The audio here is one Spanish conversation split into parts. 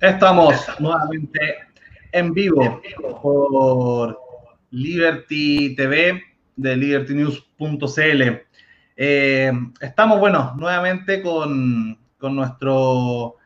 Estamos nuevamente en vivo por Liberty TV de libertynews.cl. Eh, estamos, bueno, nuevamente con, nuestro,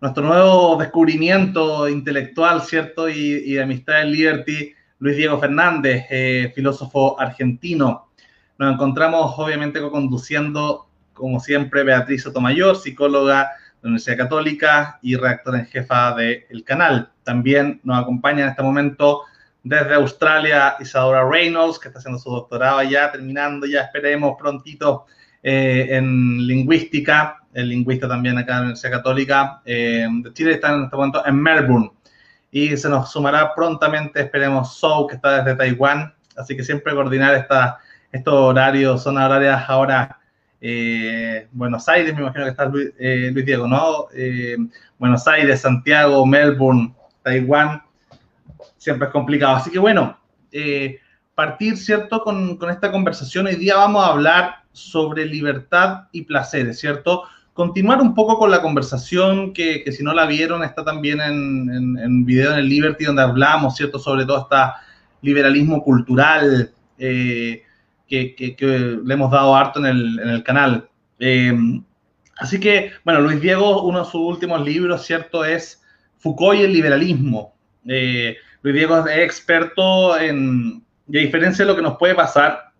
nuestro nuevo descubrimiento intelectual, ¿cierto? Y, de amistad en Liberty, Luis Diego Fernández, eh, filósofo argentino. Nos encontramos, obviamente, conduciendo, como siempre, Beatriz Sotomayor, psicóloga la Universidad Católica y redactora en jefa del canal. También nos acompaña en este momento desde Australia Isadora Reynolds, que está haciendo su doctorado ya, terminando ya, esperemos prontito eh, en lingüística, el lingüista también acá en la Universidad Católica eh, de Chile, está en este momento en Melbourne. Y se nos sumará prontamente, esperemos, Sou, que está desde Taiwán. Así que siempre coordinar esta, estos horarios, son horarias ahora eh, Buenos Aires, me imagino que está Luis, eh, Diego, ¿no? Eh, Buenos Aires, Santiago, Melbourne, Taiwán, siempre es complicado. Así que bueno, partir, ¿cierto? Con, esta conversación, hoy día vamos a hablar sobre libertad y placeres, ¿cierto? Continuar un poco con la conversación que, que si no la vieron está también en, en, en, video en el Liberty donde hablamos, ¿cierto? Sobre todo este liberalismo cultural, eh, que, le hemos dado harto en el, canal. Eh, así que, bueno, Luis Diego, uno de sus últimos libros, ¿cierto? Es Foucault y el liberalismo. Eh, Luis Diego es experto en, y a diferencia de lo que nos puede pasar,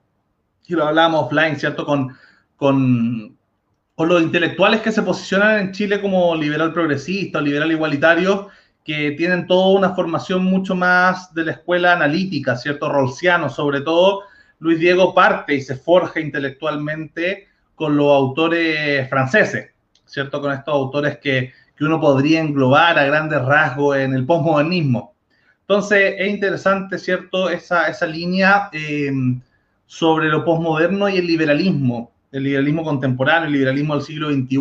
y lo hablábamos offline, ¿cierto? Con, con, con los intelectuales que se posicionan en Chile como liberal progresista o liberal igualitario, que tienen toda una formación mucho más de la escuela analítica, ¿cierto? Rolsiano, sobre todo, Luis Diego parte y se forja intelectualmente con los autores franceses, ¿cierto? Con estos autores que, uno podría englobar a grandes rasgos en el postmodernismo. Entonces, es interesante, ¿cierto? Esa, esa línea eh, sobre lo postmoderno y el liberalismo, el liberalismo contemporáneo, el liberalismo del siglo XXI.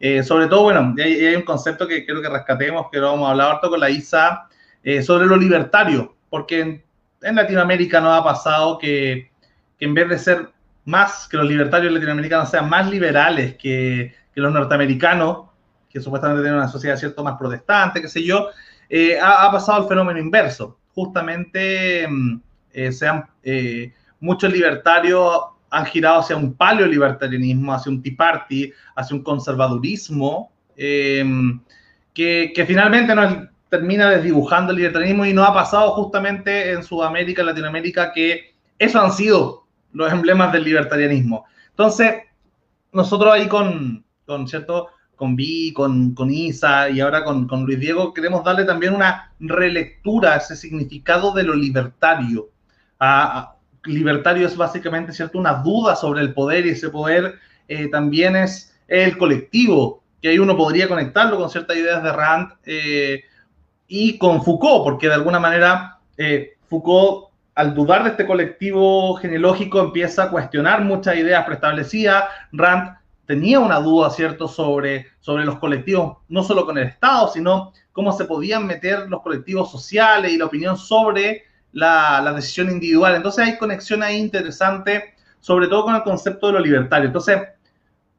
Eh, sobre todo, bueno, hay, hay, un concepto que quiero que rescatemos, que lo vamos a hablar harto con la ISA, eh, sobre lo libertario, porque en Latinoamérica nos ha pasado que, en vez de ser más, que los libertarios latinoamericanos sean más liberales que, los norteamericanos, que supuestamente tienen una sociedad cierto más protestante, qué sé yo, eh, ha, pasado el fenómeno inverso. Justamente mm, eh, sean, eh, muchos libertarios han girado hacia un paleolibertarianismo, hacia un tea party, hacia un conservadurismo, que, que, finalmente no es termina desdibujando el libertarianismo y no ha pasado justamente en Sudamérica, Latinoamérica, que esos han sido los emblemas del libertarianismo. Entonces, nosotros ahí con, con ¿cierto? Con Vi, con, con Isa y ahora con, con, Luis Diego, queremos darle también una relectura a ese significado de lo libertario. A, libertario es básicamente, ¿cierto? Una duda sobre el poder y ese poder eh, también es el colectivo, que ahí uno podría conectarlo con ciertas ideas de Rand, eh, y con Foucault, porque de alguna manera eh, Foucault, al dudar de este colectivo genealógico, empieza a cuestionar muchas ideas preestablecidas. Rand tenía una duda, ¿cierto?, sobre, sobre los colectivos, no solo con el Estado, sino cómo se podían meter los colectivos sociales y la opinión sobre la, la decisión individual. Entonces hay conexión ahí interesante, sobre todo con el concepto de lo libertario. Entonces,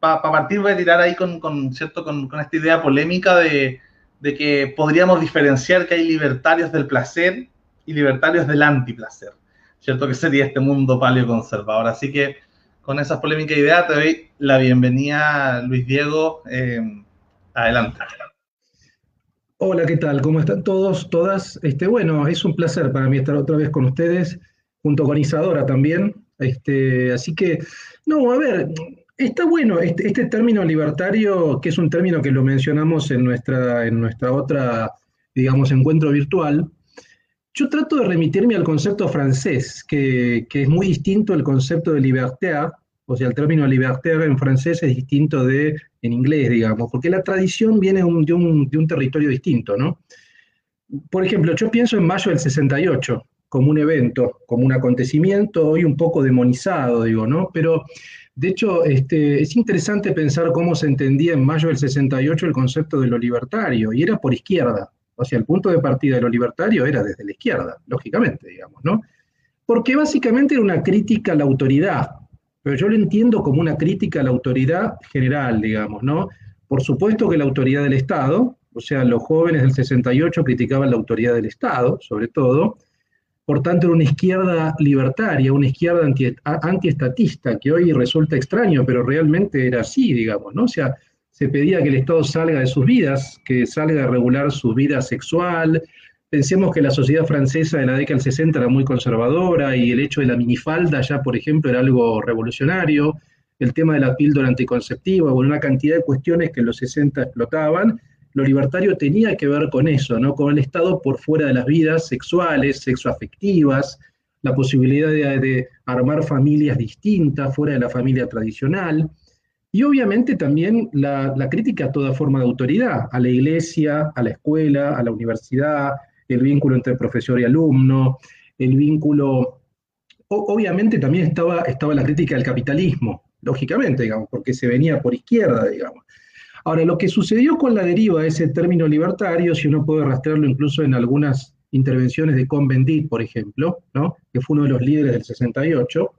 para partir voy a tirar ahí con, con ¿cierto? Con, con esta idea polémica de, de que podríamos diferenciar que hay libertarios del placer y libertarios del antiplacer, ¿cierto? Que sería este mundo paleoconservador. Así que con esas polémicas ideas te doy la bienvenida, Luis Diego. Eh, adelante. Hola, ¿qué tal? ¿Cómo están todos, todas? Este, bueno, es un placer para mí estar otra vez con ustedes, junto con Isadora también. Este, así que, no, a ver, Está bueno, este, este, término libertario, que es un término que lo mencionamos en nuestra, en nuestra otra, digamos, encuentro virtual, yo trato de remitirme al concepto francés, que, es muy distinto al concepto de liberté, o sea, el término liberté en francés es distinto de en inglés, digamos, porque la tradición viene de un, de un territorio distinto, ¿no? Por ejemplo, yo pienso en mayo del 68 como un evento, como un acontecimiento, hoy un poco demonizado, digo, ¿no? Pero de hecho, este, es interesante pensar cómo se entendía en mayo del 68 el concepto de lo libertario, y era por izquierda. O sea, el punto de partida de lo libertario era desde la izquierda, lógicamente, digamos, ¿no? Porque básicamente era una crítica a la autoridad, pero yo lo entiendo como una crítica a la autoridad general, digamos, ¿no? Por supuesto que la autoridad del Estado, O sea, los jóvenes del 68 criticaban la autoridad del Estado, sobre todo. Por tanto, era una izquierda libertaria, una izquierda anti, antiestatista, que hoy resulta extraño, pero realmente era así, digamos, ¿no? O sea, se pedía que el Estado salga de sus vidas, que salga a regular su vida sexual. Pensemos que la sociedad francesa de la década del 60 era muy conservadora y el hecho de la minifalda ya, por ejemplo, era algo revolucionario. El tema de la píldora anticonceptiva, bueno, una cantidad de cuestiones que en los 60 explotaban. Lo libertario tenía que ver con eso, ¿no? Con el Estado por fuera de las vidas sexuales, sexoafectivas, la posibilidad de, armar familias distintas fuera de la familia tradicional. Y obviamente también la, crítica a toda forma de autoridad, a la iglesia, a la escuela, a la universidad, el vínculo entre profesor y alumno, el vínculo... obviamente también estaba, estaba la crítica al capitalismo, lógicamente, digamos, porque se venía por izquierda, digamos. Ahora, lo que sucedió con la deriva de ese término libertario, si uno puede rastrearlo incluso en algunas intervenciones de Cohn-Bendit, por ejemplo, ¿no? que fue uno de los líderes del 68,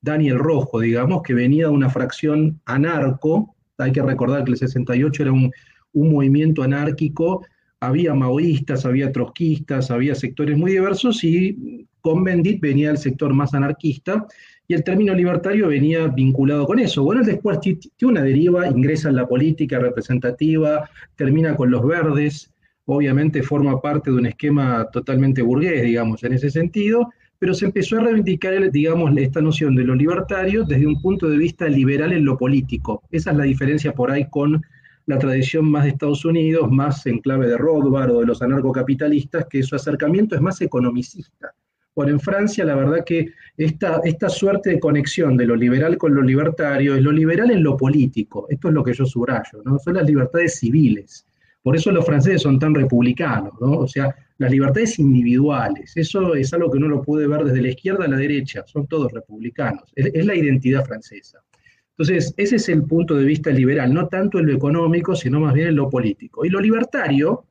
Daniel Rojo, digamos, que venía de una fracción anarco. Hay que recordar que el 68 era un, movimiento anárquico, había maoístas, había trotskistas, había sectores muy diversos y con Bendit venía del sector más anarquista y el término libertario venía vinculado con eso. Bueno, después tiene una deriva, ingresa en la política representativa, termina con los verdes, obviamente forma parte de un esquema totalmente burgués, digamos, en ese sentido, pero se empezó a reivindicar, digamos, esta noción de lo libertario desde un punto de vista liberal en lo político. Esa es la diferencia por ahí con la tradición más de Estados Unidos, más en clave de Rothbard o de los anarcocapitalistas, que su acercamiento es más economicista. Bueno, en Francia la verdad que esta, esta suerte de conexión de lo liberal con lo libertario es lo liberal en lo político. Esto es lo que yo subrayo, ¿no? Son las libertades civiles. Por eso los franceses son tan republicanos, ¿no? O sea, las libertades individuales, eso es algo que uno lo puede ver desde la izquierda a la derecha, son todos republicanos, es, la identidad francesa. Entonces, ese es el punto de vista liberal, no tanto en lo económico, sino más bien en lo político. Y lo libertario,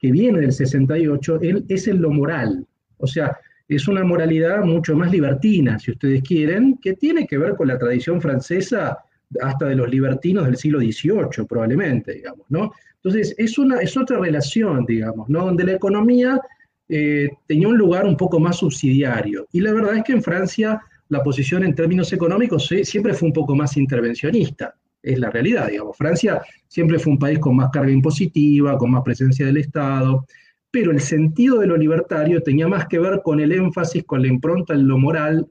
que viene del 68, es en lo moral. O sea, es una moralidad mucho más libertina, si ustedes quieren, que tiene que ver con la tradición francesa hasta de los libertinos del siglo XVIII, probablemente, digamos, ¿no? Entonces, es, una, es otra relación, digamos, ¿no? Donde la economía eh, tenía un lugar un poco más subsidiario. Y la verdad es que en Francia la posición en términos económicos siempre fue un poco más intervencionista. Es la realidad, digamos. Francia siempre fue un país con más carga impositiva, con más presencia del Estado, pero el sentido de lo libertario tenía más que ver con el énfasis, con la impronta en lo moral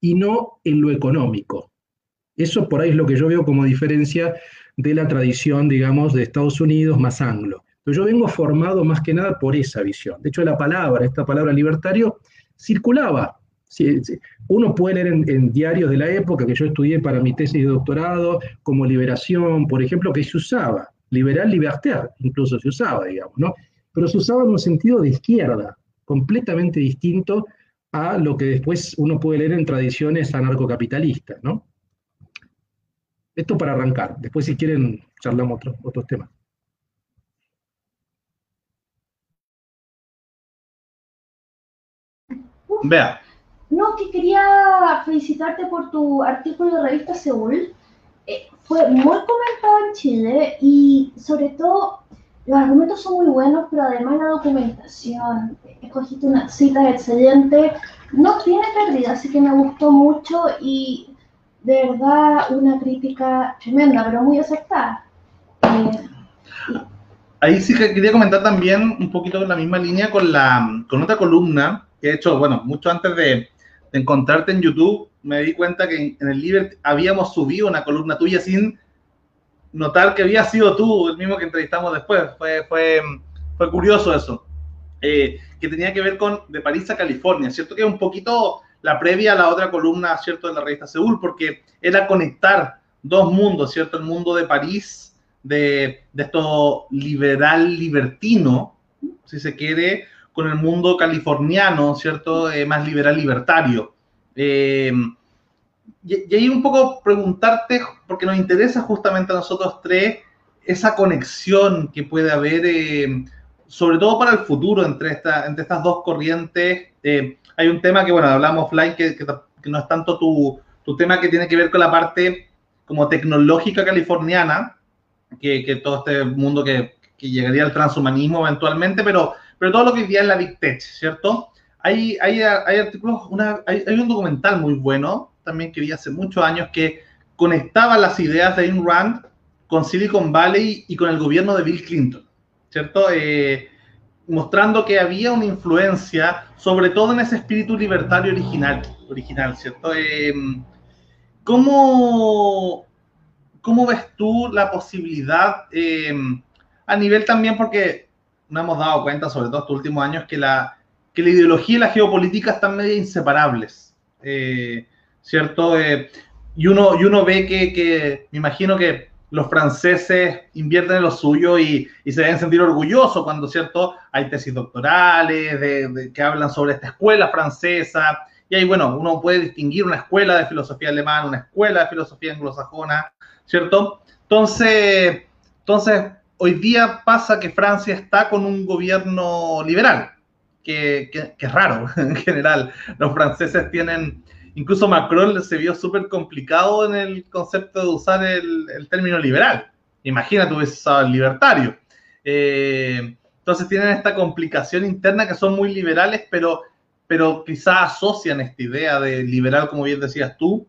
y no en lo económico. Eso por ahí es lo que yo veo como diferencia de la tradición, digamos, de Estados Unidos más anglo. Yo vengo formado más que nada por esa visión. De hecho, la palabra, esta palabra libertario, circulaba. Uno puede leer en, diarios de la época que yo estudié para mi tesis de doctorado, como Liberación, por ejemplo, que se usaba. Liberal, libertaire, incluso se usaba, digamos, ¿no? Pero se usaba en un sentido de izquierda, completamente distinto a lo que después uno puede leer en tradiciones anarcocapitalistas, ¿no? Esto para arrancar. Después, si quieren, charlamos otros temas. Vea. No, que quería felicitarte por tu artículo de revista Seúl. Eh, fue muy comentado en Chile y sobre todo los argumentos son muy buenos, pero además la documentación, escogiste una cita excelente, no tiene pérdida, así que me gustó mucho y de verdad una crítica tremenda, pero muy aceptada. Eh, Ahí sí que quería comentar también un poquito en la misma línea con, la, con otra columna que he hecho, bueno, mucho antes de, encontrarte en YouTube, me di cuenta que en, el Liberty habíamos subido una columna tuya sin notar que había sido tú el mismo que entrevistamos después. Fue, fue, fue curioso eso. Eh, que tenía que ver con de París a California, ¿cierto? Que es un poquito la previa a la otra columna, ¿cierto?, de la revista Seúl, porque era conectar dos mundos, ¿cierto? El mundo de París, de, de esto liberal libertino, si se quiere, con el mundo californiano, ¿cierto?, eh, más liberal libertario. Eh, y, ahí un poco preguntarte, porque nos interesa justamente a nosotros tres, esa conexión que puede haber, eh, sobre todo para el futuro, entre, esta, entre estas dos corrientes hay un tema que, bueno, hablamos offline, que, que, no es tanto tu, tu, tema que tiene que ver con la parte como tecnológica californiana, que, que todo este mundo que, llegaría al transhumanismo eventualmente, pero, pero todo lo que hoy día es la Big Tech, ¿cierto? Hay, hay, hay artículos, una, hay, hay, un documental muy bueno, también que vi hace muchos años, que conectaba las ideas de Ayn Rand con Silicon Valley y con el gobierno de Bill Clinton, ¿cierto? Eh, mostrando que había una influencia, sobre todo en ese espíritu libertario original, original ¿cierto? Eh, ¿cómo, ¿Cómo ves tú la posibilidad, eh, a nivel también, porque nos hemos dado cuenta, sobre todo estos últimos años, que la, que la ideología y la geopolítica están medio inseparables, eh, ¿cierto? Eh, y, uno, y uno ve que, que, me imagino que los franceses invierten en lo suyo y, y, se deben sentir orgullosos cuando, ¿cierto? Hay tesis doctorales de, que hablan sobre esta escuela francesa. Y ahí, bueno, uno puede distinguir una escuela de filosofía alemana, una escuela de filosofía anglosajona, ¿cierto? Entonces, entonces, hoy día pasa que Francia está con un gobierno liberal, que, que, que es raro en general. Los franceses tienen Incluso Macron se vio súper complicado en el concepto de usar el, el término liberal. Imagínate, hubiese usado el libertario. Eh, entonces tienen esta complicación interna que son muy liberales, pero, pero quizás asocian esta idea de liberal, como bien decías tú,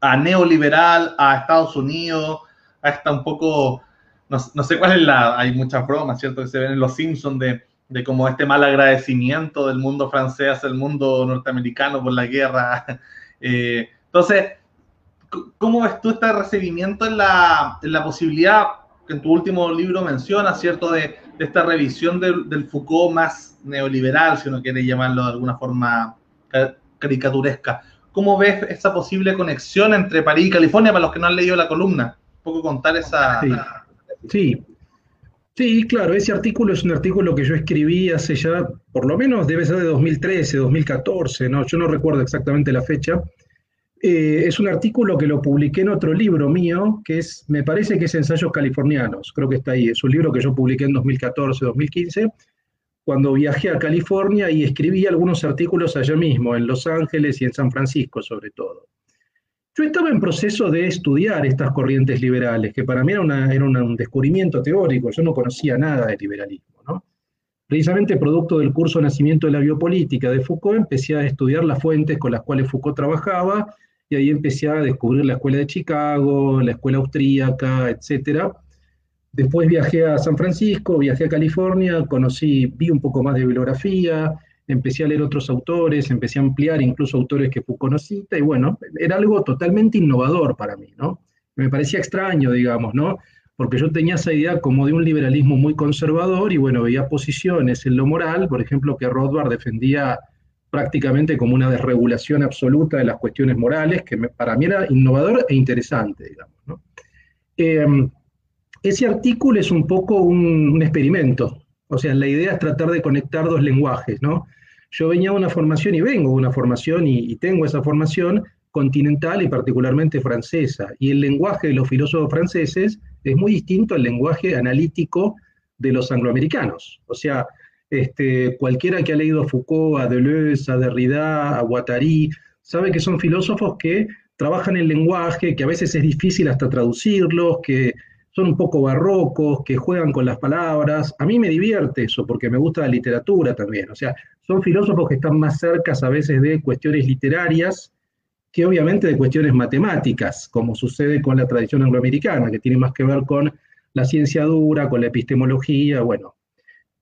a neoliberal, a Estados Unidos, a esta un poco, no, no sé cuál es la, hay muchas bromas, ¿cierto? Que se ven en Los Simpsons de de como este mal agradecimiento del mundo francés al mundo norteamericano por la guerra. Eh, entonces, ¿cómo ves tú este recibimiento en la, en la, posibilidad que en tu último libro mencionas, ¿cierto?, de, de esta revisión del, del, Foucault más neoliberal, si uno quiere llamarlo de alguna forma caricaturesca. ¿Cómo ves esa posible conexión entre París y California para los que no han leído la columna? Un poco contar esa... Sí, sí. Sí, claro, ese artículo es un artículo que yo escribí hace ya, por lo menos debe ser de 2013, 2014, ¿no? Yo no recuerdo exactamente la fecha. Eh, es un artículo que lo publiqué en otro libro mío, que es, me parece que es Ensayos Californianos, creo que está ahí. Es un libro que yo publiqué en 2014, 2015, cuando viajé a California y escribí algunos artículos allá mismo, en Los Ángeles y en San Francisco sobre todo. Yo estaba en proceso de estudiar estas corrientes liberales, que para mí era, una, era un descubrimiento teórico, yo no conocía nada de liberalismo. ¿no? Precisamente producto del curso Nacimiento de la Biopolítica de Foucault, empecé a estudiar las fuentes con las cuales Foucault trabajaba, y ahí empecé a descubrir la Escuela de Chicago, la Escuela Austríaca, etc. Después viajé a San Francisco, viajé a California, conocí, vi un poco más de bibliografía, empecé a leer otros autores, empecé a ampliar incluso autores que Foucault no y bueno, era algo totalmente innovador para mí, ¿no? Me parecía extraño, digamos, ¿no? Porque yo tenía esa idea como de un liberalismo muy conservador y bueno, veía posiciones en lo moral, por ejemplo, que Rothbard defendía prácticamente como una desregulación absoluta de las cuestiones morales, que para mí era innovador e interesante, digamos, ¿no? Eh, ese artículo es un poco un experimento, o sea, la idea es tratar de conectar dos lenguajes, ¿no? Yo venía de una formación y vengo de una formación y, tengo esa formación continental y particularmente francesa. Y el lenguaje de los filósofos franceses es muy distinto al lenguaje analítico de los angloamericanos. O sea, este, cualquiera que ha leído a Foucault, a Deleuze, a Derrida, a Guattari, sabe que son filósofos que trabajan el lenguaje, que a veces es difícil hasta traducirlos, que son un poco barrocos, que juegan con las palabras. A mí me divierte eso, porque me gusta la literatura también. O sea, son filósofos que están más cerca a veces de cuestiones literarias que obviamente de cuestiones matemáticas, como sucede con la tradición angloamericana, que tiene más que ver con la ciencia dura, con la epistemología, bueno.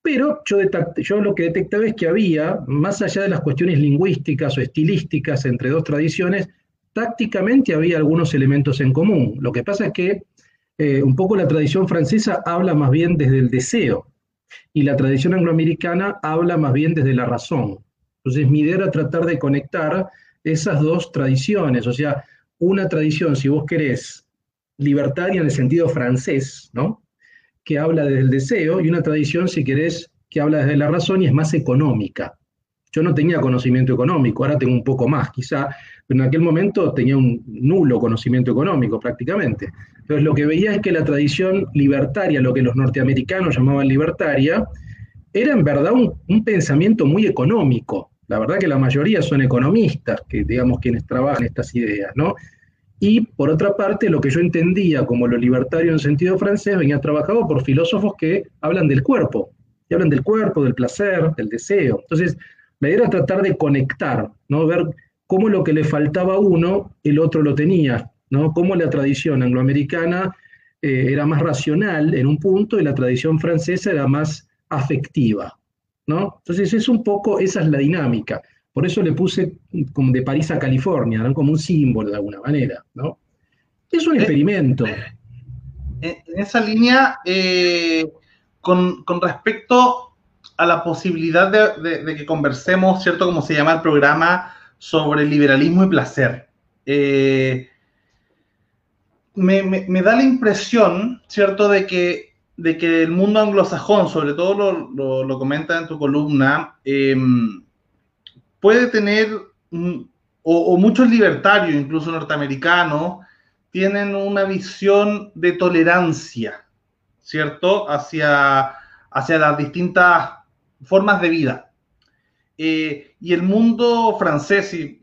Pero yo, yo lo que detectaba es que había, más allá de las cuestiones lingüísticas o estilísticas entre dos tradiciones, tácticamente había algunos elementos en común. Lo que pasa es que eh, un poco la tradición francesa habla más bien desde el deseo y la tradición angloamericana habla más bien desde la razón. Entonces mi idea era tratar de conectar esas dos tradiciones, o sea, una tradición, si vos querés, libertaria en el sentido francés, ¿no? Que habla desde el deseo, y una tradición, si querés, que habla desde la razón y es más económica. Yo no tenía conocimiento económico, ahora tengo un poco más, quizá, pero en aquel momento tenía un nulo conocimiento económico prácticamente. Entonces lo que veía es que la tradición libertaria, lo que los norteamericanos llamaban libertaria, era en verdad un, pensamiento muy económico. La verdad que la mayoría son economistas, que digamos quienes trabajan estas ideas, ¿no? Y por otra parte, lo que yo entendía como lo libertario en sentido francés venía trabajado por filósofos que hablan del cuerpo, y hablan del cuerpo, del placer, del deseo. Entonces, la idea era tratar de conectar, ¿no? ver cómo lo que le faltaba a uno, el otro lo tenía, ¿no? cómo la tradición angloamericana eh, era más racional en un punto y la tradición francesa era más afectiva. ¿no? Entonces es un poco, esa es la dinámica. Por eso le puse como de París a California, ¿no? como un símbolo de alguna manera. ¿no? Es un eh, experimento. Eh, en esa línea, con, respecto a la posibilidad de, que conversemos, ¿cierto? Como se llama el programa, sobre liberalismo y placer. Me, da la impresión, ¿cierto?, de que de que el mundo anglosajón, sobre todo lo, comenta en tu columna, em, puede tener, o, muchos libertarios, incluso norteamericanos, tienen una visión de tolerancia, ¿cierto?, hacia, hacia las distintas formas de vida. Eh, y el mundo francés, y,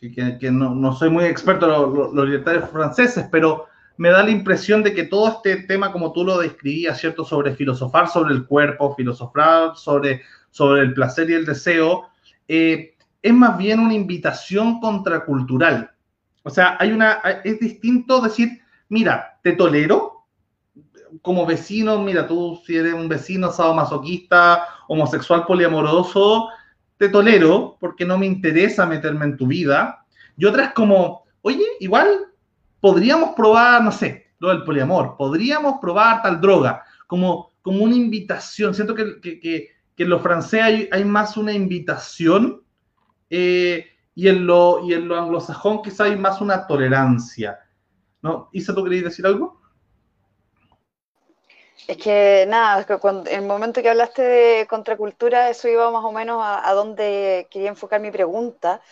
que, no, soy muy experto los libertarios franceses, pero me da la impresión de que todo este tema, como tú lo describías, ¿cierto? Sobre filosofar sobre el cuerpo, filosofar sobre, sobre el placer y el deseo, eh, es más bien una invitación contracultural. O sea, hay una, es distinto decir, mira, te tolero como vecino, mira, tú si eres un vecino sadomasoquista, homosexual, poliamoroso, te tolero porque no me interesa meterme en tu vida. Y otra es como, oye, igual podríamos probar, no sé, lo del poliamor, podríamos probar tal droga, como, como una invitación. Siento que, que, en lo francés hay, más una invitación eh, y, en lo, y en lo anglosajón quizá hay más una tolerancia. ¿No? Isa, ¿tú querías decir algo? Es que nada, en el momento que hablaste de contracultura, eso iba más o menos a, a donde quería enfocar mi pregunta.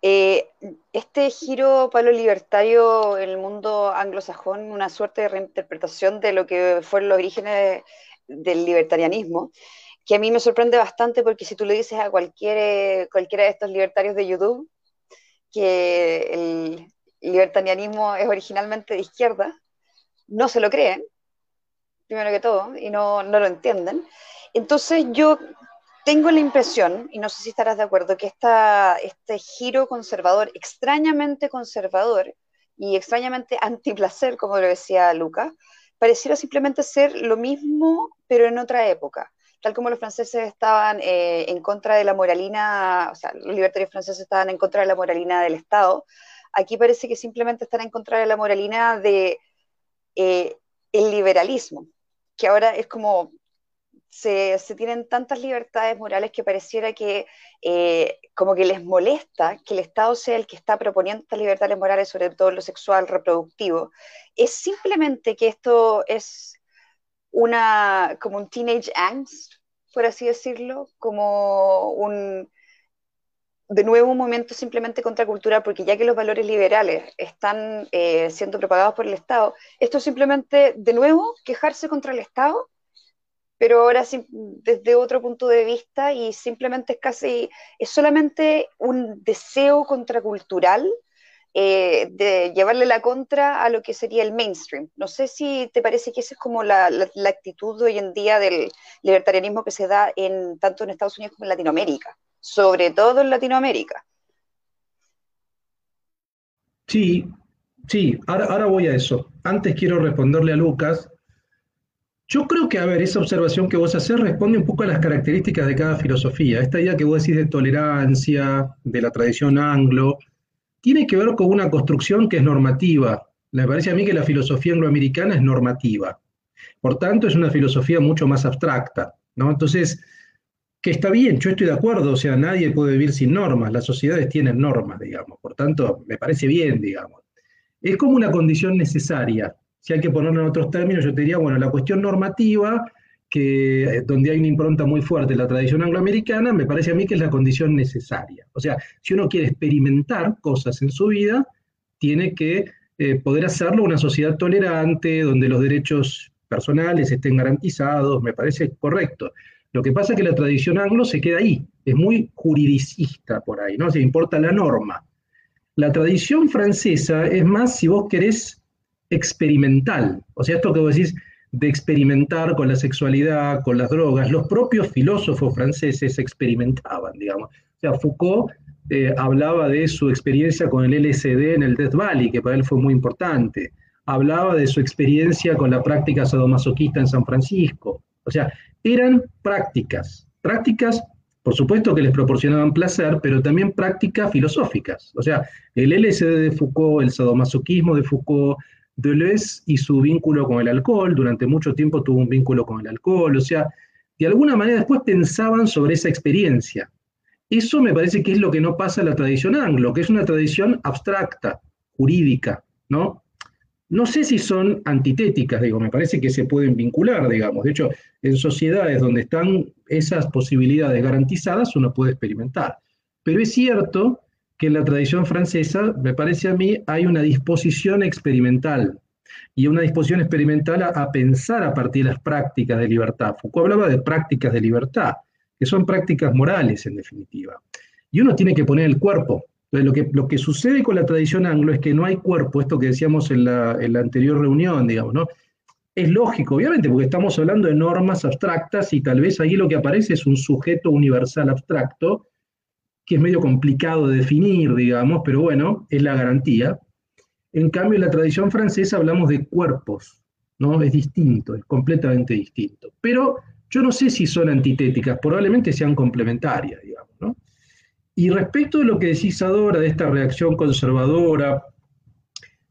Eh, este giro palo libertario en el mundo anglosajón, una suerte de reinterpretación de lo que fueron los orígenes del libertarianismo, que a mí me sorprende bastante porque si tú le dices a cualquier, cualquiera de estos libertarios de YouTube que el libertarianismo es originalmente de izquierda, no se lo creen, primero que todo, y no, no lo entienden. Entonces yo tengo la impresión, y no sé si estarás de acuerdo, que este giro conservador, extrañamente conservador y extrañamente antiplacer, como lo decía Luca, pareciera simplemente ser lo mismo, pero en otra época. Tal como los franceses estaban eh, en contra de la moralina, o sea, los libertarios franceses estaban en contra de la moralina del Estado, aquí parece que simplemente están en contra de la moralina de eh, liberalismo, que ahora es como se, tienen tantas libertades morales que pareciera que eh, como que les molesta que el Estado sea el que está proponiendo estas libertades morales, sobre todo lo sexual, reproductivo. Es simplemente que esto es una, como un teenage angst, por así decirlo, como un, de nuevo un movimiento simplemente contracultural, porque ya que los valores liberales están eh, siendo propagados por el Estado, esto es simplemente, de nuevo, quejarse contra el Estado pero ahora desde otro punto de vista y simplemente es casi, es solamente un deseo contracultural eh, de llevarle la contra a lo que sería el mainstream. No sé si te parece que esa es como la, actitud hoy en día del libertarianismo que se da en, tanto en Estados Unidos como en Latinoamérica, sobre todo en Latinoamérica. Sí, sí, ahora voy a eso. Antes quiero responderle a Lucas yo creo que, a ver, esa observación que vos haces responde un poco a las características de cada filosofía. Esta idea que vos decís de tolerancia, de la tradición anglo, tiene que ver con una construcción que es normativa. Me parece a mí que la filosofía angloamericana es normativa. Por tanto, es una filosofía mucho más abstracta, ¿no? Entonces, que está bien, yo estoy de acuerdo, o sea, nadie puede vivir sin normas, las sociedades tienen normas, digamos, por tanto, me parece bien, digamos. Es como una condición necesaria, si hay que ponerlo en otros términos, yo diría, bueno, la cuestión normativa, que eh, donde hay una impronta muy fuerte en la tradición angloamericana, me parece a mí que es la condición necesaria. O sea, si uno quiere experimentar cosas en su vida, tiene que eh, poder hacerlo una sociedad tolerante, donde los derechos personales estén garantizados, me parece correcto. Lo que pasa es que la tradición anglo se queda ahí, es muy juridicista por ahí, ¿no? Se importa la norma. la tradición francesa es más, si vos querés, experimental. O sea, esto que vos decís de experimentar con la sexualidad, con las drogas, los propios filósofos franceses experimentaban, digamos. O sea, Foucault eh, hablaba de su experiencia con el LSD en el Death Valley, que para él fue muy importante. Hablaba de su experiencia con la práctica sadomasoquista en San Francisco. O sea, eran prácticas, prácticas, por supuesto que les proporcionaban placer, pero también prácticas filosóficas. O sea, el LSD de Foucault, el sadomasoquismo de Foucault, Deleuze y su vínculo con el alcohol, durante mucho tiempo tuvo un vínculo con el alcohol, o sea, de alguna manera después pensaban sobre esa experiencia. Eso me parece que es lo que no pasa en la tradición anglo, que es una tradición abstracta, jurídica, ¿no? No sé si son antitéticas, digo, me parece que se pueden vincular, digamos. De hecho, en sociedades donde están esas posibilidades garantizadas, uno puede experimentar. Pero es cierto que en la tradición francesa, me parece a mí, hay una disposición experimental y una disposición experimental a, pensar a partir de las prácticas de libertad. Foucault hablaba de prácticas de libertad, que son prácticas morales en definitiva. Y uno tiene que poner el cuerpo. Entonces, lo que, lo que sucede con la tradición anglo es que no hay cuerpo, esto que decíamos en la, en la anterior reunión, digamos, ¿no? Es lógico, obviamente, porque estamos hablando de normas abstractas y tal vez ahí lo que aparece es un sujeto universal abstracto que es medio complicado de definir, digamos, pero bueno, es la garantía. En cambio, en la tradición francesa hablamos de cuerpos, ¿no? Es distinto, es completamente distinto. Pero yo no sé si son antitéticas, probablemente sean complementarias, digamos, ¿no? Y respecto de lo que decís ahora, de esta reacción conservadora,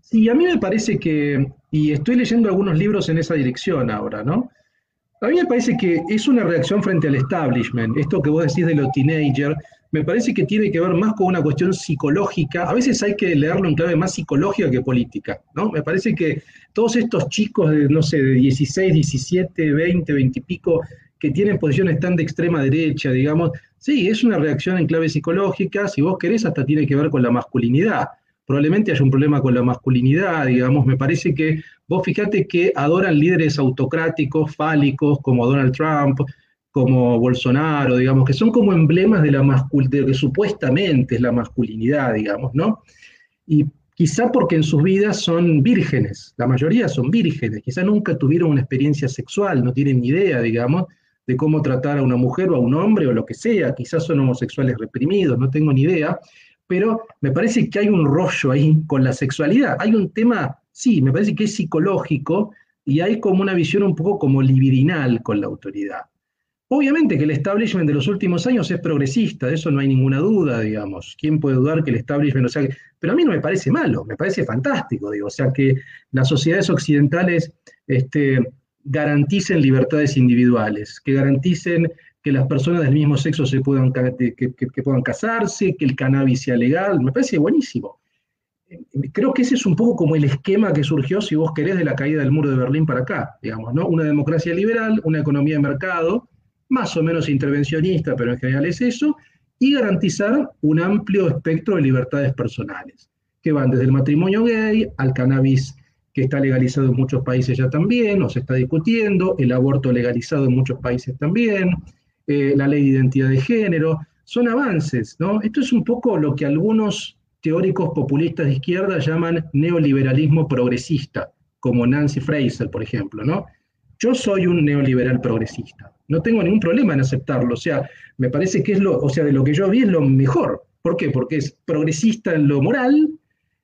sí, a mí me parece que, y estoy leyendo algunos libros en esa dirección ahora, ¿no? A mí me parece que es una reacción frente al establishment, esto que vos decís de los teenagers, me parece que tiene que ver más con una cuestión psicológica. A veces hay que leerlo en clave más psicológica que política, ¿no? Me parece que todos estos chicos de, no sé, de 16, 17, 20, 20 y pico, que tienen posiciones tan de extrema derecha, digamos, sí, es una reacción en clave psicológica, si vos querés, hasta tiene que ver con la masculinidad. Probablemente haya un problema con la masculinidad, digamos, me parece que vos fíjate que adoran líderes autocráticos, fálicos, como Donald Trump, como Bolsonaro, digamos, que son como emblemas de la masculinidad, que supuestamente es la masculinidad, digamos, ¿no? Y quizá porque en sus vidas son vírgenes, la mayoría son vírgenes, quizá nunca tuvieron una experiencia sexual, no tienen ni idea, digamos, de cómo tratar a una mujer o a un hombre o lo que sea, quizás son homosexuales reprimidos, no tengo ni idea, pero me parece que hay un rollo ahí con la sexualidad, hay un tema, sí, me parece que es psicológico y hay como una visión un poco como libidinal con la autoridad. Obviamente que el establishment de los últimos años es progresista, de eso no hay ninguna duda, digamos. ¿Quién puede dudar que el establishment, o sea, pero a mí no me parece malo, me parece fantástico, digo, o sea, que las sociedades occidentales este, garanticen libertades individuales, que garanticen que las personas del mismo sexo se puedan, que, que puedan casarse, que el cannabis sea legal, me parece buenísimo. Creo que ese es un poco como el esquema que surgió, si vos querés, de la caída del muro de Berlín para acá, digamos, ¿no? Una democracia liberal, una economía de mercado, más o menos intervencionista, pero en general es eso, y garantizar un amplio espectro de libertades personales, que van desde el matrimonio gay al cannabis que está legalizado en muchos países ya también, o se está discutiendo, el aborto legalizado en muchos países también, eh, la ley de identidad de género, son avances, ¿no? Esto es un poco lo que algunos teóricos populistas de izquierda llaman neoliberalismo progresista, como Nancy Fraser, por ejemplo, ¿no? Yo soy un neoliberal progresista. No tengo ningún problema en aceptarlo. O sea, me parece que es lo, o sea, de lo que yo vi es lo mejor. ¿Por qué? Porque es progresista en lo moral,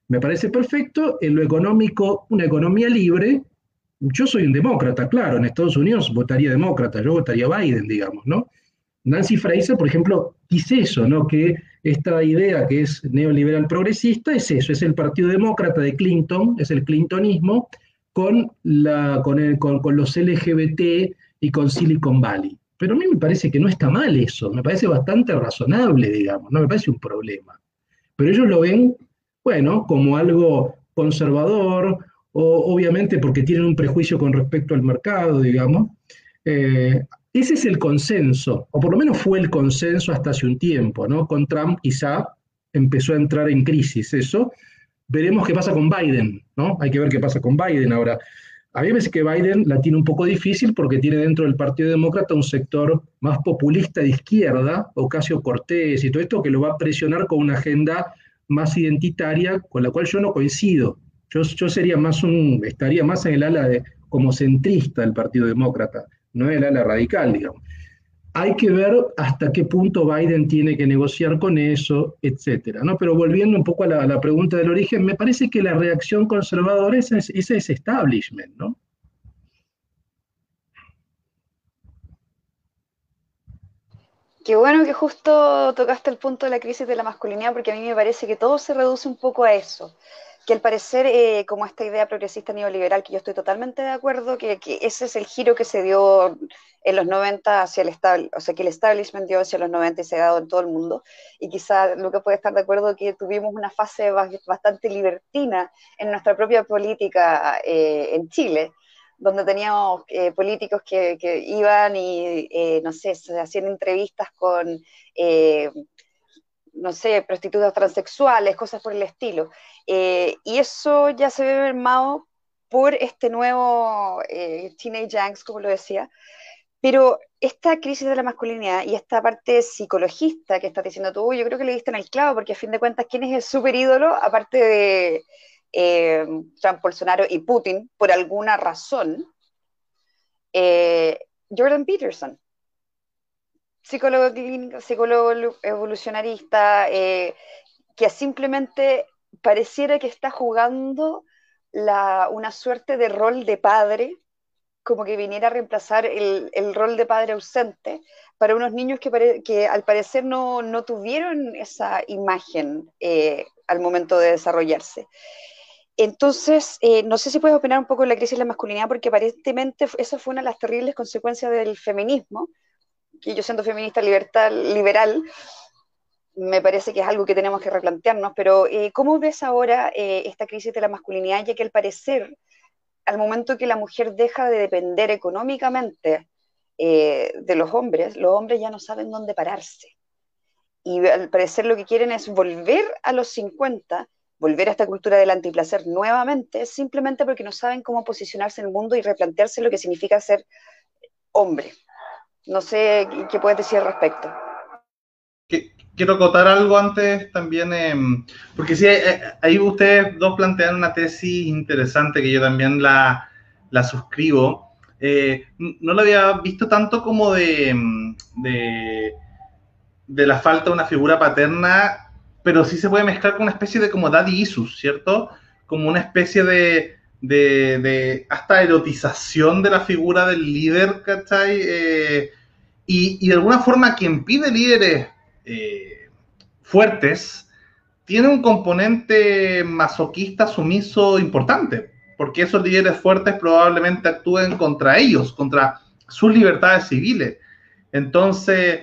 me parece perfecto, en lo económico, una economía libre. Yo soy un demócrata, claro, en Estados Unidos votaría demócrata, yo votaría Biden, digamos, ¿no? Nancy Fraser, por ejemplo, dice eso, ¿no? Que esta idea que es neoliberal progresista es eso, es el Partido Demócrata de Clinton, es el clintonismo, con, los LGBT y con Silicon Valley. Pero a mí me parece que no está mal eso, me parece bastante razonable, digamos, no me parece un problema. Pero ellos lo ven, bueno, como algo conservador, o obviamente porque tienen un prejuicio con respecto al mercado, digamos. Eh, ese es el consenso, o por lo menos fue el consenso hasta hace un tiempo, ¿no? Con Trump quizá empezó a entrar en crisis eso, veremos qué pasa con Biden, ¿no? Hay que ver qué pasa con Biden ahora. A mí me parece que Biden la tiene un poco difícil porque tiene dentro del Partido Demócrata un sector más populista de izquierda, Ocasio Cortés y todo esto, que lo va a presionar con una agenda más identitaria, con la cual yo no coincido. Yo, yo sería más un, estaría más en el ala de, como centrista del Partido Demócrata, no el ala radical, digamos. Hay que ver hasta qué punto Biden tiene que negociar con eso, etcétera. ¿no? Pero volviendo un poco a la, pregunta del origen, me parece que la reacción conservadora es, ese es establishment, ¿no? Qué bueno que justo tocaste el punto de la crisis de la masculinidad, porque a mí me parece que todo se reduce un poco a eso. Que al parecer, eh, como esta idea progresista neoliberal, que yo estoy totalmente de acuerdo, que, ese es el giro que se dio en los 90 hacia el establishment, o sea, que el establishment dio hacia los 90 y se ha dado en todo el mundo. Y quizá que puede estar de acuerdo que tuvimos una fase bastante libertina en nuestra propia política eh, en Chile donde teníamos eh, políticos que, iban y, eh, no sé, hacían entrevistas con, eh, no sé, prostitutas transexuales, cosas por el estilo. y eso ya se ve mermado por este nuevo Teenage Angst, como lo decía. Pero esta crisis de la masculinidad y esta parte psicologista que estás diciendo tú, yo creo que le diste en el clavo, porque a fin de cuentas, ¿quién es el super ídolo? Aparte de, eh, Trump, Bolsonaro y Putin por alguna razón, eh, Jordan Peterson, psicólogo clínico, psicólogo evolucionarista, eh, que simplemente pareciera que está jugando una suerte de rol de padre, como que viniera a reemplazar el, rol de padre ausente para unos niños que, que al parecer no, no, tuvieron esa imagen al momento de desarrollarse. Entonces, eh, no sé si puedes opinar un poco de la crisis de la masculinidad, porque aparentemente esa fue una de las terribles consecuencias del feminismo, que yo siendo feminista libertad, liberal, me parece que es algo que tenemos que replantearnos, pero eh, ¿cómo ves ahora eh, esta crisis de la masculinidad, ya que al parecer, al momento que la mujer deja de depender económicamente de los hombres, los hombres ya no saben dónde pararse? Y al parecer lo que quieren es volver a los 50 volver a esta cultura del antiplacer nuevamente, simplemente porque no saben cómo posicionarse en el mundo y replantearse lo que significa ser hombre. No sé qué puedes decir al respecto. Quiero acotar algo antes también, em, porque sí, eh, ahí ustedes dos plantean una tesis interesante que yo también la, la suscribo. Eh, no lo había visto tanto como de, em, de, de la falta de una figura paterna pero sí se puede mezclar con una especie de como daddy issues, ¿cierto? Como una especie de, de, hasta erotización de la figura del líder, ¿cachai? Eh, y, de alguna forma quien pide líderes eh, fuertes tiene un componente masoquista sumiso importante, porque esos líderes fuertes probablemente actúen contra ellos, contra sus libertades civiles. Entonces,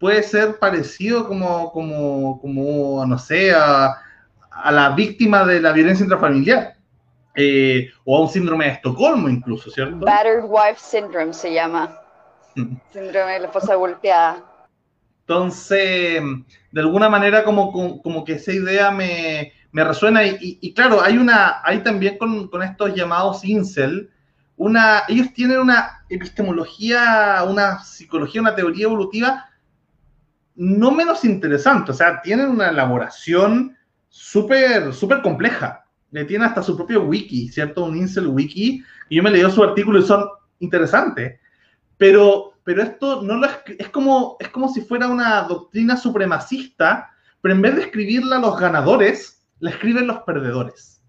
puede ser parecido como, como, como no sé, a, a la víctima de la violencia intrafamiliar. Eh, o a un síndrome de Estocolmo incluso, ¿cierto? Battered Wife Syndrome se llama. Síndrome de la esposa golpeada. Entonces, de alguna manera como, como, que esa idea me, me resuena y, y, claro, hay una, hay también con, con, estos llamados incel, una, ellos tienen una epistemología, una psicología, una teoría evolutiva no menos interesante, o sea, tienen una elaboración súper, súper compleja. Le tiene hasta su propio wiki, ¿cierto? Un incel wiki. Y yo me leí su artículo y son interesantes. Pero, pero esto no lo es, es como, es como si fuera una doctrina supremacista, pero en vez de escribirla los ganadores, la escriben los perdedores.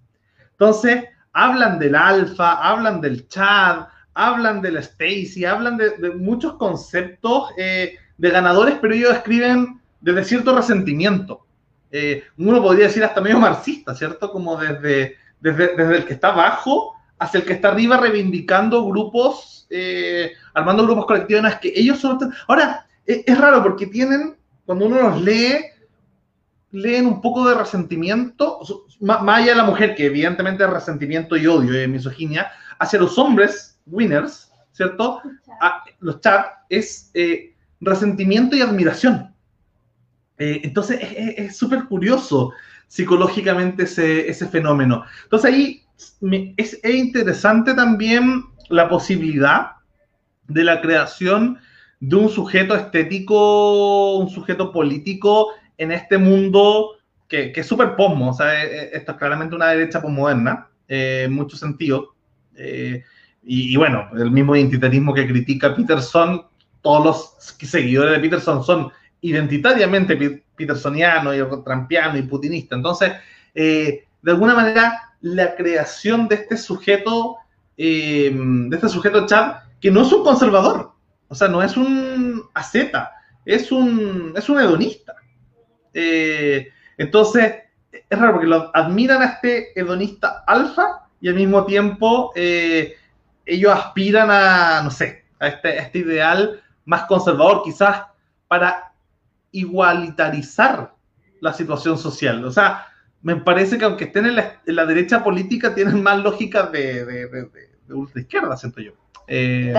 Entonces, hablan del alfa, hablan del chat, hablan del Stacy, hablan de, muchos conceptos eh, de ganadores, pero ellos escriben desde cierto resentimiento. Eh, uno podría decir hasta medio marxista, ¿cierto? Como desde, desde, el que está abajo hacia el que está arriba, reivindicando grupos, eh, armando grupos colectivos. es que ellos son... Ahora, es, es raro porque tienen, cuando uno los lee, leen un poco de resentimiento, más, allá de la mujer, que evidentemente es resentimiento y odio y misoginia, hacia los hombres, winners, ¿cierto? Ah, los chat es eh, resentimiento y admiración. Eh, entonces es súper curioso psicológicamente ese, ese, fenómeno. Entonces ahí es, interesante también la posibilidad de la creación de un sujeto estético, un sujeto político en este mundo que, es súper posmo, o sea, e, e, esto es claramente una derecha posmoderna, eh, en muchos sentidos. Eh, y, bueno, el mismo identitarismo que critica Peterson, todos los seguidores de Peterson son identitariamente petersonianos y trampianos y putinistas. Entonces, eh, de alguna manera, la creación de este sujeto, de este sujeto Chad, que no es un conservador, o sea, no es un asceta, es un, es un hedonista. Entonces, es raro porque lo admiran a este hedonista alfa y al mismo tiempo eh, ellos aspiran a, no sé, a este, este, ideal más conservador, quizás para igualitarizar la situación social. O sea, me parece que aunque estén en la, derecha política, tienen más lógica de, de, de, ultra izquierda, siento yo. Eh,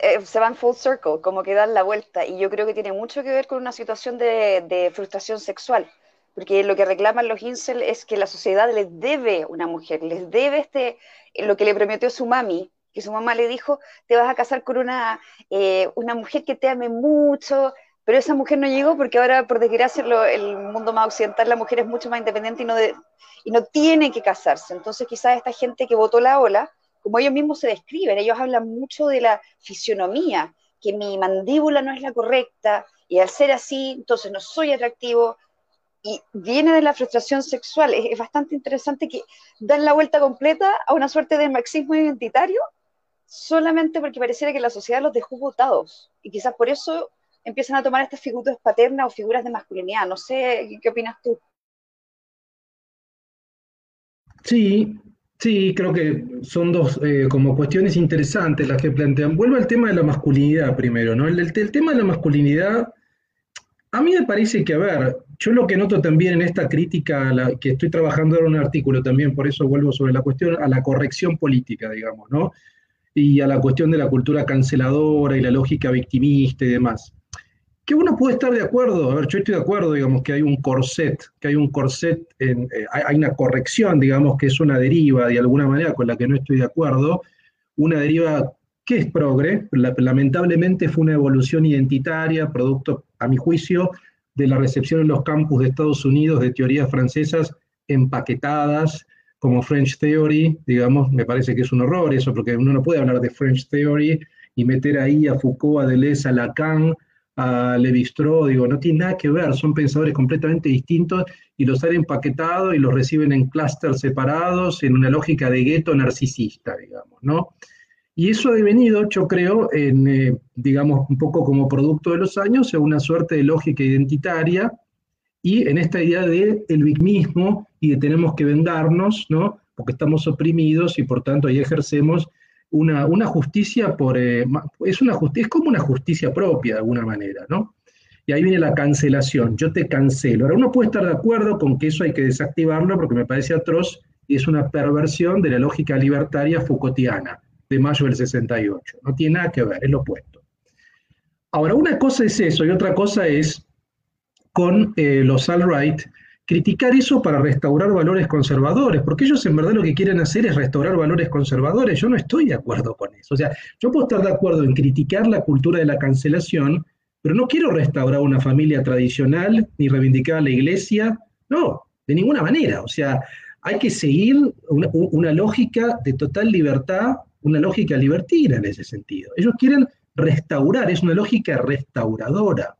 eh, se van full circle, como que dan la vuelta, y yo creo que tiene mucho que ver con una situación de, frustración sexual porque lo que reclaman los incel es que la sociedad les debe una mujer, les debe este, lo que le prometió su mami, que su mamá le dijo, te vas a casar con una, eh, una mujer que te ame mucho, pero esa mujer no llegó porque ahora, por desgracia, el mundo más occidental, la mujer es mucho más independiente y no, y no tiene que casarse. Entonces quizás esta gente que votó la ola, como ellos mismos se describen, ellos hablan mucho de la fisionomía, que mi mandíbula no es la correcta, y al ser así, entonces no soy atractivo, y viene de la frustración sexual. Es, bastante interesante que dan la vuelta completa a una suerte de marxismo identitario solamente porque pareciera que la sociedad los dejó votados. Y quizás por eso empiezan a tomar estas figuras paternas o figuras de masculinidad. No sé, ¿qué, opinas tú? Sí, sí, creo que son dos eh, como cuestiones interesantes las que plantean. Vuelvo al tema de la masculinidad primero, ¿no? el tema de la masculinidad a mí me parece que, a ver, yo lo que noto también en esta crítica, que estoy trabajando en un artículo también, por eso vuelvo sobre la cuestión, a la corrección política, digamos, ¿no? Y a la cuestión de la cultura canceladora y la lógica victimista y demás. Que uno puede estar de acuerdo, a ver, yo estoy de acuerdo, digamos, que hay un corset, que hay un corset, en, eh, hay una corrección, digamos, que es una deriva de alguna manera con la que no estoy de acuerdo, una deriva que es progre, lamentablemente fue una evolución identitaria, producto a mi juicio, de la recepción en los campus de Estados Unidos de teorías francesas empaquetadas como French Theory, digamos, me parece que es un horror eso, porque uno no puede hablar de French Theory y meter ahí a Foucault, a Deleuze, a Lacan, a Levi-Strauss, digo, no tiene nada que ver, son pensadores completamente distintos y los han empaquetado y los reciben en clústeres separados en una lógica de gueto narcisista, digamos, ¿no? Y eso ha devenido, yo creo, en, eh, digamos, un poco como producto de los años, en una suerte de lógica identitaria y en esta idea de el victimismo y de tenemos que vendarnos, ¿no? Porque estamos oprimidos y por tanto ahí ejercemos una, una justicia por... Eh, es, una es como una justicia propia de alguna manera, ¿no? Y ahí viene la cancelación, yo te cancelo. Ahora uno puede estar de acuerdo con que eso hay que desactivarlo porque me parece atroz y es una perversión de la lógica libertaria Foucaultiana de mayo del 68. No tiene nada que ver, es lo opuesto. Ahora, una cosa es eso y otra cosa es con eh, los alt-right criticar eso para restaurar valores conservadores, porque ellos en verdad lo que quieren hacer es restaurar valores conservadores. Yo no estoy de acuerdo con eso. O sea, yo puedo estar de acuerdo en criticar la cultura de la cancelación, pero no quiero restaurar una familia tradicional ni reivindicar a la iglesia. No, de ninguna manera. O sea, hay que seguir una lógica de total libertad una lógica libertina en ese sentido. Ellos quieren restaurar, es una lógica restauradora.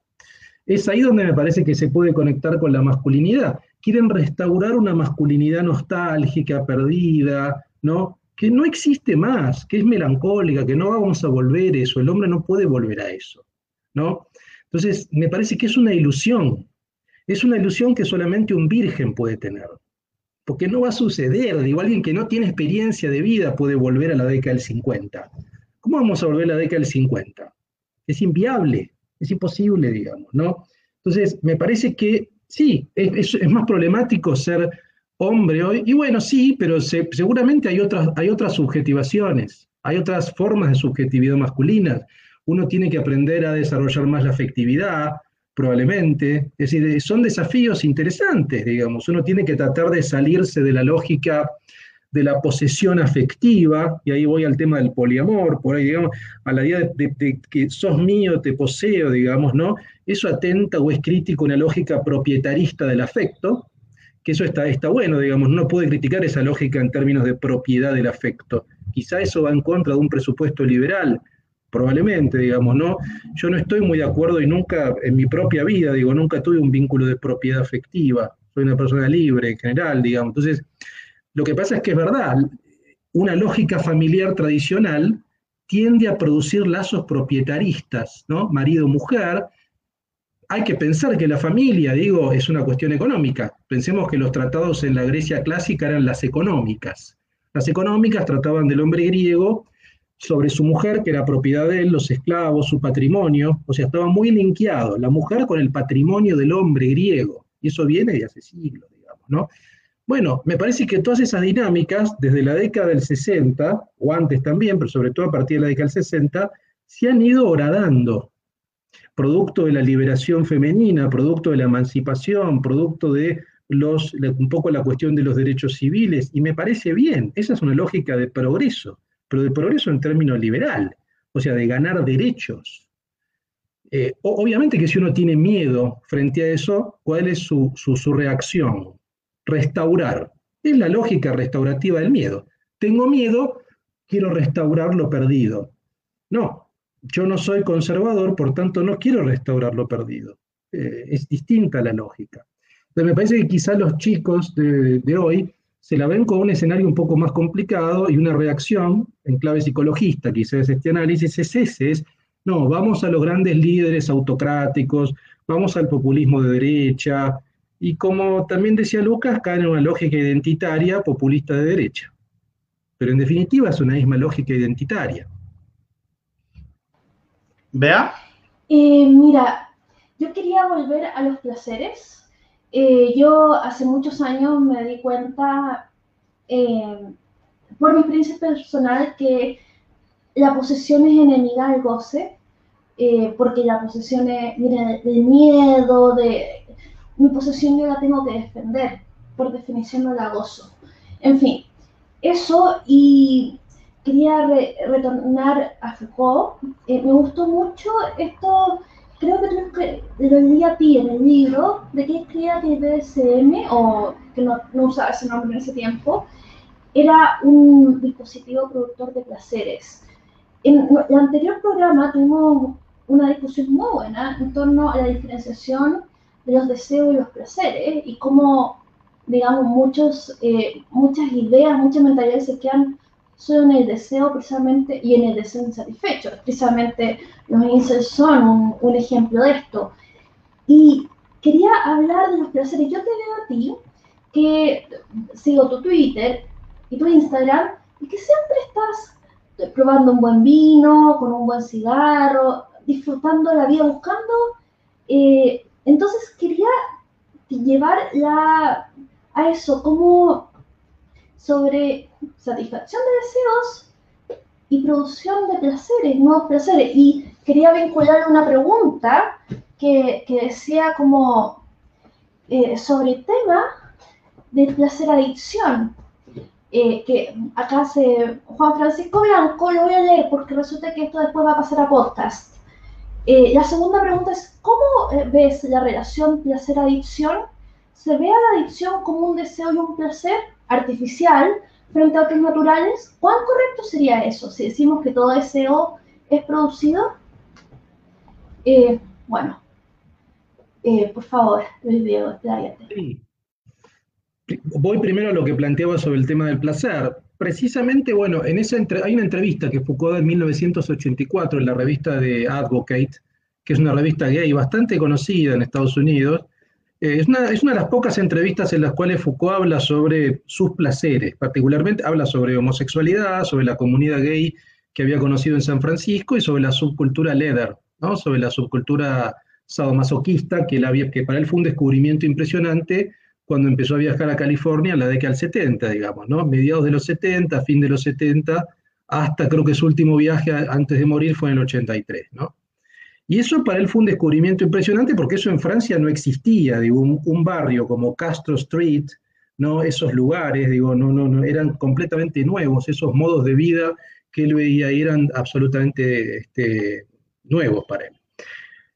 Es ahí donde me parece que se puede conectar con la masculinidad. Quieren restaurar una masculinidad nostálgica, perdida, ¿no? Que no existe más, que es melancólica, que no vamos a volver eso, el hombre no puede volver a eso, ¿no? Entonces, me parece que es una ilusión, es una ilusión que solamente un virgen puede tener porque no va a suceder. Digo, alguien que no tiene experiencia de vida puede volver a la década del 50. ¿Cómo vamos a volver a la década del 50? Es inviable, es imposible, digamos, ¿no? Entonces, me parece que sí, es, más problemático ser hombre hoy, y bueno, sí, pero seguramente hay otras, hay otras subjetivaciones, hay otras formas de subjetividad masculina. Uno tiene que aprender a desarrollar más la afectividad, probablemente. Es decir, son desafíos interesantes, digamos. Uno tiene que tratar de salirse de la lógica de la posesión afectiva, y ahí voy al tema del poliamor, por ahí, digamos, a la idea de, que sos mío, te poseo, digamos, ¿no? Eso atenta o es crítico una lógica propietarista del afecto, que eso está, está bueno, digamos, no puede criticar esa lógica en términos de propiedad del afecto. Quizá eso va en contra de un presupuesto liberal, probablemente, digamos, ¿no? Yo no estoy muy de acuerdo y nunca, en mi propia vida, digo, nunca tuve un vínculo de propiedad afectiva, soy una persona libre en general, digamos. Entonces, lo que pasa es que es verdad, una lógica familiar tradicional tiende a producir lazos propietaristas, ¿no? Marido-mujer. Hay que pensar que la familia, digo, es una cuestión económica. Pensemos que los tratados en la Grecia clásica eran las económicas. Las económicas trataban del hombre griego sobre su mujer, que era propiedad de él, los esclavos, su patrimonio, o sea, estaba muy linkeado la mujer con el patrimonio del hombre griego, y eso viene de hace siglos, digamos, ¿no? Bueno, me parece que todas esas dinámicas, desde la década del 60, o antes también, pero sobre todo a partir de la década del 60, se han ido horadando, producto de la liberación femenina, producto de la emancipación, producto de los, un poco la cuestión de los derechos civiles, y me parece bien, esa es una lógica de progreso, pero de progreso en términos liberal, o sea, de ganar derechos. Eh, obviamente que si uno tiene miedo frente a eso, ¿cuál es su, su reacción? Restaurar. Es la lógica restaurativa del miedo. Tengo miedo, quiero restaurar lo perdido. No, yo no soy conservador, por tanto no quiero restaurar lo perdido. Eh, es distinta la lógica. Entonces me parece que quizás los chicos de, hoy se la ven con un escenario un poco más complicado y una reacción en clave psicologista, quizás este análisis es ese, es, no, vamos a los grandes líderes autocráticos, vamos al populismo de derecha, y como también decía Lucas, cae en una lógica identitaria populista de derecha. Pero en definitiva es una misma lógica identitaria. ¿Vea? Eh, mira, yo quería volver a los placeres. Eh, yo hace muchos años me di cuenta, eh, por mi experiencia personal, que la posesión es enemiga del goce, porque la posesión viene del miedo, de mi posesión yo la tengo que defender, por definición no la gozo. En fin, eso y quería retornar a Foucault. Eh, me gustó mucho esto, creo que, lo leí a ti en el libro, de que escribía que BDSM, o que no, no usaba ese nombre en ese tiempo, era un dispositivo productor de placeres. En el anterior programa tuvimos una discusión muy buena en torno a la diferenciación de los deseos y los placeres y cómo, digamos, muchos, eh, muchas ideas, muchas mentalidades se quedan solo en el deseo precisamente y en el deseo insatisfecho. Precisamente los incels son un, ejemplo de esto. Y quería hablar de los placeres. Yo te veo a ti que sigo tu Twitter y tu Instagram y que siempre estás probando un buen vino, con un buen cigarro, disfrutando la vida, buscando eh, entonces quería llevar a eso como sobre satisfacción de deseos y producción de placeres, nuevos placeres. Y quería vincular una pregunta que, decía como eh, sobre el tema del placer adicción. Eh, que acá hace Juan Francisco Blanco, lo voy a leer porque resulta que esto después va a pasar a podcast. Eh, la segunda pregunta es, ¿cómo eh, ves la relación placer-adicción? ¿Se ve a la adicción como un deseo y un placer artificial frente a otros naturales? ¿Cuán correcto sería eso si decimos que todo deseo es producido? Eh, bueno, por favor, Luis Diego. Sí. Voy primero a lo que planteaba sobre el tema del placer. Precisamente, bueno, en esa hay una entrevista que Foucault da en 1984 en la revista de Advocate, que es una revista gay bastante conocida en Estados Unidos. Eh, es, una, es una de las pocas entrevistas en las cuales Foucault habla sobre sus placeres, particularmente habla sobre homosexualidad, sobre la comunidad gay que había conocido en San Francisco y sobre la subcultura leather, ¿no? sobre la subcultura sadomasoquista que, que para él fue un descubrimiento impresionante cuando empezó a viajar a California en la década del 70, digamos, ¿no? Mediados de los 70, fin de los 70, hasta creo que su último viaje antes de morir fue en el 83, ¿no? Y eso para él fue un descubrimiento impresionante porque eso en Francia no existía, digo, un, barrio como Castro Street, ¿no? Esos lugares, digo, no, no, no, eran completamente nuevos, esos modos de vida que él veía eran absolutamente este, nuevos para él.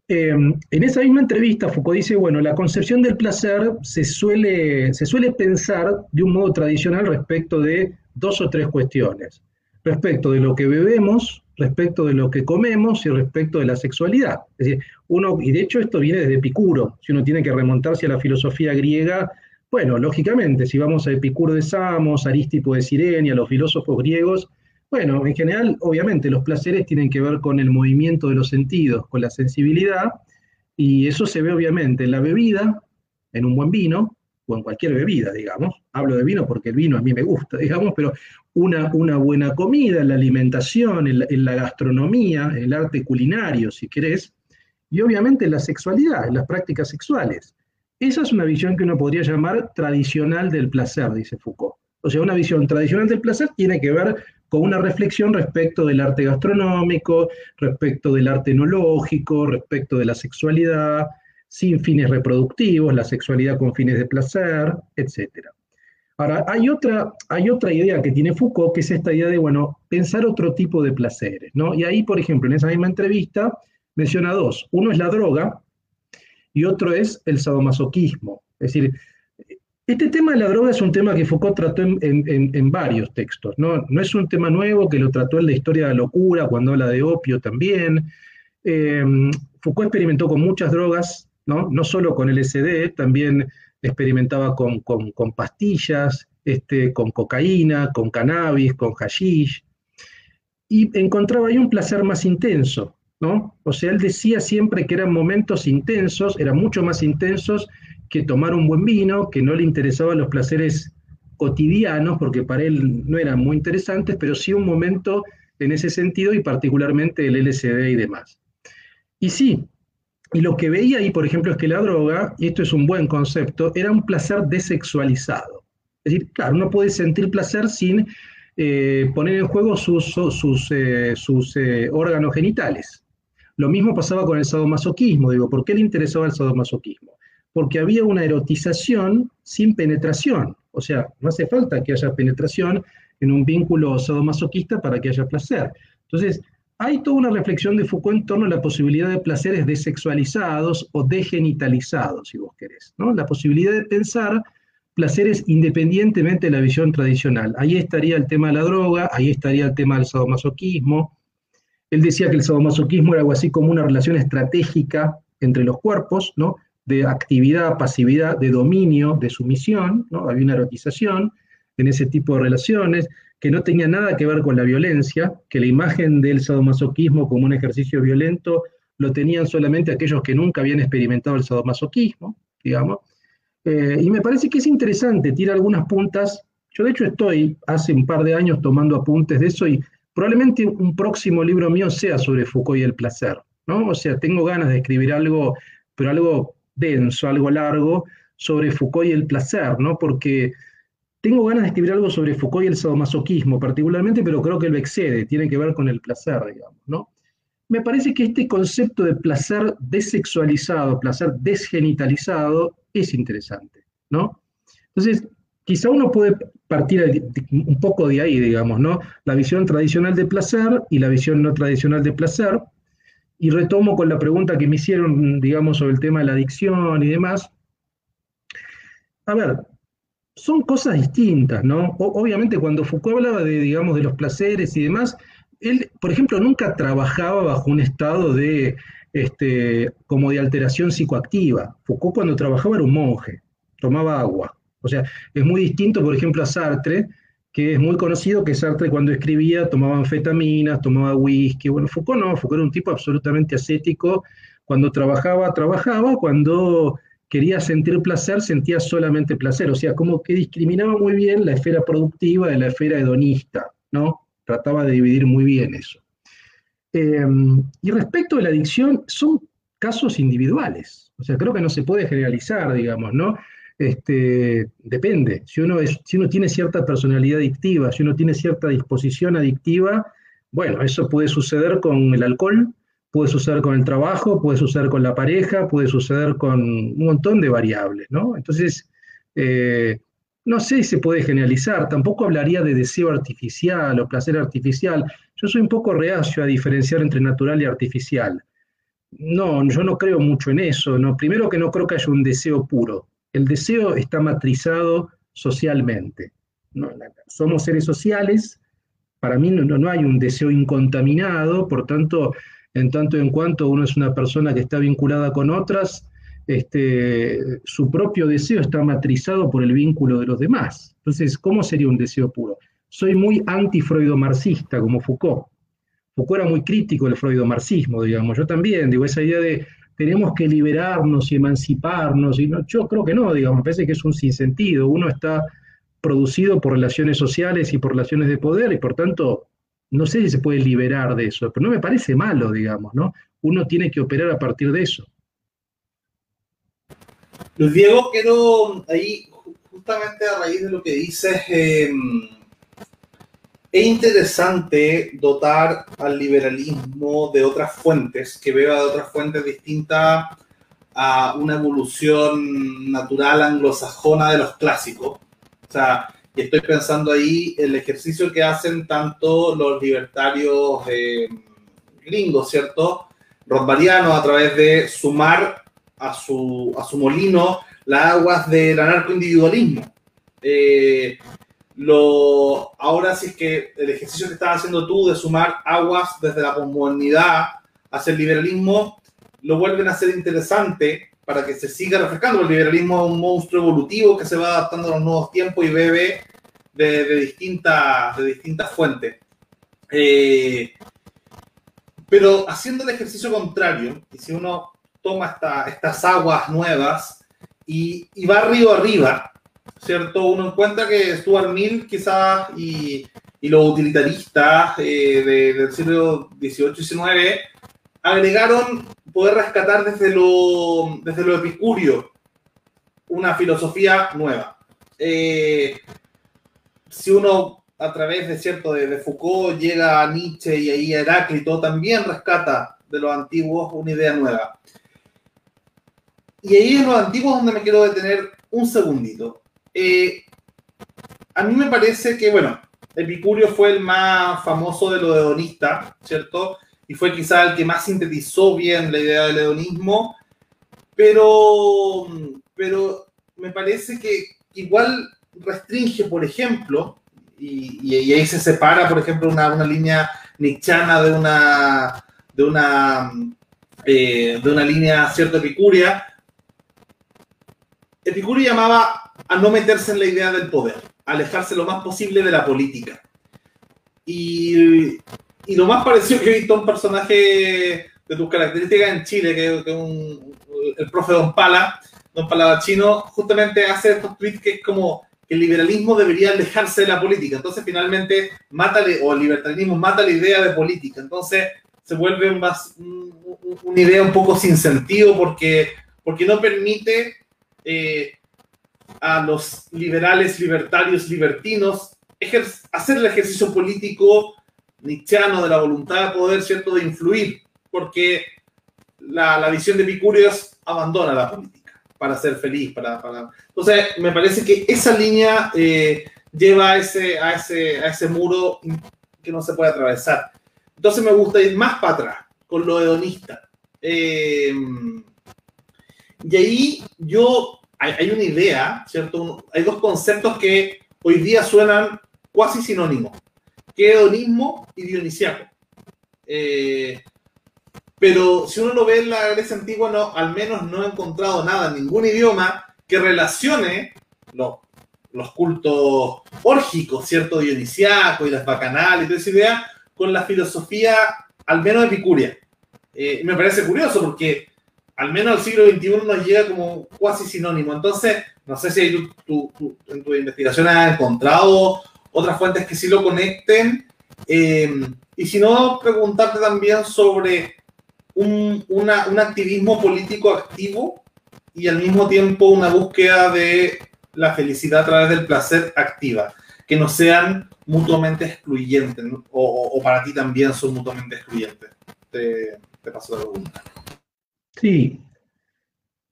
Em, en esa misma entrevista Foucault dice, bueno, la concepción del placer se suele, se suele pensar de un modo tradicional respecto de dos o tres cuestiones. Respecto de lo que bebemos, respecto de lo que comemos y respecto de la sexualidad. Es decir, uno, y de hecho esto viene desde Epicuro, si uno tiene que remontarse a la filosofía griega, bueno, lógicamente, si vamos a Epicuro de Samos, Aristipo de Sirenia, los filósofos griegos, bueno, en general, obviamente, los placeres tienen que ver con el movimiento de los sentidos, con la sensibilidad, y eso se ve obviamente en la bebida, en un buen vino, o en cualquier bebida, digamos. Hablo de vino porque el vino a mí me gusta, digamos, pero una, una buena comida, la alimentación, en la, gastronomía, el arte culinario, si querés, y obviamente en la sexualidad, las prácticas sexuales. Esa es una visión que uno podría llamar tradicional del placer, dice Foucault. O sea, una visión tradicional del placer tiene que ver con una reflexión respecto del arte gastronómico, respecto del arte enológico, respecto de la sexualidad, sin fines reproductivos, la sexualidad con fines de placer, etc. Ahora, hay otra, hay otra idea que tiene Foucault, que es esta idea de, bueno, pensar otro tipo de placeres, ¿no? Y ahí, por ejemplo, en esa misma entrevista, menciona dos. Uno es la droga y otro es el sadomasoquismo. Es decir, este tema de la droga es un tema que Foucault trató en, varios textos, ¿no? Es un tema nuevo, que lo trató en la historia de la locura, cuando habla de opio también. Eh, Foucault experimentó con muchas drogas, ¿no? No solo con LSD, también experimentaba con, pastillas, este, con cocaína, con cannabis, con hashish, y encontraba ahí un placer más intenso, ¿no? O sea, él decía siempre que eran momentos intensos, eran mucho más intensos que tomar un buen vino, que no le interesaban los placeres cotidianos, porque para él no eran muy interesantes, pero sí un momento en ese sentido y particularmente el LSD y demás. Y sí, y lo que veía ahí, por ejemplo, es que la droga, y esto es un buen concepto, era un placer desexualizado. Es decir, claro, uno puede sentir placer sin eh, poner en juego sus, sus, eh, eh, órganos genitales. Lo mismo pasaba con el sadomasoquismo. Digo, ¿por qué le interesaba el sadomasoquismo? Porque había una erotización sin penetración. O sea, no hace falta que haya penetración en un vínculo sadomasoquista para que haya placer. Entonces, hay toda una reflexión de Foucault en torno a la posibilidad de placeres desexualizados o degenitalizados, si vos querés, ¿no? La posibilidad de pensar placeres independientemente de la visión tradicional. Ahí estaría el tema de la droga, ahí estaría el tema del sadomasoquismo. Él decía que el sadomasoquismo era algo así como una relación estratégica entre los cuerpos, ¿no? De actividad, pasividad, de dominio, de sumisión, ¿no? había una erotización en ese tipo de relaciones, que no tenía nada que ver con la violencia, que la imagen del sadomasoquismo como un ejercicio violento lo tenían solamente aquellos que nunca habían experimentado el sadomasoquismo, digamos. Eh, y me parece que es interesante, tira algunas puntas. Yo de hecho estoy hace un par de años tomando apuntes de eso y probablemente un próximo libro mío sea sobre Foucault y el placer, ¿no? O sea, tengo ganas de escribir algo, pero algo denso, algo largo, sobre Foucault y el placer, ¿no? Porque tengo ganas de escribir algo sobre Foucault y el sadomasoquismo particularmente, pero creo que lo excede, tiene que ver con el placer, digamos, ¿no? Me parece que este concepto de placer desexualizado, placer desgenitalizado, es interesante, ¿no? Entonces, quizá uno puede partir un poco de ahí, digamos, ¿no? La visión tradicional de placer y la visión no tradicional de placer, y retomo con la pregunta que me hicieron, digamos, sobre el tema de la adicción y demás. A ver, son cosas distintas, ¿no? obviamente cuando Foucault hablaba de, digamos, de los placeres y demás, él, por ejemplo, nunca trabajaba bajo un estado de, este, como de alteración psicoactiva. Foucault cuando trabajaba era un monje, tomaba agua. O sea, es muy distinto, por ejemplo, a Sartre, que es muy conocido que Sartre cuando escribía tomaba anfetaminas, tomaba whisky. Bueno, Foucault no, Foucault era un tipo absolutamente ascético. Cuando trabajaba, trabajaba. Cuando quería sentir placer, sentía solamente placer. O sea, como que discriminaba muy bien la esfera productiva de la esfera hedonista, ¿no? Trataba de dividir muy bien eso. Em, y respecto de la adicción, son casos individuales. O sea, creo que no se puede generalizar, digamos, ¿no? Este, depende. Si uno, si uno tiene cierta personalidad adictiva, si uno tiene cierta disposición adictiva, bueno, eso puede suceder con el alcohol, puede suceder con el trabajo, puede suceder con la pareja, puede suceder con un montón de variables, ¿no? Entonces, eh, no sé si se puede generalizar, tampoco hablaría de deseo artificial o placer artificial. Yo soy un poco reacio a diferenciar entre natural y artificial. no, yo no creo mucho en eso. No. Primero que no creo que haya un deseo puro. El deseo está matrizado socialmente. Somos seres sociales, para mí no, no, hay un deseo incontaminado, por tanto, en tanto en cuanto uno es una persona que está vinculada con otras, este, su propio deseo está matrizado por el vínculo de los demás. Entonces, ¿cómo sería un deseo puro? Soy muy anti-freudo-marxista, como Foucault. Foucault era muy crítico del freudo-marxismo, digamos. Yo también, digo, esa idea de tenemos que liberarnos y emanciparnos, y no, yo creo que no, digamos, me parece que es un sinsentido. Uno está producido por relaciones sociales y por relaciones de poder, y por tanto, no sé si se puede liberar de eso, pero no me parece malo, digamos, ¿no? Uno tiene que operar a partir de eso. Luis Diego, quiero ahí, justamente a raíz de lo que dices, em, es interesante dotar al liberalismo de otras fuentes, que beba de otras fuentes distintas a una evolución natural anglosajona de los clásicos. O sea, y estoy pensando ahí el ejercicio que hacen tanto los libertarios em, gringos, ¿cierto? Rothbardianos a través de sumar a su, a su molino las aguas del anarcoindividualismo. Eh, lo, ahora sí es que el ejercicio que estás haciendo tú de sumar aguas desde la posmodernidad hacia el liberalismo lo vuelven a ser interesante para que se siga refrescando. El liberalismo es un monstruo evolutivo que se va adaptando a los nuevos tiempos y bebe de, distintas, de distintas fuentes. Eh, pero haciendo el ejercicio contrario, y si uno toma estas aguas nuevas y, va río arriba, ¿cierto? Uno encuentra que Stuart Mill quizás y, los utilitaristas eh, del siglo XVIII y XIX agregaron poder rescatar desde lo, desde epicurio una filosofía nueva. Eh, si uno a través de cierto de, Foucault llega a Nietzsche y ahí a Heráclito, también rescata de los antiguos una idea nueva. Y ahí en los antiguos donde me quiero detener un segundito. Eh, a mí me parece que, bueno, Epicurio fue el más famoso de los hedonistas, ¿cierto? Y fue quizá el que más sintetizó bien la idea del hedonismo, pero, pero me parece que igual restringe, por ejemplo, y, ahí se separa, por ejemplo, una, línea nichana de una, de una, eh, de una línea cierto epicuria, Epicurio llamaba a no meterse en la idea del poder, a alejarse lo más posible de la política. Y, y lo más parecido que he visto a un personaje de tus características en Chile, que, es el profe Don Pala, Don Pala Chino, justamente hace estos tweets que es como que el liberalismo debería alejarse de la política. Entonces, finalmente, mata, o el libertarianismo mata la idea de política. Entonces, se vuelve más, una idea un poco sin sentido porque, porque no permite eh, a los liberales, libertarios, libertinos, hacer el ejercicio político nichiano de la voluntad de poder, ¿cierto?, de influir, porque la, visión de Epicurio es abandona la política para ser feliz, para, Entonces, me parece que esa línea eh, lleva a ese, a, ese, a ese muro que no se puede atravesar. Entonces me gusta ir más para atrás, con lo hedonista. Eh, y ahí yo, hay, una idea, ¿cierto? Hay dos conceptos que hoy día suenan cuasi sinónimos, que hedonismo y dionisiaco. Eh, pero si uno lo ve en la Grecia antigua, no, al menos no he encontrado nada ningún idioma que relacione los, los cultos órgicos, ¿cierto? Dionisiaco y las bacanales y toda esa idea con la filosofía, al menos epicuria. Eh, me parece curioso porque al menos al siglo XXI nos llega como cuasi sinónimo. Entonces, no sé si en tu investigación has encontrado otras fuentes que sí lo conecten. Eh, y si no, preguntarte también sobre un, activismo político activo y al mismo tiempo una búsqueda de la felicidad a través del placer activa, que no sean mutuamente excluyentes o, para ti también son mutuamente excluyentes. Te, te paso la pregunta. Sí,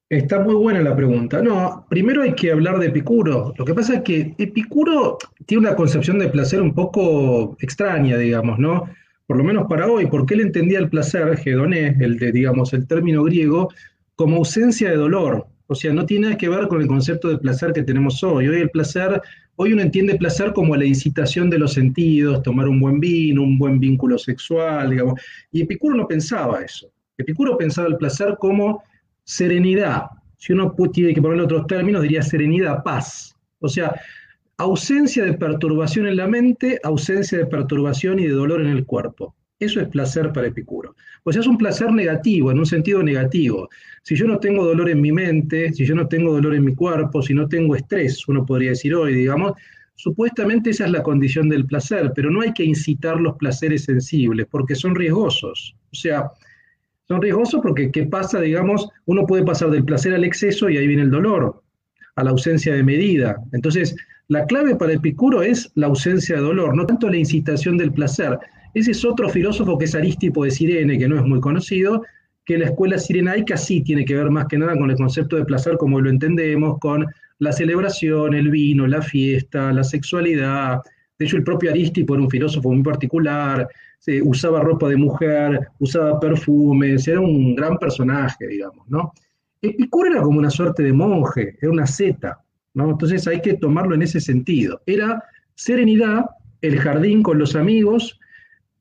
está muy buena la pregunta. No, primero hay que hablar de Epicuro. Lo que pasa es que Epicuro tiene una concepción de placer un poco extraña, digamos, ¿no? por lo menos para hoy, porque él entendía el placer, hedoné, el de, digamos, el término griego, como ausencia de dolor. O sea, no tiene nada que ver con el concepto de placer que tenemos hoy. Hoy el placer, hoy uno entiende placer como la incitación de los sentidos, tomar un buen vino, un buen vínculo sexual, digamos. Y Epicuro no pensaba eso. Epicuro pensaba el placer como serenidad. Si uno tiene que ponerle otros términos, diría serenidad, paz. O sea, ausencia de perturbación en la mente, ausencia de perturbación y de dolor en el cuerpo. Eso es placer para Epicuro. O sea, es un placer negativo, en un sentido negativo. Si yo no tengo dolor en mi mente, si yo no tengo dolor en mi cuerpo, si no tengo estrés, uno podría decir hoy, digamos, supuestamente esa es la condición del placer, pero no hay que incitar los placeres sensibles, porque son riesgosos. O sea, son riesgosos porque, ¿qué pasa? Digamos, uno puede pasar del placer al exceso y ahí viene el dolor, a la ausencia de medida. Entonces, la clave para Epicuro es la ausencia de dolor, no tanto la incitación del placer. Ese es otro filósofo que es Aristipo de Sirene, que no es muy conocido, que la escuela sirenaica sí tiene que ver más que nada con el concepto de placer como lo entendemos, con la celebración, el vino, la fiesta, la sexualidad. De hecho, el propio Aristipo era un filósofo muy particular, usaba ropa de mujer, usaba perfumes, era un gran personaje, digamos, ¿no? Epicuro era como una suerte de monje, era una zeta, ¿no? Entonces hay que tomarlo en ese sentido. Era serenidad, el jardín con los amigos,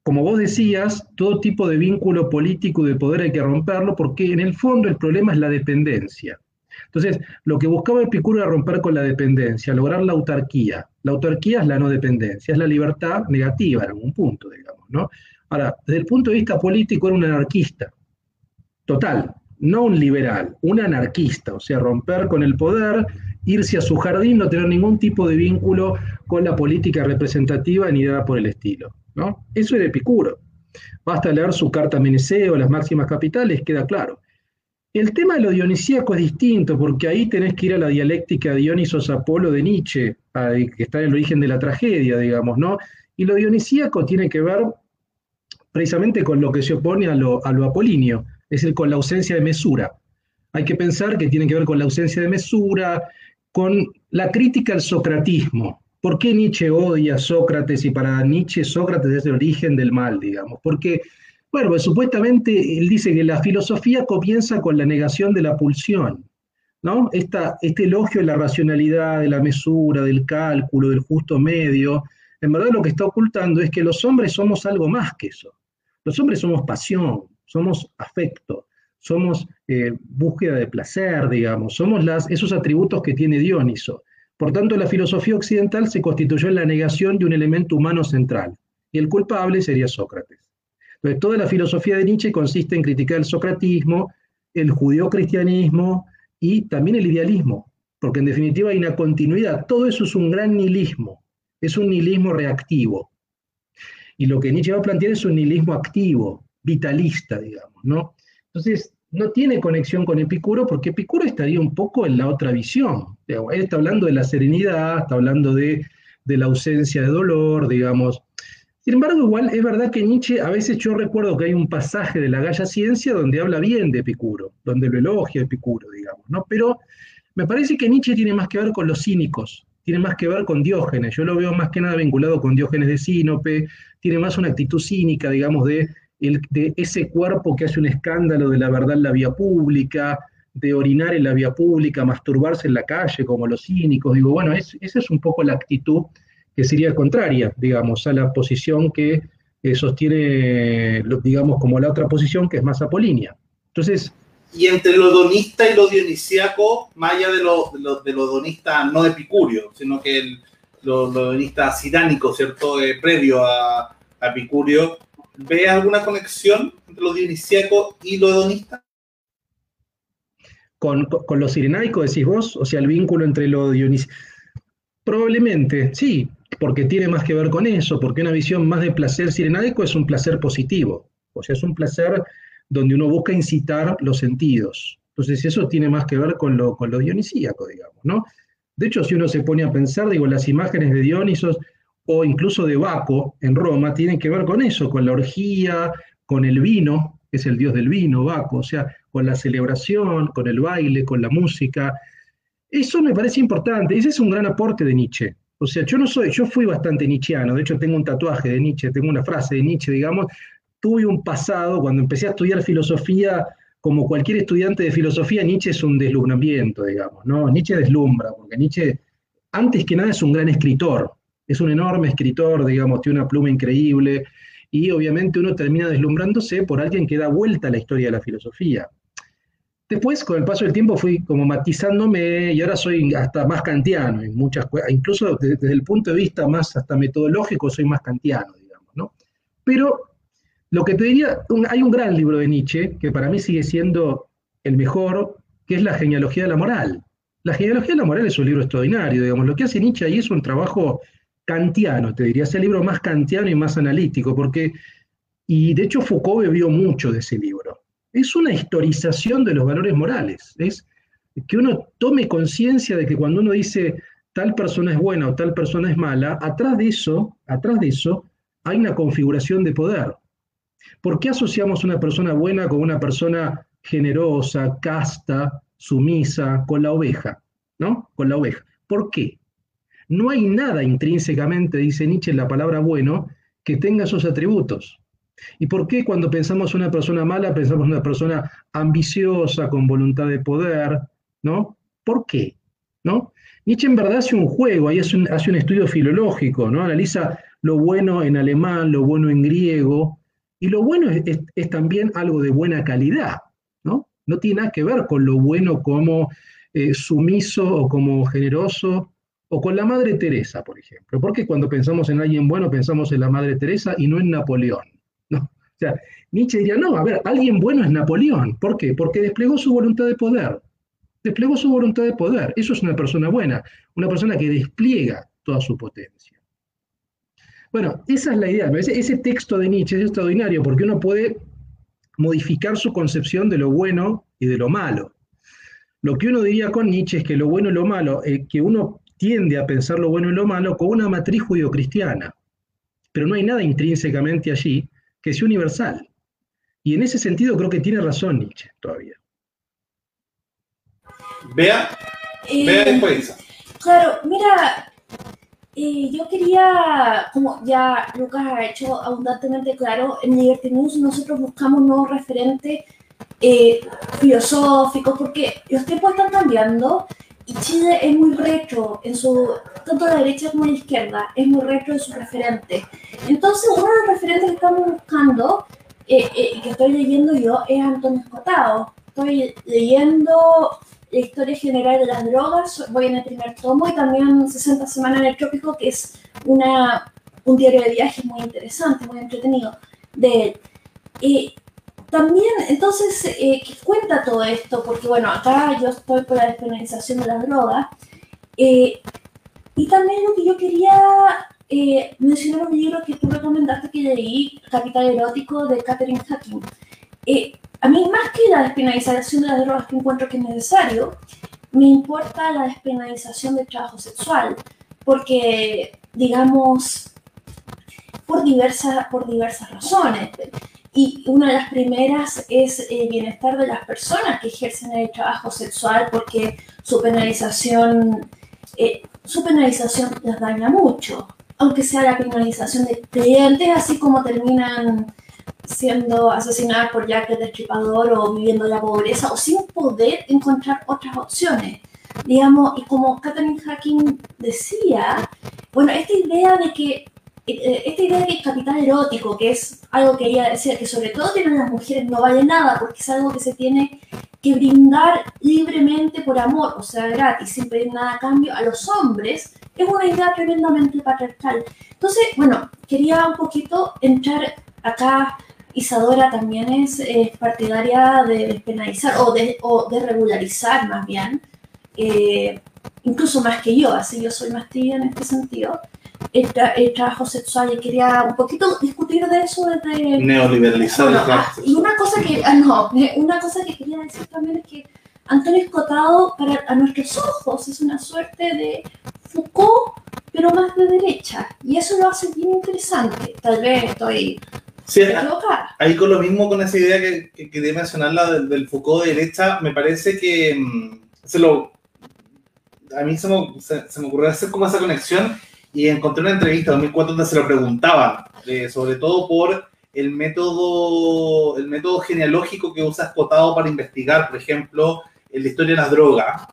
como vos decías, todo tipo de vínculo político y de poder hay que romperlo porque en el fondo el problema es la dependencia. Entonces, lo que buscaba Epicuro era romper con la dependencia, lograr la autarquía. La autarquía es la no dependencia, es la libertad negativa en algún punto, digamos, ¿no? Ahora, desde el punto de vista político era un anarquista, total, no un liberal, un anarquista, o sea, romper con el poder, irse a su jardín, no tener ningún tipo de vínculo con la política representativa ni nada por el estilo. ¿no? Eso era Epicuro. Basta leer su carta a Meneceo, las máximas capitales, queda claro. El tema de lo dionisíaco es distinto, porque ahí tenés que ir a la dialéctica Dionisos-Apolo de Nietzsche, que está en el origen de la tragedia, digamos, ¿no? Y lo dionisíaco tiene que ver precisamente con lo que se opone a lo, a es decir, con la ausencia de mesura. Hay que pensar que tiene que ver con la ausencia de mesura, con la crítica al socratismo. ¿Por qué Nietzsche odia a Sócrates y para Nietzsche Sócrates es el origen del mal, digamos? Porque, bueno, pues supuestamente él dice que la filosofía comienza con la negación de la pulsión, ¿no? Este elogio de la racionalidad, de la mesura, del cálculo, del justo medio, en verdad lo que está ocultando es que los hombres somos algo más que eso. Los hombres somos pasión, somos afecto, somos eh, búsqueda de placer, digamos, somos las, esos atributos que tiene Dioniso. Por tanto, la filosofía occidental se constituyó en la negación de un elemento humano central, y el culpable sería Sócrates. Entonces, toda la filosofía de Nietzsche consiste en criticar el socratismo, el judío-cristianismo y también el idealismo, porque en definitiva hay una continuidad. Todo eso es un gran nihilismo, es un nihilismo reactivo. Y lo que Nietzsche va a plantear es un nihilismo activo, vitalista, digamos, ¿no? Entonces, no tiene conexión con Epicuro porque Epicuro estaría un poco en la otra visión. Él está hablando de la serenidad, está hablando de, la ausencia de dolor, digamos. Sin embargo, igual es verdad que Nietzsche, a veces yo recuerdo que hay un pasaje de la Galla Ciencia donde habla bien de Epicuro, donde lo elogia Epicuro, digamos, ¿no? Pero me parece que Nietzsche tiene más que ver con los cínicos, tiene más que ver con Diógenes. Yo lo veo más que nada vinculado con Diógenes de Sinope, tiene más una actitud cínica, digamos, de de ese cuerpo que hace un escándalo de la verdad en la vía pública, de orinar en la vía pública, masturbarse en la calle como los cínicos. Digo, bueno, esa es un poco la actitud que sería contraria, digamos, a la posición que eh, sostiene, digamos, como la otra posición que es más apolínea. Entonces... Y entre lo donista y lo dionisíaco, más allá de lo, de lo, donista no de Epicurio, sino que el, lo, donista sidánico, ¿cierto? Eh, previo a, a Epicurio, ¿Ve alguna conexión entre lo dionisíaco y lo hedonista? Con, con, lo sirenaico, decís vos, o sea, el vínculo entre lo dionisíaco. Probablemente, sí, porque tiene más que ver con eso, porque una visión más de placer sirenaico es un placer positivo, o sea, es un placer donde uno busca incitar los sentidos. Entonces, eso tiene más que ver con lo, con lo dionisíaco, digamos, ¿no? De hecho, si uno se pone a pensar, digo, las imágenes de Dionisos o incluso de Baco en Roma tienen que ver con eso, con la orgía, con el vino, que es el dios del vino, Baco, o sea, con la celebración, con el baile, con la música. Eso me parece importante, ese es un gran aporte de Nietzsche. O sea, yo no soy, yo fui bastante nietzscheano, de hecho tengo un tatuaje de Nietzsche, tengo una frase de Nietzsche, digamos, tuve un pasado, cuando empecé a estudiar filosofía, como cualquier estudiante de filosofía, Nietzsche es un deslumbramiento, digamos, ¿no? Nietzsche deslumbra, porque Nietzsche, antes que nada, es un gran escritor, es un enorme escritor, digamos, tiene una pluma increíble, y obviamente uno termina deslumbrándose por alguien que da vuelta a la historia de la filosofía. Después, con el paso del tiempo, fui como matizándome y ahora soy hasta más kantiano en muchas incluso desde, el punto de vista más hasta metodológico, soy más kantiano, digamos, ¿no? Pero lo que te diría, hay un gran libro de Nietzsche que para mí sigue siendo el mejor, que es La genealogía de la moral. La genealogía de la moral es un libro extraordinario, digamos, lo que hace Nietzsche ahí es un trabajo kantiano, te diría, es el libro más kantiano y más analítico, porque, y de hecho Foucault bebió mucho de ese libro. Es una historización de los valores morales, es que uno tome conciencia de que cuando uno dice tal persona es buena o tal persona es mala, atrás de eso, atrás de eso, hay una configuración de poder. ¿Por qué asociamos una persona buena con una persona generosa, casta, sumisa, con la oveja? ¿No? Con la oveja. ¿Por qué? No hay nada intrínsecamente, dice Nietzsche en la palabra bueno, que tenga esos atributos. ¿Y por qué cuando pensamos una persona mala pensamos una persona ambiciosa, con voluntad de poder? ¿No? ¿Por qué? ¿No? Nietzsche en verdad hace un juego, ahí hace un, hace un estudio filológico, ¿no? Analiza lo bueno en alemán, lo bueno en griego, y lo bueno es, también algo de buena calidad, ¿no? No tiene nada que ver con lo bueno como eh, sumiso o como generoso, o con la Madre Teresa, por ejemplo. Porque cuando pensamos en alguien bueno, pensamos en la Madre Teresa y no en Napoleón. Nietzsche diría, no, a ver, alguien bueno es Napoleón. ¿Por qué? Porque desplegó su voluntad de poder. Desplegó su voluntad de poder. Eso es una persona buena, una persona que despliega toda su potencia. Bueno, esa es la idea. Ese, ese texto de Nietzsche es extraordinario porque uno puede modificar su concepción de lo bueno y de lo malo. Lo que uno diría con Nietzsche es que lo bueno y lo malo, eh, que uno tiende a pensar lo bueno y lo malo con una matriz judio-cristiana. Pero no hay nada intrínsecamente allí que sea universal. Y en ese sentido creo que tiene razón Nietzsche todavía. Vea, Eh, vea después. Claro, mira, eh, yo quería, como ya Lucas ha hecho abundantemente claro, en Liberty News nosotros buscamos nuevos referentes eh, filosóficos porque los tiempos están cambiando y Chile es muy retro en su, tanto la derecha como la izquierda, es muy retro en su referente. Entonces, uno de los referentes que estamos buscando, eh, eh, que estoy leyendo yo, es Antonio Escotado. Estoy leyendo la historia general de las drogas, voy en el primer tomo, y también 60 semanas en el trópico, que es una, un diario de viaje muy interesante, muy entretenido de él. Y también, entonces, eh, ¿qué cuenta todo esto? Porque, bueno, acá yo estoy por la despenalización de las drogas. eh, y también lo que yo quería eh, mencionar un libro que tú recomendaste que leí, Capital Erótico, de Catherine Hacking. Eh, a mí, más que la despenalización de las drogas que encuentro que es necesario, me importa la despenalización del trabajo sexual, porque, digamos, por diversas, por diversas razones. Y una de las primeras es el bienestar de las personas que ejercen el trabajo sexual porque su penalización, eh, su penalización les daña mucho, aunque sea la penalización de clientes, así como terminan siendo asesinadas por Jack el Destripador o viviendo la pobreza o sin poder encontrar otras opciones. Digamos, y como Catherine Hacking decía, bueno, esta idea de que eh, esta idea de que capital erótico, que es algo que ella decía, que sobre todo tienen las mujeres, no vale nada, porque es algo que se tiene que brindar libremente por amor, o sea, gratis, sin pedir nada a cambio a los hombres, es una idea tremendamente patriarcal. Entonces, bueno, quería un poquito entrar acá. Isadora también es eh, partidaria de despenalizar o de, o de regularizar más bien, eh, incluso más que yo, así yo soy más tibia en este sentido el, tra el, trabajo sexual y quería un poquito discutir de eso desde neoliberalizar bueno, ah, y una cosa que ah, no una cosa que quería decir también es que Antonio Escotado para a nuestros ojos es una suerte de Foucault pero más de derecha. Y eso lo hace bien interesante. Tal vez estoy sí, equivocada. ahí con lo mismo con esa idea que, que quería mencionar la del, del, Foucault de derecha me parece que mmm, se lo a mí se me, se, se me ocurrió hacer como esa conexión y encontré una entrevista en 2004 donde se lo preguntaban, eh, sobre todo por el método, el método genealógico que usa Escotado para investigar, por ejemplo, en la historia de las drogas.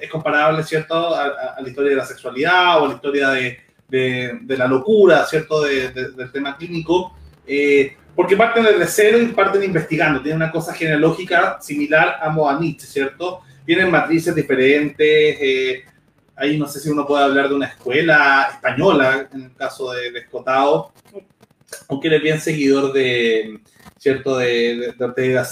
es comparable, ¿cierto?, a, la historia de la sexualidad o a la historia de, de, la locura, ¿cierto?, del tema clínico. Eh, porque parten desde cero y parten investigando. Tienen una cosa genealógica similar a Nietzsche, ¿cierto? Tienen matrices diferentes. Eh, ahí no sé si uno puede hablar de una escuela española, en el caso de, Escotado, aunque él es bien seguidor de, ¿cierto? De, de, Ortega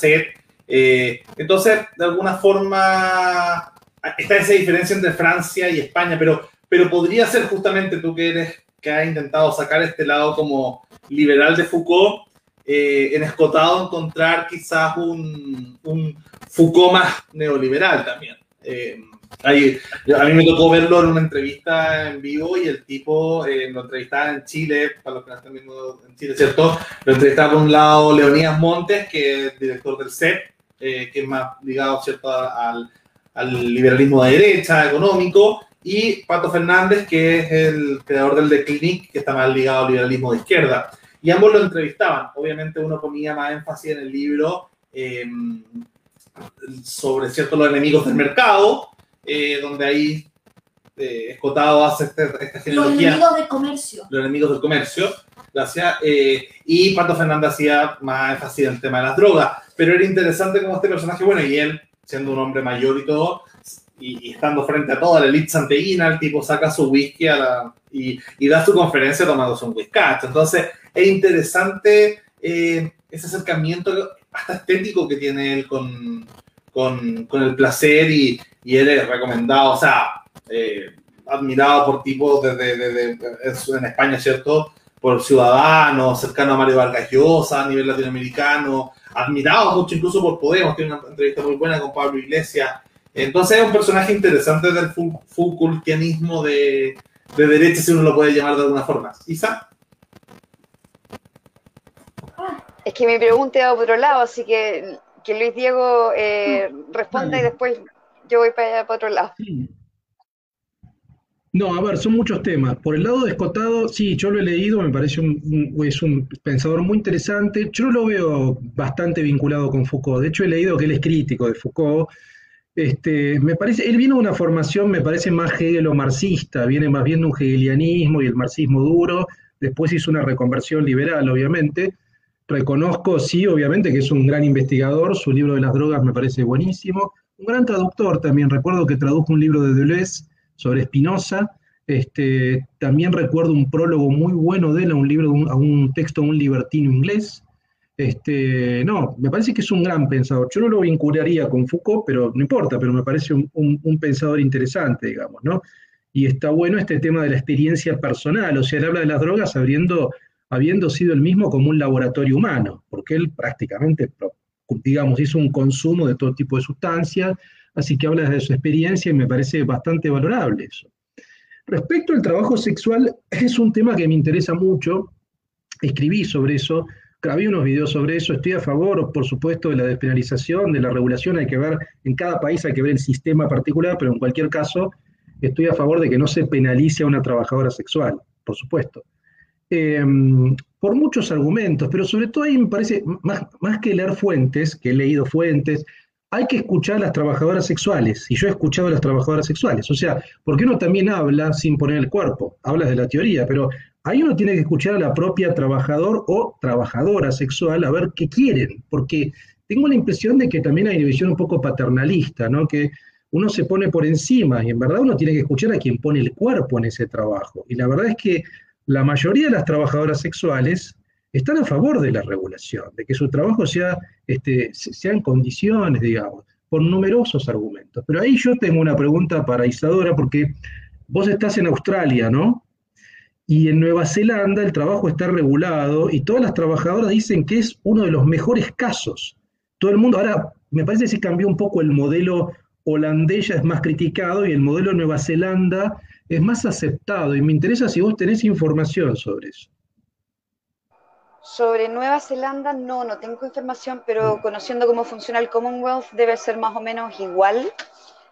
eh, entonces, de alguna forma, está esa diferencia entre Francia y España, pero, pero podría ser justamente tú que eres que has intentado sacar este lado como liberal de Foucault, eh, en Escotado encontrar quizás un, un, Foucault más neoliberal también. Eh, a mí me tocó verlo en una entrevista en vivo y el tipo eh, lo entrevistaba en Chile, para los que no están viendo en Chile, ¿cierto? Lo entrevistaba por un lado Leonidas Montes, que es director del CEP, que es más ligado, ¿cierto?, al, al liberalismo de derecha, económico, y Pato Fernández, que es el creador del The Clinic, que está más ligado al liberalismo de izquierda y ambos lo entrevistaban. Obviamente uno ponía más énfasis en el libro em, sobre ciertos los enemigos del mercado, eh, donde ahí eh, Escotado hace este, esta genealogía. Los enemigos del comercio. Los enemigos del comercio. Gracias. Eh, y Pato Fernández hacía más énfasis en el tema de las drogas. Pero era interesante como este personaje, bueno, y él, siendo un hombre mayor y todo, y, estando frente a toda la elite santeguina, el tipo saca su whisky y, y, da su conferencia tomándose un whisky. Entonces, es interesante eh, ese acercamiento hasta estético que tiene él con, con, con el placer y, y, él es recomendado, o sea, eh, admirado por tipos desde, en España, ¿cierto? Por ciudadanos, cercano a Mario Vargas Llosa a nivel latinoamericano, admirado mucho incluso por Podemos, tiene una entrevista muy buena con Pablo Iglesias. Entonces es un personaje interesante del Foucaultianismo de, de derecha, si uno lo puede llamar de alguna forma. Isa. Es que mi pregunta iba por otro lado, así que que Luis Diego eh, responda y después yo voy para, para otro lado. No, a ver, son muchos temas. Por el lado de Escotado, sí, yo lo he leído, me parece un, es un pensador muy interesante. Yo lo veo bastante vinculado con Foucault. De hecho, he leído que él es crítico de Foucault. Este, me parece, él viene de una formación, me parece más hegelo marxista, viene más bien de un hegelianismo y el marxismo duro. Después hizo una reconversión liberal, obviamente Reconozco, sí, obviamente, que es un gran investigador, su libro de las drogas me parece buenísimo. Un gran traductor también, recuerdo que tradujo un libro de Deleuze sobre Spinoza. Este, también recuerdo un prólogo muy bueno de él a un libro, a un texto de un libertino inglés. Este, no, me parece que es un gran pensador. Yo no lo vincularía con Foucault, pero no importa, pero me parece un, un pensador interesante, digamos, ¿no? Y está bueno este tema de la experiencia personal, o sea, él habla de las drogas abriendo habiendo sido el mismo como un laboratorio humano, porque él prácticamente, digamos, hizo un consumo de todo tipo de sustancias, así que habla de su experiencia y me parece bastante valorable eso. Respecto al trabajo sexual, es un tema que me interesa mucho, escribí sobre eso, grabé unos videos sobre eso, estoy a favor, por supuesto, de la despenalización, de la regulación, hay que ver, en cada país hay que ver el sistema particular, pero en cualquier caso, estoy a favor de que no se penalice a una trabajadora sexual, por supuesto. Em, por muchos argumentos, pero sobre todo ahí me parece, más, más que leer fuentes, que he leído fuentes, hay que escuchar a las trabajadoras sexuales, y yo he escuchado a las trabajadoras sexuales, o sea, porque uno también habla sin poner el cuerpo, hablas de la teoría, pero ahí uno tiene que escuchar a la propia trabajador o trabajadora sexual a ver qué quieren, porque tengo la impresión de que también hay una visión un poco paternalista, ¿no? Que uno se pone por encima y en verdad uno tiene que escuchar a quien pone el cuerpo en ese trabajo. Y la verdad es que la mayoría de las trabajadoras sexuales están a favor de la regulación, de que su trabajo sea, este, sea en condiciones, digamos, por numerosos argumentos. Pero ahí yo tengo una pregunta para Isadora, porque vos estás en Australia, ¿no? Y en Nueva Zelanda el trabajo está regulado y todas las trabajadoras dicen que es uno de los mejores casos. Todo el mundo, ahora me parece que se cambió un poco el modelo holandés, ya es más criticado, y el modelo de Nueva Zelanda es más aceptado y me interesa si vos tenés información sobre eso. Sobre Nueva Zelanda no, no tengo información, pero conociendo cómo funciona el Commonwealth debe ser más o menos igual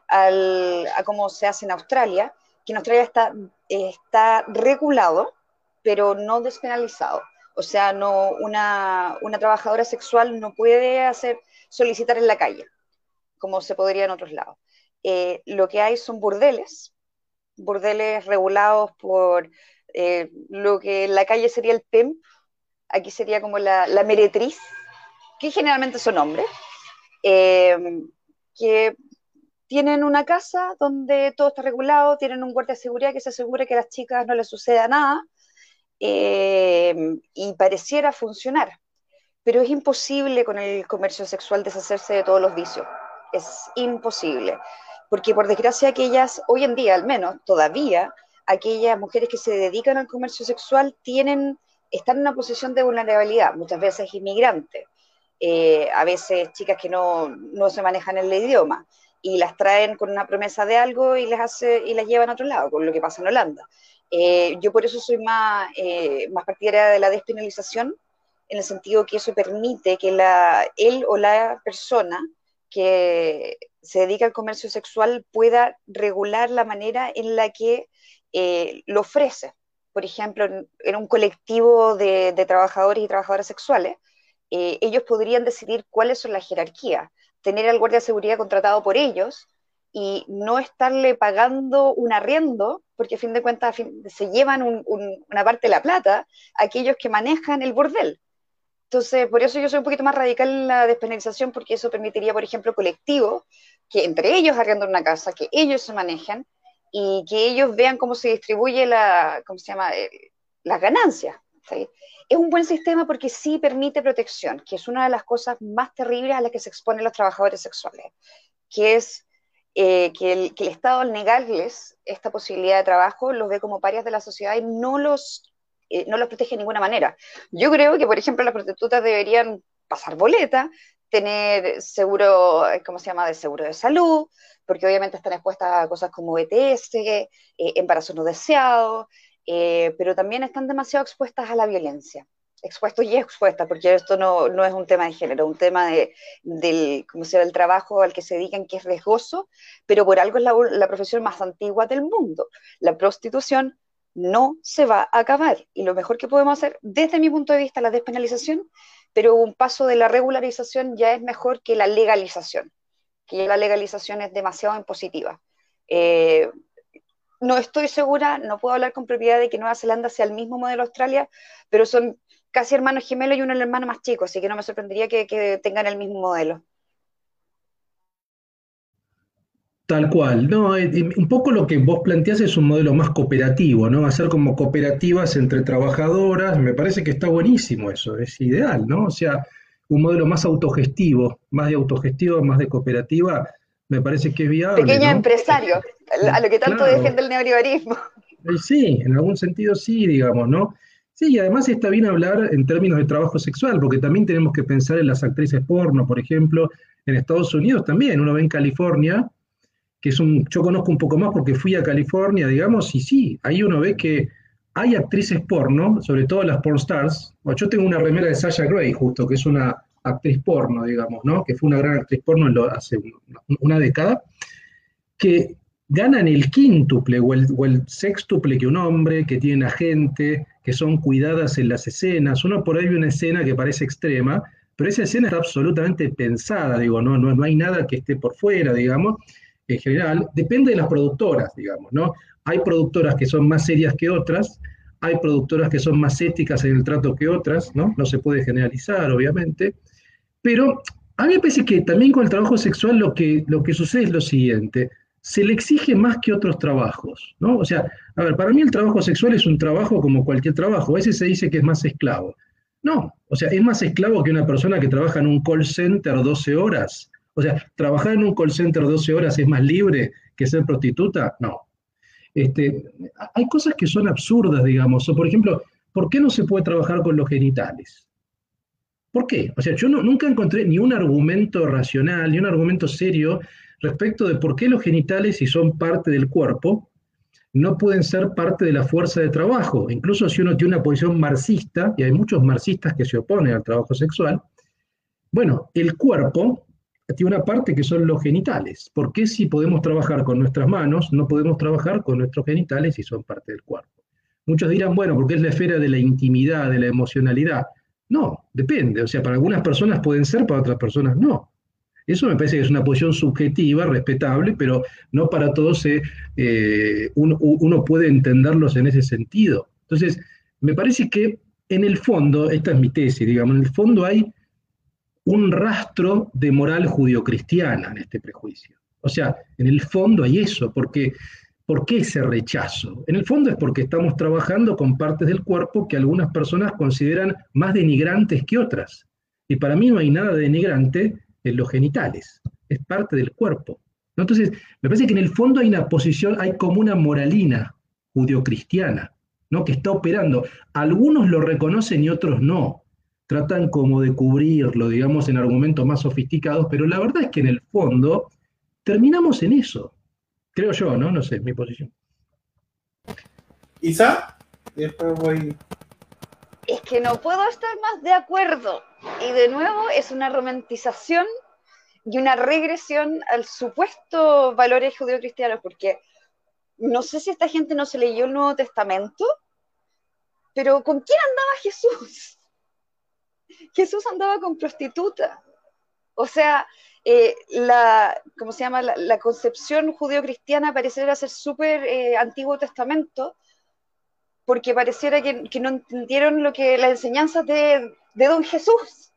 a cómo se hace en Australia, que en Australia está, está regulado, pero no despenalizado. O sea, no, una, una trabajadora sexual no puede hacer, solicitar en la calle, como se podría en otros lados. Eh, lo que hay son burdeles, burdeles regulados por eh, lo que en la calle sería el PEM, aquí sería como la, meretriz, que generalmente son hombres, eh, que tienen una casa donde todo está regulado, tienen un guardia de seguridad que se asegura que a las chicas no les suceda nada y pareciera funcionar. Pero es imposible con el comercio sexual deshacerse de todos los vicios. Es imposible porque por desgracia aquellas, hoy en día al menos, todavía, aquellas mujeres que se dedican al comercio sexual tienen, están en una posición de vulnerabilidad, muchas veces inmigrantes, eh, a veces chicas que no, no, se manejan el idioma, y las traen con una promesa de algo y las, hace, y las llevan a otro lado, con lo que pasa en Holanda. Eh, yo por eso soy más, eh, más partidaria de la despenalización, en el sentido que eso permite que la, él o la persona que se dedica al comercio sexual pueda regular la manera en la que eh, lo ofrece. Por ejemplo, en, un colectivo de, trabajadores y trabajadoras sexuales, eh, ellos podrían decidir cuáles son las jerarquías, tener al guardia de seguridad contratado por ellos y no estarle pagando un arriendo, porque a fin de cuentas se llevan una parte de la plata aquellos que manejan el bordel. Entonces, por eso yo soy un poquito más radical en la despenalización, porque eso permitiría, por ejemplo, colectivos que entre ellos arrendan una casa, que ellos se manejen y que ellos vean cómo se distribuye la, ¿cómo se llama? Eh, las ganancias. Es un buen sistema porque sí permite protección, que es una de las cosas más terribles a las que se exponen los trabajadores sexuales, que es eh, que, el, que el Estado al negarles esta posibilidad de trabajo los ve como parias de la sociedad y no los eh, no los protege de ninguna manera. Yo creo que, por ejemplo, las prostitutas deberían pasar boleta, tener seguro, ¿cómo se llama?, de seguro de salud, porque obviamente están expuestas a cosas como ETS, eh, embarazos no deseados, eh, pero también están demasiado expuestas a la violencia. Expuestos y expuestas, porque esto no, no es un tema de género, un tema de, del, ¿cómo se el trabajo al que se dedican que es riesgoso, pero por algo es la profesión más antigua del mundo. La prostitución no se va a acabar. Y lo mejor que podemos hacer, desde mi punto de vista, la despenalización, pero un paso de la regularización ya es mejor que la legalización, que la legalización es demasiado impositiva. Eh, no estoy segura, no puedo hablar con propiedad de que Nueva Zelanda sea el mismo modelo Australia, pero son casi hermanos gemelos y uno el hermano más chico, así que no me sorprendería que tengan el mismo modelo. Tal cual, no, un poco lo que vos planteás es un modelo más cooperativo, ¿no? Hacer como cooperativas entre trabajadoras, me parece que está buenísimo eso, es ideal, ¿no? O sea, un modelo más autogestivo, más de autogestivo, más de cooperativa, me parece que es viable. Pequeño empresario, a lo que tanto defiende el neoliberalismo. Sí, en algún sentido sí, digamos, ¿no? Sí, y además está bien hablar en términos de trabajo sexual, porque también tenemos que pensar en las actrices porno, por ejemplo, en Estados Unidos también, uno ve en California, que es un, yo conozco un poco más porque fui a California, digamos, y sí, ahí uno ve que hay actrices porno, sobre todo las porn stars. yo tengo una remera de Sasha Gray, justo, que es una actriz porno, digamos, ¿no? Que fue una gran actriz porno hace una, década, que ganan el quíntuple o el, o sextuple que un hombre, que tienen agente, que son cuidadas en las escenas. Uno por ahí ve una escena que parece extrema, pero esa escena está absolutamente pensada, digo, no, no, no hay nada que esté por fuera, digamos en general, depende de las productoras, digamos, ¿no? Hay productoras que son más serias que otras, hay productoras que son más éticas en el trato que otras, ¿no? No se puede generalizar, obviamente, pero a mí me parece que también con el trabajo sexual lo que, lo que sucede es lo siguiente, se le exige más que otros trabajos, ¿no? O sea, a ver, para mí el trabajo sexual es un trabajo como cualquier trabajo, a veces se dice que es más esclavo. No, o sea, es más esclavo que una persona que trabaja en un call center 12 horas o sea, ¿trabajar en un call center 12 horas es más libre que ser prostituta? No. Este, hay cosas que son absurdas, digamos. O, por ejemplo, ¿por qué no se puede trabajar con los genitales? ¿Por qué? O sea, yo nunca encontré ni un argumento racional, ni un argumento serio respecto de por qué los genitales, si son parte del cuerpo, no pueden ser parte de la fuerza de trabajo. Incluso si uno tiene una posición marxista, y hay muchos marxistas que se oponen al trabajo sexual, bueno, el cuerpo tiene una parte que son los genitales. ¿Por qué si podemos trabajar con nuestras manos, no podemos trabajar con nuestros genitales y son parte del cuerpo? Muchos dirán, bueno, porque es la esfera de la intimidad, de la emocionalidad. No, depende. O sea, para algunas personas pueden ser, para otras personas no. Eso me parece que es una posición subjetiva, respetable, pero no para todos eh, uno, puede entenderlos en ese sentido. Entonces, me parece que en el fondo, esta es mi tesis, digamos, en el fondo hay un rastro de moral judio-cristiana en este prejuicio. O sea, en el fondo hay eso, porque ¿por qué ese rechazo? En el fondo es porque estamos trabajando con partes del cuerpo que algunas personas consideran más denigrantes que otras. Y para mí no hay nada denigrante en los genitales, es parte del cuerpo. Entonces, me parece que en el fondo hay una posición, hay como una moralina judio-cristiana, ¿no? que está operando. Algunos lo reconocen y otros no. Tratan como de cubrirlo, digamos, en argumentos más sofisticados, pero la verdad es que en el fondo terminamos en eso. Creo yo, ¿no? No sé, mi posición. Isa, después voy. Es que no puedo estar más de acuerdo. Y de nuevo es una romantización y una regresión al supuesto valores judeocristianos, porque no sé si esta gente no se leyó el Nuevo Testamento, pero ¿con quién andaba Jesús? Jesús andaba con prostituta. O sea, eh, la, ¿cómo se llama? La, concepción judeocristiana pareciera ser súper eh, Antiguo Testamento, porque pareciera que, no entendieron lo que las enseñanzas de, de don Jesús,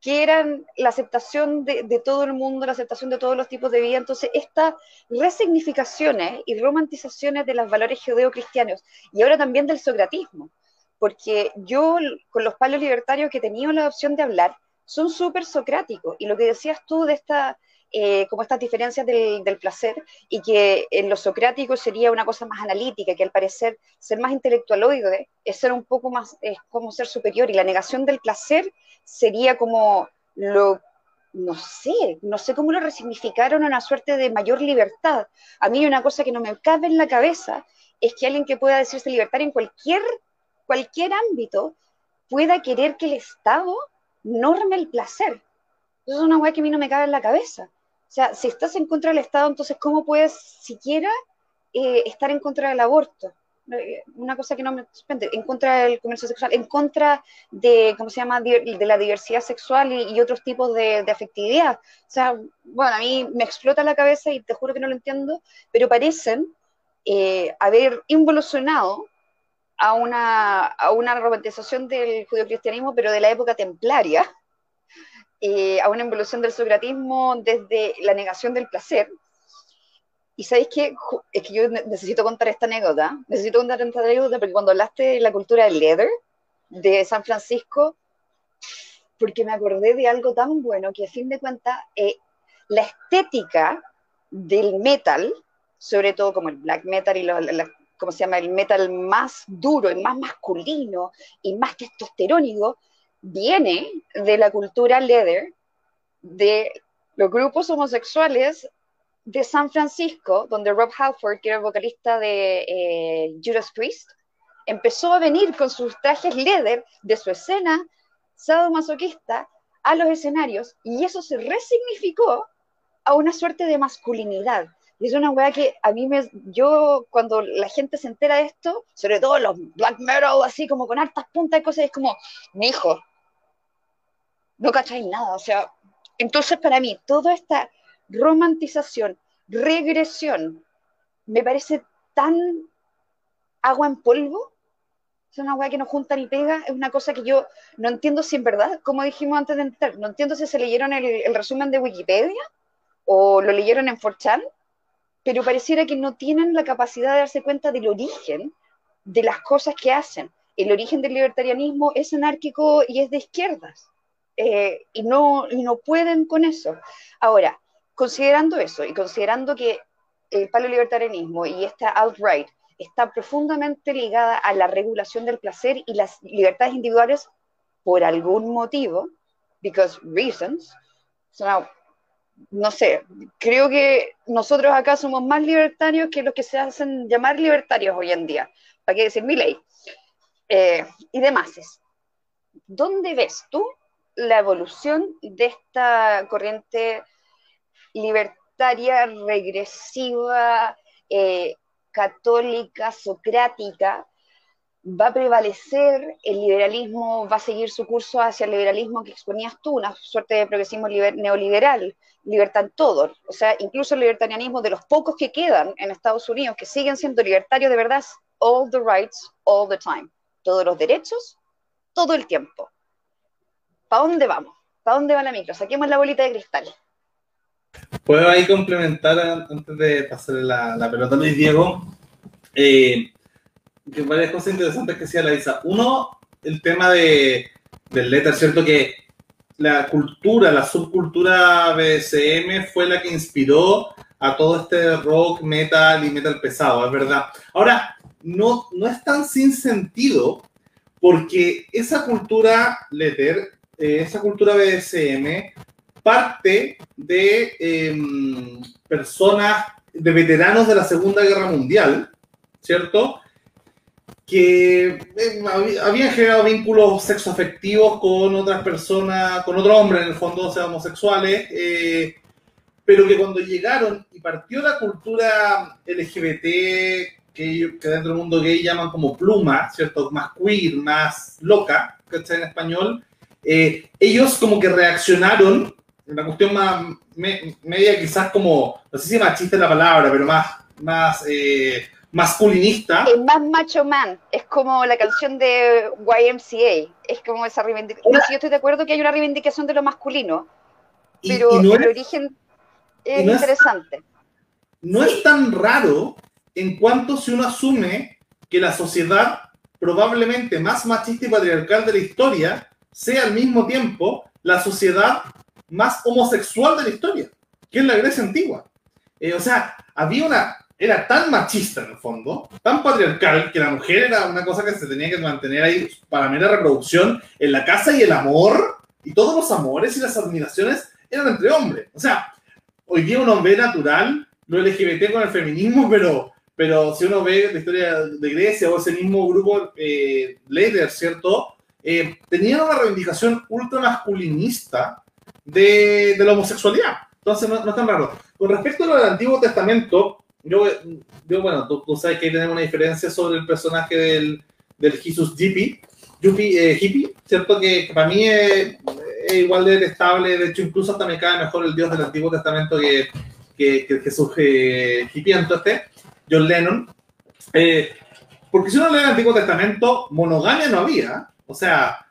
que eran la aceptación de, de, todo el mundo, la aceptación de todos los tipos de vida. Entonces, estas resignificaciones y romantizaciones de los valores judeocristianos y ahora también del socratismo, porque yo con los palos libertarios que he tenido la opción de hablar, son súper socráticos. Y lo que decías tú de esta, eh, como estas diferencias del, placer, y que en lo socrático sería una cosa más analítica, que al parecer ser más intelectualoide es ser un poco más, es como ser superior, y la negación del placer sería como lo no sé, no sé cómo lo resignificaron a una suerte de mayor libertad. A mí una cosa que no me cabe en la cabeza es que alguien que pueda decirse libertario en cualquier, cualquier ámbito pueda querer que el Estado norme el placer. Eso es una weá que a mí no me cabe en la cabeza. O sea, si estás en contra del Estado, entonces, ¿cómo puedes siquiera eh, estar en contra del aborto? Eh, una cosa que no me sorprende, en contra del comercio sexual, en contra de, ¿cómo se llama?, de la diversidad sexual y, otros tipos de, afectividad. O sea, bueno, a mí me explota la cabeza y te juro que no lo entiendo, pero parecen eh, haber involucionado a una, a una romantización del judio-cristianismo, pero de la época templaria, eh, a una evolución del socratismo desde la negación del placer. Y sabéis qué? Es que yo necesito contar esta anécdota. Necesito contar esta anécdota porque cuando hablaste de la cultura del leather de San Francisco, porque me acordé de algo tan bueno que a fin de cuentas eh, la estética del metal, sobre todo como el black metal y los, ¿cómo se llama? El metal más duro, el más masculino y más testosterónico, viene de la cultura leather, de los grupos homosexuales de San Francisco, donde Rob Halford, que era el vocalista de eh, Judas Priest, empezó a venir con sus trajes leather de su escena sadomasoquista a los escenarios y eso se resignificó a una suerte de masculinidad. Y es una weá que a mí me. Yo, cuando la gente se entera de esto, sobre todo los black metal, así como con hartas puntas y cosas, es como, mi hijo, no cacháis nada. O sea, entonces para mí, toda esta romantización, regresión, me parece tan agua en polvo. Es una weá que no junta ni pega. Es una cosa que yo no entiendo si en verdad, como dijimos antes de entrar, no entiendo si se leyeron el, el resumen de Wikipedia o lo leyeron en 4chan pero pareciera que no tienen la capacidad de darse cuenta del origen de las cosas que hacen. El origen del libertarianismo es anárquico y es de izquierdas, eh, y, no, no pueden con eso. Ahora, considerando eso y considerando que el libertarianismo y esta alt-right está profundamente ligada a la regulación del placer y las libertades individuales por algún motivo, because reasons, no sé, creo que nosotros acá somos más libertarios que los que se hacen llamar libertarios hoy en día. ¿Para qué decir mi ley? Eh, y demás. ¿Dónde ves tú la evolución de esta corriente libertaria, regresiva, eh, católica, socrática, va a prevalecer, el liberalismo va a seguir su curso hacia el liberalismo que exponías tú, una suerte de progresismo neoliberal, libertad en todo. O sea, incluso el libertarianismo de los pocos que quedan en Estados Unidos, que siguen siendo libertarios de verdad, all the rights, all the time. Todos los derechos, todo el tiempo. ¿Para dónde vamos? ¿Para dónde va la micro? Saquemos la bolita de cristal. Puedo ahí complementar antes de pasarle la, pelota a Luis Diego. Eh, varias cosas interesantes que decía la Isa. Uno, el tema de, del letter, ¿cierto? Que la cultura, la subcultura BSM fue la que inspiró a todo este rock, metal y metal pesado, es verdad. Ahora, no, no es tan sin sentido porque esa cultura letter, eh, esa cultura BSM, parte de em, personas, de veteranos de la Segunda Guerra Mundial, ¿cierto? Que eh, habían generado vínculos sexoafectivos con otras personas, con otros hombres, en el fondo, o sea, homosexuales, eh, pero que cuando llegaron y partió la cultura LGBT, que, que dentro del mundo gay llaman como pluma, ¿cierto? Más queer, más loca, está En español, eh, ellos como que reaccionaron, una cuestión más media quizás como, no sé si machista es la palabra, pero más, más masculinista. Es más macho man, es como la canción de YMCA, es como esa reivindicación. No, yo estoy de acuerdo que hay una reivindicación de lo masculino, pero el origen es interesante. no es tan raro en cuanto si uno asume que la sociedad probablemente más machista y patriarcal de la historia sea al mismo tiempo la sociedad más homosexual de la historia, que es la Grecia antigua. Eh, o sea, había una era tan machista en el fondo, tan patriarcal, que la mujer era una cosa que se tenía que mantener ahí para mera reproducción en la casa y el amor, y todos los amores y las admiraciones eran entre hombres. O sea, hoy día uno ve natural lo LGBT con el feminismo, pero, pero si uno ve la historia de Grecia o ese mismo grupo eh, ¿cierto? Eh, tenían una reivindicación ultra masculinista de, de la homosexualidad. Entonces no, no, es tan raro. Con respecto a lo del Antiguo Testamento, yo, yo bueno, tú, sabes que hay tenemos una diferencia sobre el personaje del, del Jesus Hippie, eh, hippie, ¿cierto? Que, para mí es, igual de estable, de hecho incluso hasta me cae mejor el Dios del Antiguo Testamento que, que, que Jesús eh, este, John Lennon. Eh, porque si uno lee el Antiguo Testamento, monogamia no había, o sea,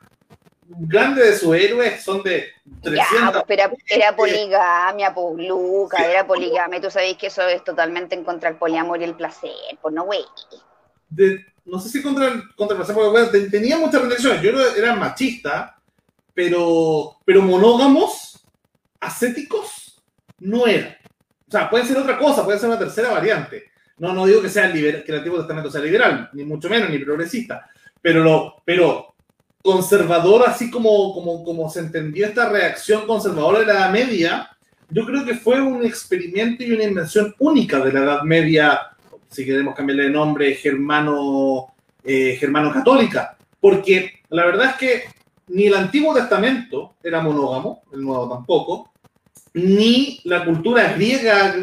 grande de sus héroes son de 300. pero era, poligamia, pues, Luca, era poligamia. Tú sabéis que eso es totalmente en contra del poliamor y el placer, pues no, güey. No sé si contra el, contra el placer, porque tenía muchas restricciones. Yo era machista, pero, pero monógamos, ascéticos, no era. O sea, puede ser otra cosa, puede ser una tercera variante. No, no digo que sea que el Antiguo Testamento sea liberal, ni mucho menos, ni progresista. Pero, lo, pero conservador, así como, como, como se entendió esta reacción conservadora de la Edad Media, yo creo que fue un experimento y una invención única de la Edad Media, si queremos cambiarle de nombre, germano, eh, germano católica, porque la verdad es que ni el Antiguo Testamento era monógamo, el Nuevo tampoco, ni la cultura griega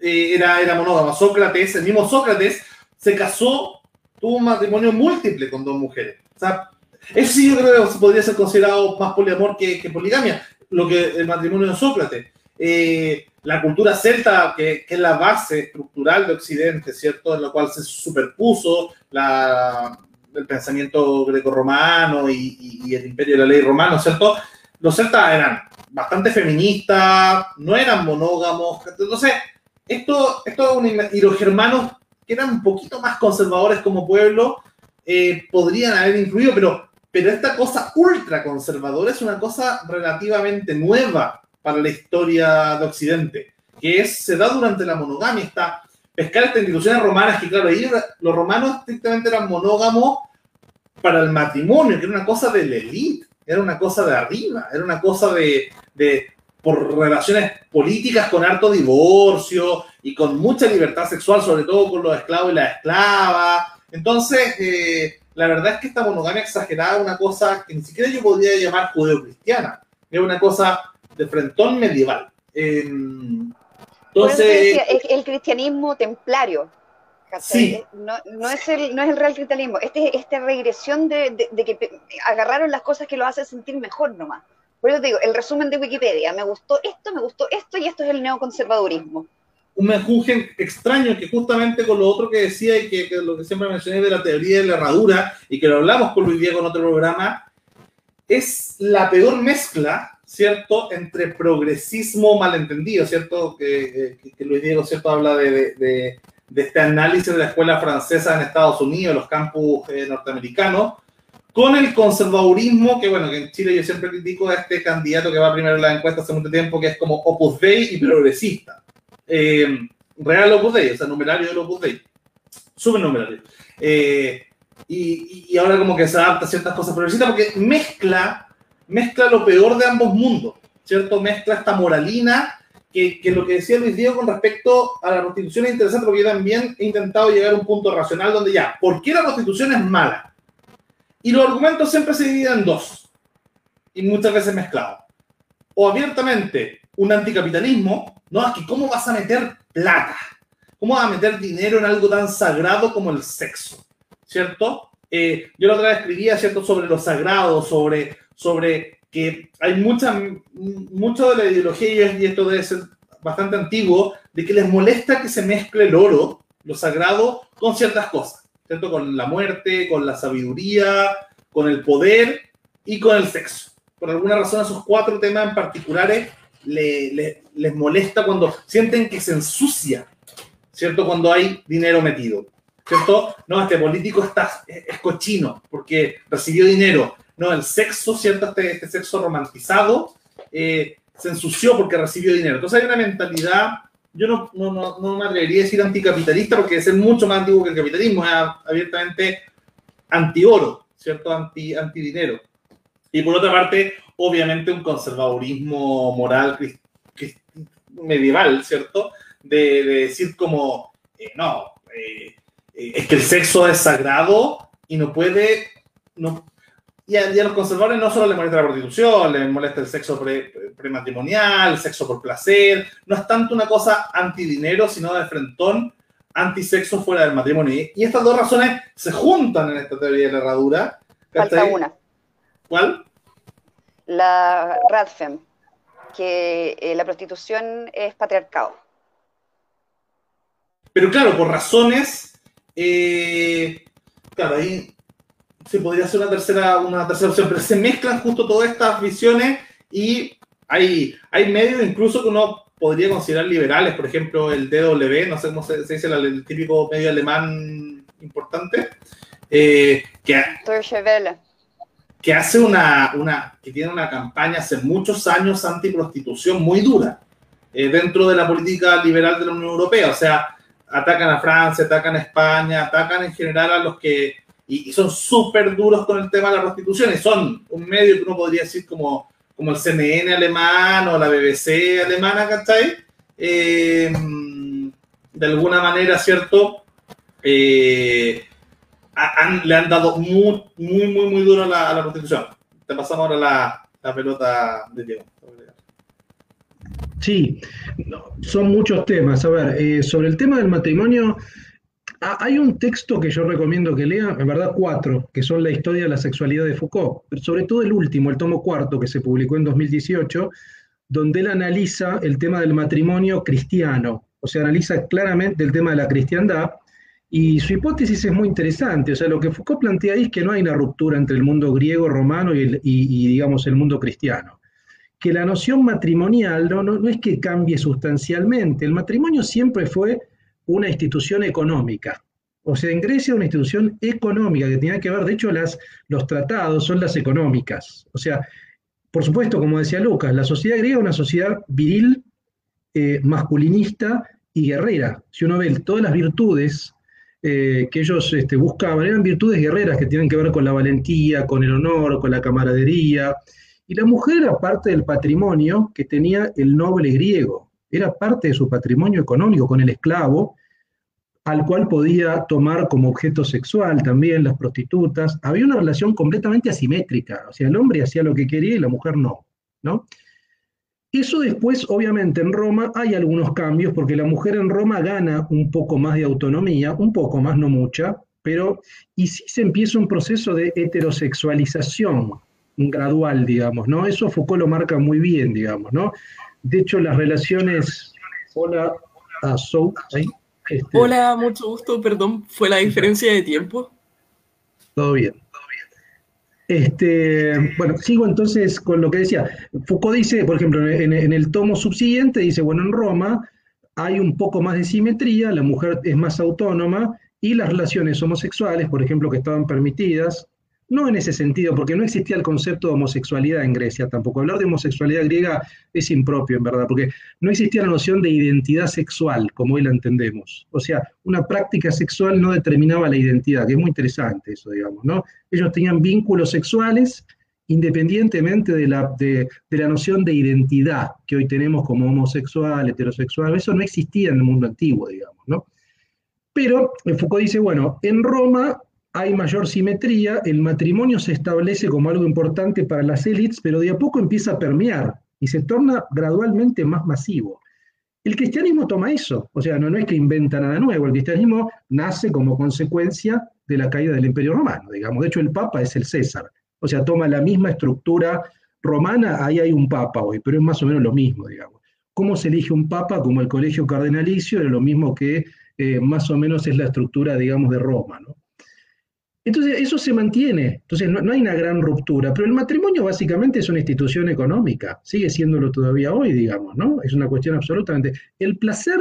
eh, era, era monógama. Sócrates, el mismo Sócrates, se casó, tuvo un matrimonio múltiple con dos mujeres. O sea, eso sí yo creo que podría ser considerado más poliamor que, poligamia, lo que el matrimonio de Sócrates. Eh, la cultura celta, que, es la base estructural de Occidente, ¿cierto? En la cual se superpuso la, el pensamiento greco-romano y, el imperio de la ley romano, ¿cierto? Los celtas eran bastante feministas, no eran monógamos. Entonces, esto, esto y los germanos, que eran un poquito más conservadores como pueblo, eh, podrían haber influido, pero pero esta cosa ultra conservadora es una cosa relativamente nueva para la historia de Occidente, que es, se da durante la monogamia, está pescar estas instituciones romanas, que claro, los romanos estrictamente eran monógamos para el matrimonio, que era una cosa de la élite, era una cosa de arriba, era una cosa de, de por relaciones políticas con harto divorcio y con mucha libertad sexual, sobre todo con los esclavos y las esclavas. Entonces, eh, la verdad es que esta monogamia exagerada es una cosa que ni siquiera yo podría llamar judeo-cristiana, es una cosa de frentón medieval. Eh, entonces, decía, es el cristianismo templario. Sí. No, no, es el, no es el real cristianismo, este, esta regresión de, de, de, que agarraron las cosas que lo hacen sentir mejor nomás. Por eso te digo, el resumen de Wikipedia, me gustó esto, me gustó esto y esto es el neoconservadurismo. Un menjunje extraño que justamente con lo otro que decía y que, que, lo que siempre mencioné de la teoría de la herradura y que lo hablamos con Luis Diego en otro programa, es la peor mezcla ¿cierto?, entre progresismo malentendido, ¿cierto?, que, que, que Luis Diego, ¿cierto?, habla de, de, de, de, este análisis de la escuela francesa en Estados Unidos, los campus eh, norteamericanos, con el conservadurismo, que bueno, que en Chile yo siempre critico a este candidato que va primero en la encuesta hace mucho tiempo, que es como Opus Dei y progresista. Eh, real Opus Dei, o sea, numerario del Opus Dei. Supernumerario. Eh, y, y ahora como que se adapta a ciertas cosas progresistas porque mezcla mezcla lo peor de ambos mundos, ¿cierto? Mezcla esta moralina, que, que, lo que decía Luis Diego con respecto a la prostitución es interesante porque yo también he intentado llegar a un punto racional donde ya, ¿por qué la prostitución es mala? Y los argumentos siempre se dividen en dos, y muchas veces mezclados. O abiertamente un anticapitalismo, no, es que ¿cómo vas a meter plata? ¿Cómo vas a meter dinero en algo tan sagrado como el sexo? ¿Cierto? Eh, yo la otra vez escribía, ¿cierto?, sobre lo sagrado, sobre sobre que hay mucha, mucho de la ideología, y esto debe ser bastante antiguo, de que les molesta que se mezcle el oro, lo sagrado, con ciertas cosas, ¿cierto? Con la muerte, con la sabiduría, con el poder y con el sexo. Por alguna razón, esos cuatro temas en particulares le, le, les molesta cuando sienten que se ensucia, ¿cierto? Cuando hay dinero metido, ¿cierto? No, este político está, es cochino porque recibió dinero no, el sexo, ¿cierto? Este, este sexo romantizado eh, se ensució porque recibió dinero. Entonces hay una mentalidad, yo no, no, no, no me atrevería a decir anticapitalista porque es mucho más antiguo que el capitalismo, es abiertamente anti-oro, ¿cierto? Anti, anti-dinero. Y por otra parte, obviamente un conservadurismo moral medieval, ¿cierto? De, de decir como, eh, no, eh, eh, es que el sexo es sagrado y no puede, no, y a, y a, los conservadores no solo les molesta la prostitución, les molesta el sexo pre, prematrimonial, el sexo por placer. No es tanto una cosa antidinero, sino de frentón, antisexo fuera del matrimonio. Y estas dos razones se juntan en esta teoría de la herradura. Falta una. ¿Cuál? La Radfem, que eh, la prostitución es patriarcado. Pero claro, por razones. Eh, claro, ahí sí, podría ser una tercera, una tercera opción, pero se mezclan justo todas estas visiones y hay, hay medios incluso que uno podría considerar liberales, por ejemplo, el DW, no sé cómo se, se dice, el, el, típico medio alemán importante, eh, que, que hace una, una, que tiene una campaña hace muchos años antiprostitución muy dura eh, dentro de la política liberal de la Unión Europea, o sea, atacan a Francia, atacan a España, atacan en general a los que y, son súper duros con el tema de la prostitución y son un medio que uno podría decir como, como el CNN alemán o la BBC alemana, ¿cachai? Eh, de alguna manera, ¿cierto? Eh, han, le han dado muy, muy, muy, muy duro a la, a la prostitución. Te pasamos ahora la, la pelota de Diego. Sí, son muchos temas. A ver, eh, sobre el tema del matrimonio, hay un texto que yo recomiendo que lea, en verdad cuatro, que son la historia de la sexualidad de Foucault, pero sobre todo el último, el tomo cuarto, que se publicó en 2018, donde él analiza el tema del matrimonio cristiano, o sea, analiza claramente el tema de la cristiandad, y su hipótesis es muy interesante, o sea, lo que Foucault plantea ahí es que no hay una ruptura entre el mundo griego, romano y, digamos, el mundo cristiano que la noción matrimonial no, no, no es que cambie sustancialmente, el matrimonio siempre fue una institución económica. O sea, en Grecia una institución económica que tenía que ver, de hecho, las, los tratados son las económicas. O sea, por supuesto, como decía Lucas, la sociedad griega es una sociedad viril, eh, masculinista y guerrera. Si uno ve todas las virtudes eh, que ellos este, buscaban, eran virtudes guerreras que tienen que ver con la valentía, con el honor, con la camaradería. Y la mujer era parte del patrimonio que tenía el noble griego era parte de su patrimonio económico con el esclavo, al cual podía tomar como objeto sexual también las prostitutas. Había una relación completamente asimétrica, o sea, el hombre hacía lo que quería y la mujer no, ¿no? Eso después, obviamente, en Roma hay algunos cambios, porque la mujer en Roma gana un poco más de autonomía, un poco más, no mucha, pero y sí se empieza un proceso de heterosexualización gradual, digamos, ¿no? Eso Foucault lo marca muy bien, digamos, ¿no? De hecho, las relaciones... Hola, a ahí. Este, Hola, mucho gusto, perdón, ¿fue la diferencia de tiempo? Todo bien. Este, bueno, sigo entonces con lo que decía. Foucault dice, por ejemplo, en, en, el tomo subsiguiente, dice, bueno, en Roma hay un poco más de simetría, la mujer es más autónoma y las relaciones homosexuales, por ejemplo, que estaban permitidas, no en ese sentido, porque no existía el concepto de homosexualidad en Grecia tampoco. Hablar de homosexualidad griega es impropio, en verdad, porque no existía la noción de identidad sexual, como hoy la entendemos. O sea, una práctica sexual no determinaba la identidad, que es muy interesante eso, digamos, ¿no? Ellos tenían vínculos sexuales independientemente de la, de, la noción de identidad que hoy tenemos como homosexual, heterosexual, eso no existía en el mundo antiguo, digamos, ¿no? Pero Foucault dice, bueno, en Roma hay mayor simetría, el matrimonio se establece como algo importante para las élites, pero de a poco empieza a permear y se torna gradualmente más masivo. El cristianismo toma eso, o sea, no, es que inventa nada nuevo, el cristianismo nace como consecuencia de la caída del imperio romano, digamos. De hecho, el papa es el César, o sea, toma la misma estructura romana, ahí hay un papa hoy, pero es más o menos lo mismo, digamos. ¿Cómo se elige un papa? Como el colegio cardenalicio, era lo mismo que eh, más o menos es la estructura, digamos, de Roma, ¿no? Entonces, eso se mantiene, entonces no, hay una gran ruptura, pero el matrimonio básicamente es una institución económica, sigue siéndolo todavía hoy, digamos, ¿no? Es una cuestión absolutamente. El placer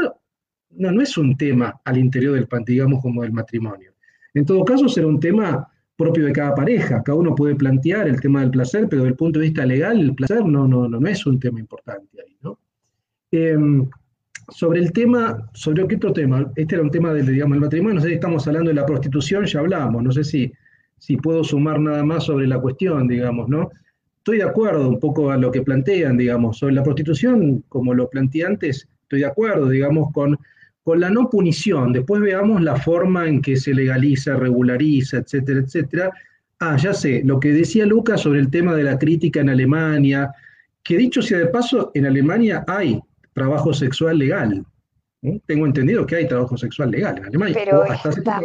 no, no es un tema al interior del, digamos, como el matrimonio. En todo caso, será un tema propio de cada pareja, cada uno puede plantear el tema del placer, pero desde el punto de vista legal, el placer no, no, no, es un tema importante ahí, ¿no? Em, sobre el tema, ¿sobre qué otro tema? Este era un tema del, digamos, el matrimonio, no sé si estamos hablando de la prostitución, ya hablamos, no sé si, si puedo sumar nada más sobre la cuestión, digamos, ¿no? Estoy de acuerdo un poco a lo que plantean, digamos, sobre la prostitución, como lo planteé antes, estoy de acuerdo, digamos, con, con la no punición. Después veamos la forma en que se legaliza, regulariza, etcétera, etcétera. Ah, ya sé, lo que decía Lucas sobre el tema de la crítica en Alemania, que dicho sea de paso, en Alemania hay trabajo sexual legal. Tengo entendido que hay trabajo sexual legal en Alemania. Pero está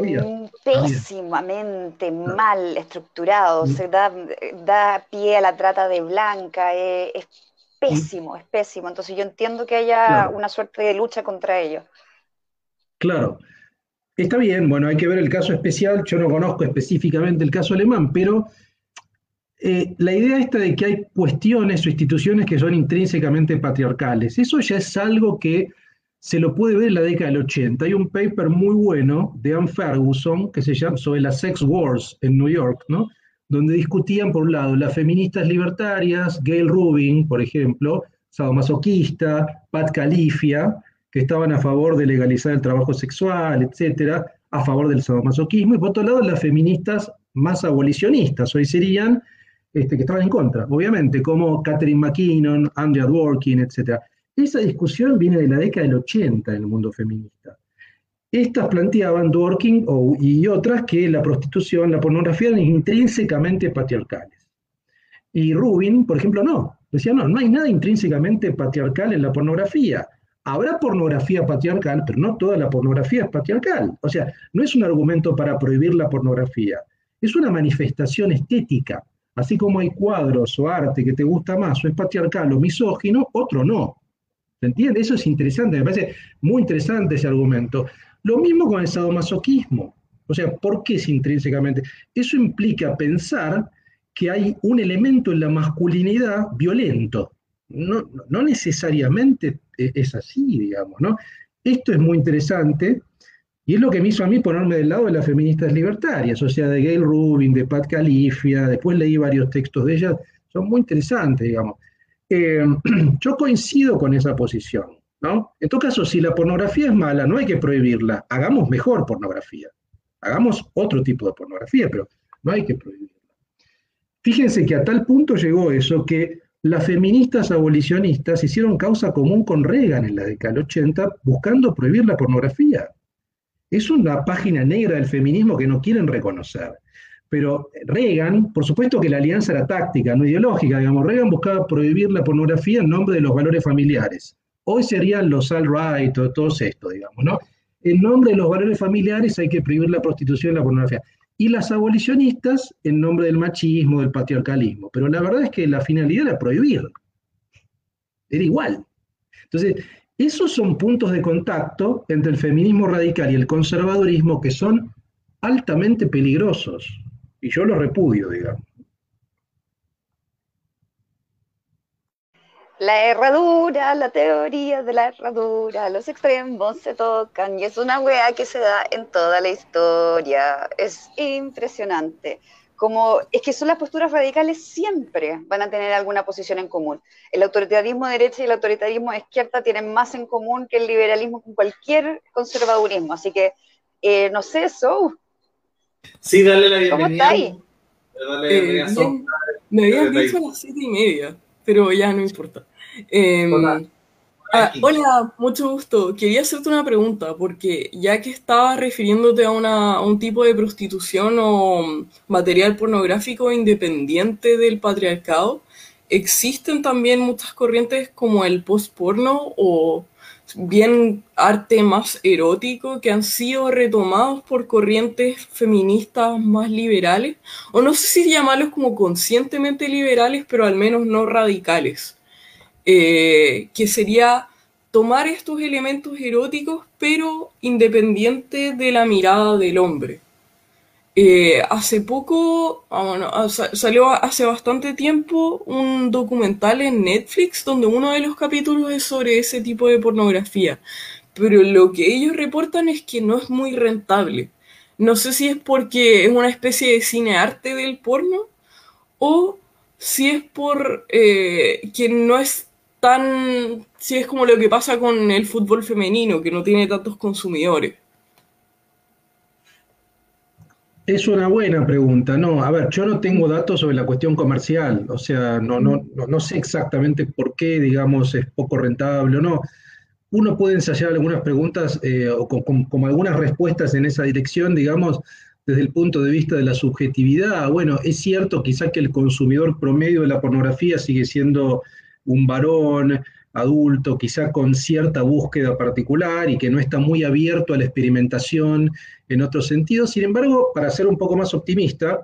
pésimamente mal estructurado, mm. se da, da, pie a la trata de blanca, eh, es, pésimo, es pésimo. Entonces yo entiendo que haya una suerte de lucha contra ello. Claro. Está bien, bueno, hay que ver el caso especial, yo no conozco específicamente el caso alemán, pero eh, la idea esta de que hay cuestiones o instituciones que son intrínsecamente patriarcales, eso ya es algo que se lo puede ver en la década del 80. Hay un paper muy bueno de Anne Ferguson que se llama sobre las sex wars en New York, ¿no? donde discutían, por un lado, las feministas libertarias, Gail Rubin, por ejemplo, sadomasoquista, Pat Califia, que estaban a favor de legalizar el trabajo sexual, etcétera, a favor del sadomasoquismo, y por otro lado, las feministas más abolicionistas, hoy serían este, que estaban en contra, obviamente, como Catherine McKinnon, Andrea Dworkin, etc. Esa discusión viene de la década del 80 en el mundo feminista. Estas planteaban, Dworkin y otras, que la prostitución, la pornografía eran intrínsecamente patriarcales. Y Rubin, por ejemplo, no. Decía, no, no hay nada intrínsecamente patriarcal en la pornografía. Habrá pornografía patriarcal, pero no toda la pornografía es patriarcal. O sea, no es un argumento para prohibir la pornografía, es una manifestación estética. Así como hay cuadros o arte que te gusta más, o es patriarcal o misógino, otro no. ¿Se entiende? Eso es interesante, me parece muy interesante ese argumento. Lo mismo con el sadomasoquismo. O sea, ¿por qué es intrínsecamente? Eso implica pensar que hay un elemento en la masculinidad violento. No, no necesariamente es así, digamos, ¿no? Esto es muy interesante y es lo que me hizo a mí ponerme del lado de las feministas libertarias, o sea, de Gail Rubin, de Pat Califia, después leí varios textos de ellas, son muy interesantes, digamos. Eh, yo coincido con esa posición, ¿no? En todo caso, si la pornografía es mala, no hay que prohibirla, hagamos mejor pornografía, hagamos otro tipo de pornografía, pero no hay que prohibirla. Fíjense que a tal punto llegó eso que las feministas abolicionistas hicieron causa común con Reagan en la década del 80 buscando prohibir la pornografía. Es una página negra del feminismo que no quieren reconocer. Pero Reagan, por supuesto que la alianza era táctica, no ideológica, digamos, Reagan buscaba prohibir la pornografía en nombre de los valores familiares. Hoy serían los alt-right, todos esto, digamos, ¿no? En nombre de los valores familiares hay que prohibir la prostitución y la pornografía. Y las abolicionistas en nombre del machismo, del patriarcalismo. Pero la verdad es que la finalidad era prohibir. Era igual. Entonces, esos son puntos de contacto entre el feminismo radical y el conservadurismo que son altamente peligrosos. Y yo los repudio, digamos. La herradura, la teoría de la herradura, los extremos se tocan y es una wea que se da en toda la historia. Es impresionante. Como es que son las posturas radicales siempre van a tener alguna posición en común. El autoritarismo de derecha y el autoritarismo de izquierda tienen más en común que el liberalismo con cualquier conservadurismo. Así que, eh, no sé, eso. Sí, dale la bienvenida. ¿Cómo está ahí? Dale la bienvenida, Eh, me habías dicho a las siete y media, pero ya no importa. Em, Hola. Ah, hola, mucho gusto. Quería hacerte una pregunta, porque ya que estabas refiriéndote a, una, a un tipo de prostitución o material pornográfico independiente del patriarcado, existen también muchas corrientes como el post-porno o bien arte más erótico que han sido retomados por corrientes feministas más liberales, o no sé si llamarlos como conscientemente liberales, pero al menos no radicales, eh, que sería tomar estos elementos eróticos, pero independiente de la mirada del hombre. Eh, hace poco, ah, bueno, ah, sa- salió hace bastante tiempo un documental en Netflix donde uno de los capítulos es sobre ese tipo de pornografía, pero lo que ellos reportan es que no es muy rentable. No sé si es porque es una especie de cine arte del porno o si es por eh, que no es tan, si es como lo que pasa con el fútbol femenino, que no tiene tantos consumidores. Es una buena pregunta. No, a ver, yo no tengo datos sobre la cuestión comercial, o sea, no, no, no, no sé exactamente por qué, digamos, es poco rentable o no. Uno puede ensayar algunas preguntas eh, o con, con- algunas respuestas en esa dirección, digamos, desde el punto de vista de la subjetividad. Bueno, es cierto quizá que el consumidor promedio de la pornografía sigue siendo un varón adulto, quizá con cierta búsqueda particular y que no está muy abierto a la experimentación en otros sentidos. Sin embargo, para ser un poco más optimista,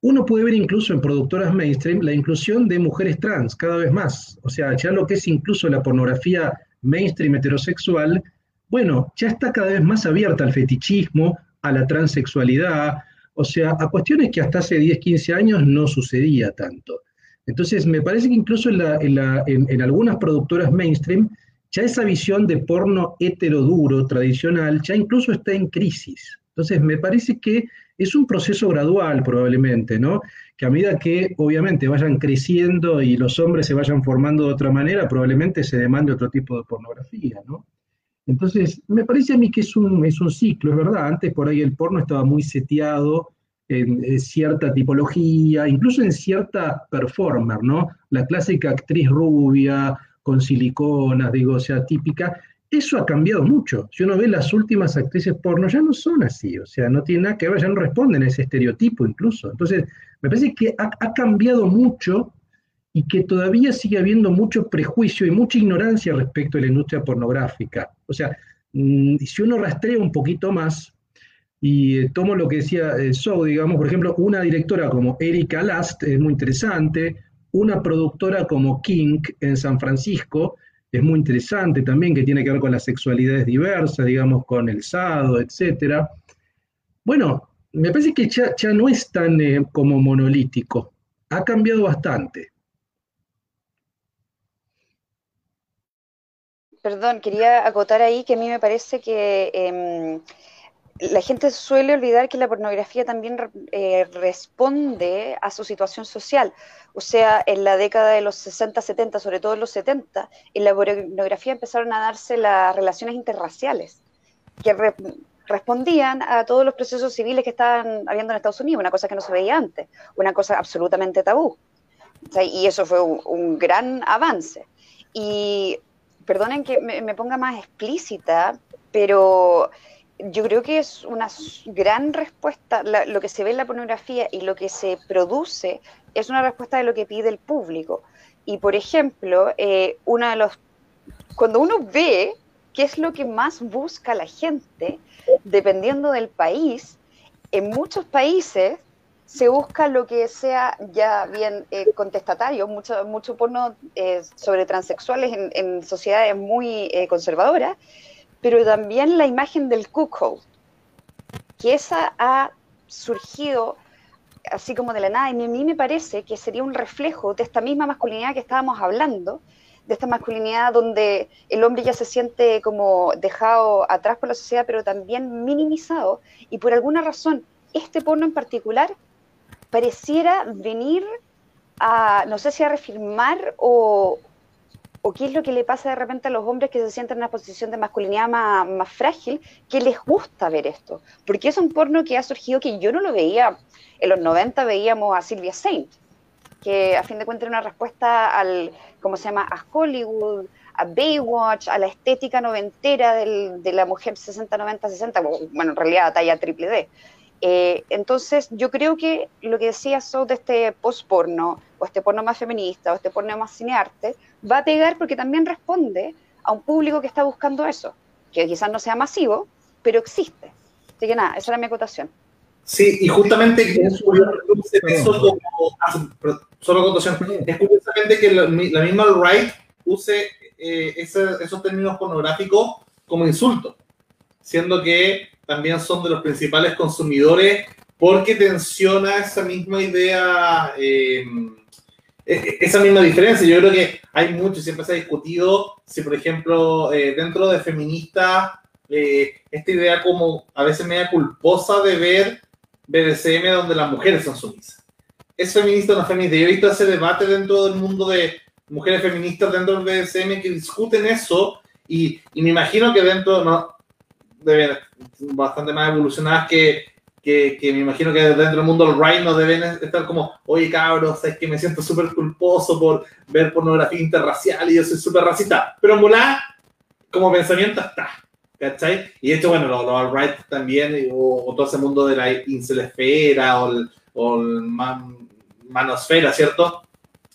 uno puede ver incluso en productoras mainstream la inclusión de mujeres trans cada vez más. O sea, ya lo que es incluso la pornografía mainstream heterosexual, bueno, ya está cada vez más abierta al fetichismo, a la transexualidad, o sea, a cuestiones que hasta hace 10, 15 años no sucedía tanto. Entonces, me parece que incluso en, algunas productoras mainstream, ya esa visión de porno heteroduro, tradicional, ya incluso está en crisis. Entonces, me parece que es un proceso gradual probablemente, ¿no? Que a medida que obviamente vayan creciendo y los hombres se vayan formando de otra manera, probablemente se demande otro tipo de pornografía, ¿no? Entonces, me parece a mí que es un, es un ciclo, es verdad. Antes por ahí el porno estaba muy seteado en, en cierta tipología, incluso en cierta performer, ¿no? La clásica actriz rubia, con siliconas, digo, o sea, típica. Eso ha cambiado mucho. Si uno ve las últimas actrices porno, ya no son así, o sea, no tiene nada que ver, ya no responden a ese estereotipo incluso. Entonces, me parece que ha, ha cambiado mucho y que todavía sigue habiendo mucho prejuicio y mucha ignorancia respecto a la industria pornográfica. O sea, mm, si uno rastrea un poquito más, y eh, tomo lo que decía eh, So, digamos, por ejemplo, una directora como Erika Last es muy interesante, una productora como King en San Francisco es muy interesante también, que tiene que ver con las sexualidades diversas, digamos, con el sado, etcétera. Bueno, me parece que ya, ya no es tan eh, como monolítico, ha cambiado bastante. Perdón, quería acotar ahí que a mí me parece que eh, la gente suele olvidar que la pornografía también eh, responde a su situación social. O sea, en la década de los 60, 70, sobre todo en los 70, en la pornografía empezaron a darse las relaciones interraciales, que re respondían a todos los procesos civiles que estaban habiendo en Estados Unidos, una cosa que no se veía antes, una cosa absolutamente tabú. O sea, y eso fue un, un gran avance. Y perdonen que me, me, ponga más explícita, pero yo creo que es una gran respuesta, lo que se ve en la pornografía y lo que se produce es una respuesta de lo que pide el público. Y por ejemplo, eh, uno de los, cuando uno ve qué es lo que más busca la gente, dependiendo del país, en muchos países se busca lo que sea ya bien eh, contestatario, mucho, mucho porno eh, sobre transexuales en, sociedades muy eh, conservadoras, pero también la imagen del cuckold, que esa ha surgido así como de la nada, y a mí me parece que sería un reflejo de esta misma masculinidad que estábamos hablando, de esta masculinidad donde el hombre ya se siente como dejado atrás por la sociedad, pero también minimizado, y por alguna razón este porno en particular pareciera venir a, no sé si a reafirmar o, o qué es lo que le pasa de repente a los hombres que se sienten en una posición de masculinidad más, más, frágil, que les gusta ver esto. Porque es un porno que ha surgido que yo no lo veía. En los 90 veíamos a Sylvia Saint, que a fin de cuentas era una respuesta al, ¿cómo se llama?, a Hollywood, a Baywatch, a la estética noventera del, de la mujer 60, 90, 60, bueno, en realidad talla triple D. Eh, entonces, yo creo que lo que decías so, de este post-porno, o este porno más feminista, o este porno más cinearte, va a pegar porque también responde a un público que está buscando eso, que quizás no sea masivo, pero existe. Así que nada, esa era mi acotación. Sí, y justamente es eso solo acotación, es curiosamente que la, misma Wright use eh, esos términos pornográficos como insulto, siendo que también son de los principales consumidores porque tensiona esa misma idea, eh, esa misma diferencia. Yo creo que hay mucho, siempre se ha discutido si, por ejemplo, eh, dentro de feministas, eh, esta idea como a veces media culposa de ver BDSM donde las mujeres son sumisas. ¿Es feminista o no feminista? Yo he visto ese debate dentro del mundo de mujeres feministas dentro del BDSM que discuten eso y, me imagino que dentro, no, deben bastante más evolucionadas que, que, me imagino que dentro del mundo del right no deben estar como, oye cabros, es que me siento súper culposo por ver pornografía interracial y yo soy súper racista. Pero en como pensamiento está, ¿cachai? Y de hecho, bueno, los lo alt-right también, o, todo ese mundo de la incelesfera o el, o el manosfera, ¿cierto?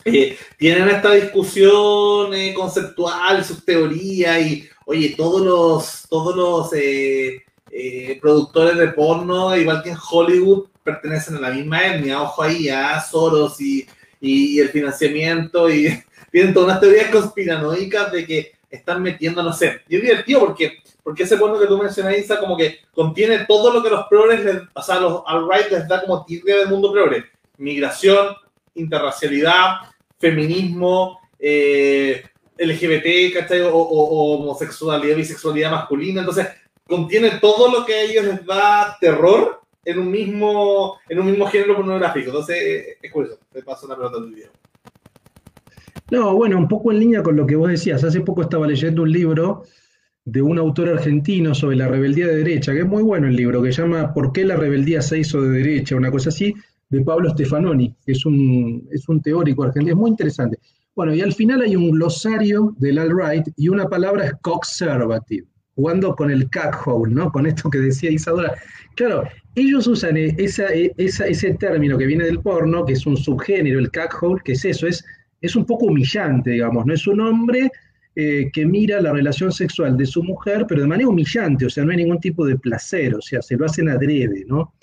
Eh, tienen esta discusión eh, conceptual, sus teorías y, oye, todos los, todos los eh, eh, productores de porno, igual que en Hollywood, pertenecen a la misma etnia, ojo ahí, a Soros y, y, el financiamiento, y tienen todas unas teorías conspiranoicas de que están metiendo, no sé, y es divertido porque, porque ese porno que tú mencionas, como que contiene todo lo que los progres, o sea, los alt-right les da como tirria del mundo progre, migración, interracialidad, feminismo, eh, LGBT, ¿cachai? O, homosexualidad, bisexualidad masculina. Entonces, contiene todo lo que a ellos les da terror en un mismo, en un mismo género pornográfico. Entonces, es curioso. Te paso la pelota del video. No, bueno, un poco en línea con lo que vos decías. Hace poco estaba leyendo un libro de un autor argentino sobre la rebeldía de derecha, que es muy bueno el libro, que llama ¿Por qué la rebeldía se hizo de derecha? Una cosa así, de Pablo Stefanoni, que es un, es un teórico argentino, es muy interesante. Bueno, y al final hay un glosario del alt-right y una palabra es conservative, jugando con el cackhole, ¿no? Con esto que decía Isadora. Claro, ellos usan e, esa, e, esa, ese término que viene del porno, que es un subgénero, el cackhole, que es eso, es, es un poco humillante, digamos, no es un hombre eh, que mira la relación sexual de su mujer, pero de manera humillante, o sea, no hay ningún tipo de placer, o sea, se lo hacen adrede, ¿no?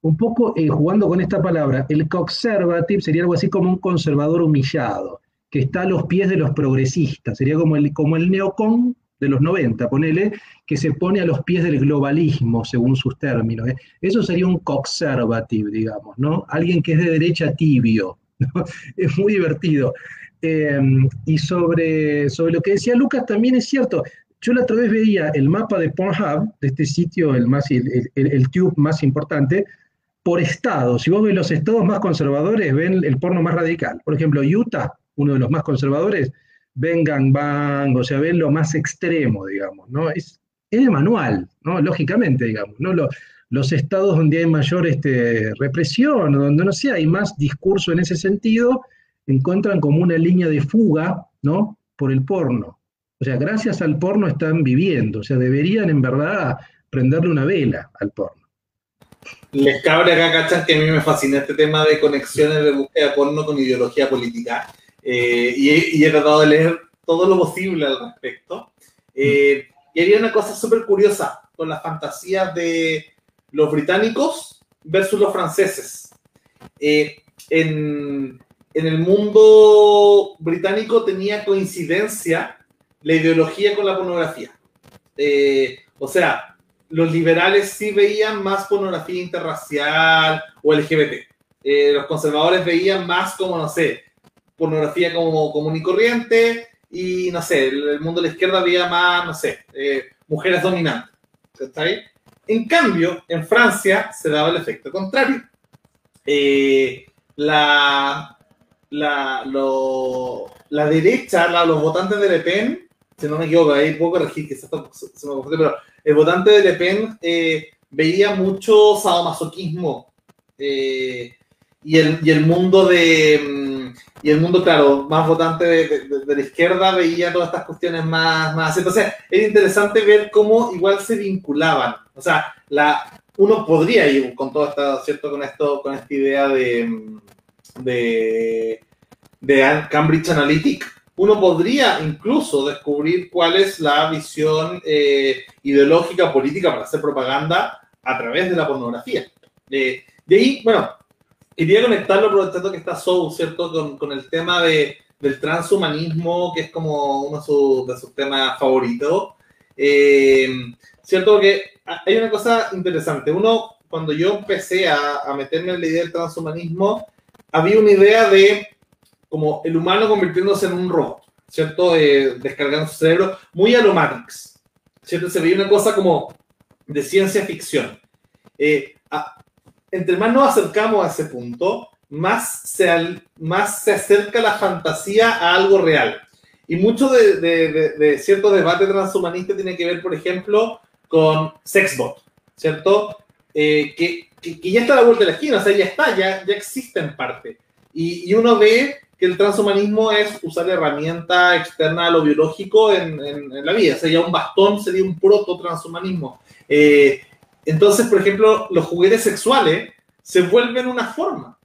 Un poco eh, jugando con esta palabra, el conservative sería algo así como un conservador humillado que está a los pies de los progresistas, sería como el, como el neocon de los 90, ponele, que se pone a los pies del globalismo, según sus términos. ¿eh? Eso sería un conservative, digamos, ¿no? Alguien que es de derecha tibio. Es muy divertido. Em, y sobre, sobre lo que decía Lucas, también es cierto. Yo la otra vez veía el mapa de Pornhub, de este sitio, el, más, el, el tube más importante, por estado. Si vos ves los estados más conservadores, ven el porno más radical. Por ejemplo, Utah uno de los más conservadores, vengan bang, o sea, ven lo más extremo, digamos, ¿no? Es, es manual, ¿no? Lógicamente, digamos, ¿no? los estados donde hay mayor este, represión, donde no sé, hay más discurso en ese sentido, encuentran como una línea de fuga, ¿no? Por el porno. O sea, gracias al porno están viviendo, o sea, deberían en verdad prenderle una vela al porno. Les cabre acá, cachan, que a mí me fascina este tema de conexiones de búsqueda de porno con ideología política. Eh, y, he, tratado de leer todo lo posible al respecto. Eh, y había una cosa súper curiosa con las fantasías de los británicos versus los franceses. Eh, en, en el mundo británico tenía coincidencia la ideología con la pornografía. Eh, o sea, los liberales sí veían más pornografía interracial o LGBT. Eh, los conservadores veían más como, no sé, pornografía como común y corriente y, no sé, el, mundo de la izquierda veía más, no sé, eh, mujeres dominantes. ¿Está ahí? En cambio, en Francia se daba el efecto contrario. la, la, la derecha, los votantes de Le Pen, si no me equivoco, ahí puedo corregir, se, me confunde, pero el votante de Le Pen eh, veía mucho sadomasoquismo eh, y, el, y, el, mundo de. Mm, y el mundo, claro, más votante de, de, la izquierda veía todas estas cuestiones más, más. Entonces, es interesante ver cómo igual se vinculaban. O sea, la, uno podría ir con todo esto, ¿cierto? Con esto, con esta idea de, mm, de, de Cambridge Analytica uno podría incluso descubrir cuál es la visión eh, ideológica política para hacer propaganda a través de la pornografía. de ahí, bueno, quería conectarlo aprovechando que está Soul, ¿cierto? Con, con el tema de, del transhumanismo, que es como uno de sus, temas favoritos. Eh, ¿Cierto? Que hay una cosa interesante. Uno, cuando yo empecé a, a meterme en la idea del transhumanismo, había una idea de como el humano convirtiéndose en un robot, ¿cierto? Eh, descargando su cerebro, muy a lo Matrix, ¿cierto? Se veía una cosa como de ciencia ficción. Eh, entre más nos acercamos a ese punto, más se, más se acerca la fantasía a algo real. Y mucho de, de, de, cierto debate transhumanista tiene que ver, por ejemplo, con Sexbot, ¿cierto? Eh, que, que, ya está a la vuelta de la esquina, o sea, ya está, ya, ya existe en parte. Y, y uno ve que el transhumanismo es usar herramienta externa a lo biológico en, en, la vida. Sería un bastón, sería un proto-transhumanismo. Eh, entonces, por ejemplo, los juguetes sexuales se vuelven una forma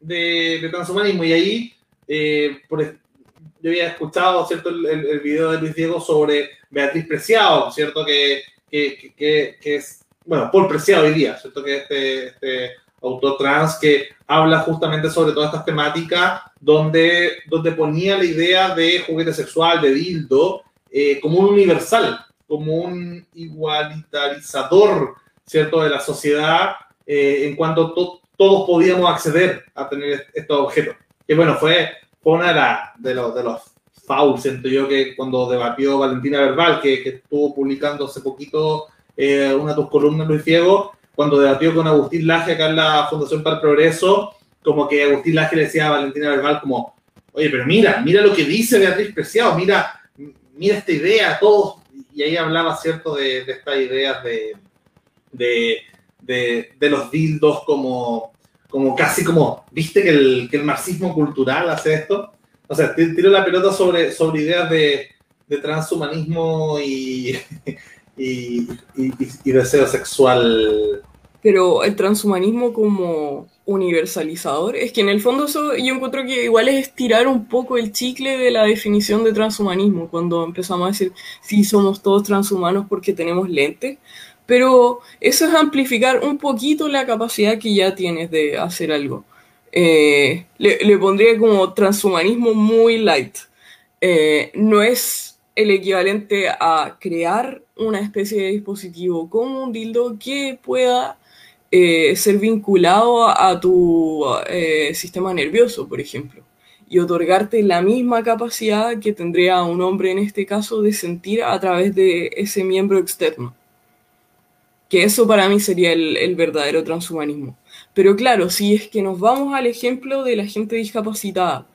de, de transhumanismo. Y ahí, eh, yo había escuchado ¿cierto? El, video de Luis Diego sobre Beatriz Preciado, ¿cierto? Que, que es, bueno, Paul Preciado hoy día, ¿cierto? Que este, este autor trans que habla justamente sobre todas estas temáticas, donde, donde ponía la idea de juguete sexual, de dildo, eh, como un universal, como un igualitarizador, ¿cierto?, de la sociedad, eh, en cuanto todos podíamos acceder a tener estos objetos. Que bueno, fue, una de, los, de los fouls, siento yo, que cuando debatió Valentina Verbal, que, que estuvo publicando hace poquito eh, una de tus columnas, Luis Diego, cuando debatió con Agustín Laje acá en la Fundación para el Progreso, como que Agustín Laje le decía a Valentina Verbal como, oye, pero mira, mira lo que dice Beatriz Preciado, mira, mira esta idea, todos, y ahí hablaba, ¿cierto?, de, estas ideas de, de, de, los dildos como, como casi como, ¿viste que el, que el marxismo cultural hace esto? O sea, tiro la pelota sobre, sobre ideas de, de transhumanismo y, y, deseo sexual. Pero el transhumanismo como universalizador, es que en el fondo eso yo encuentro que igual es estirar un poco el chicle de la definición de transhumanismo, cuando empezamos a decir, sí, somos todos transhumanos porque tenemos lentes, pero eso es amplificar un poquito la capacidad que ya tienes de hacer algo. Eh, le, pondría como transhumanismo muy light. Eh, no es el equivalente a crear una especie de dispositivo como un dildo que pueda eh, ser vinculado a, tu eh, sistema nervioso, por ejemplo, y otorgarte la misma capacidad que tendría un hombre en este caso de sentir a través de ese miembro externo. Que eso para mí sería el, verdadero transhumanismo. Pero claro, si es que nos vamos al ejemplo de la gente discapacitada,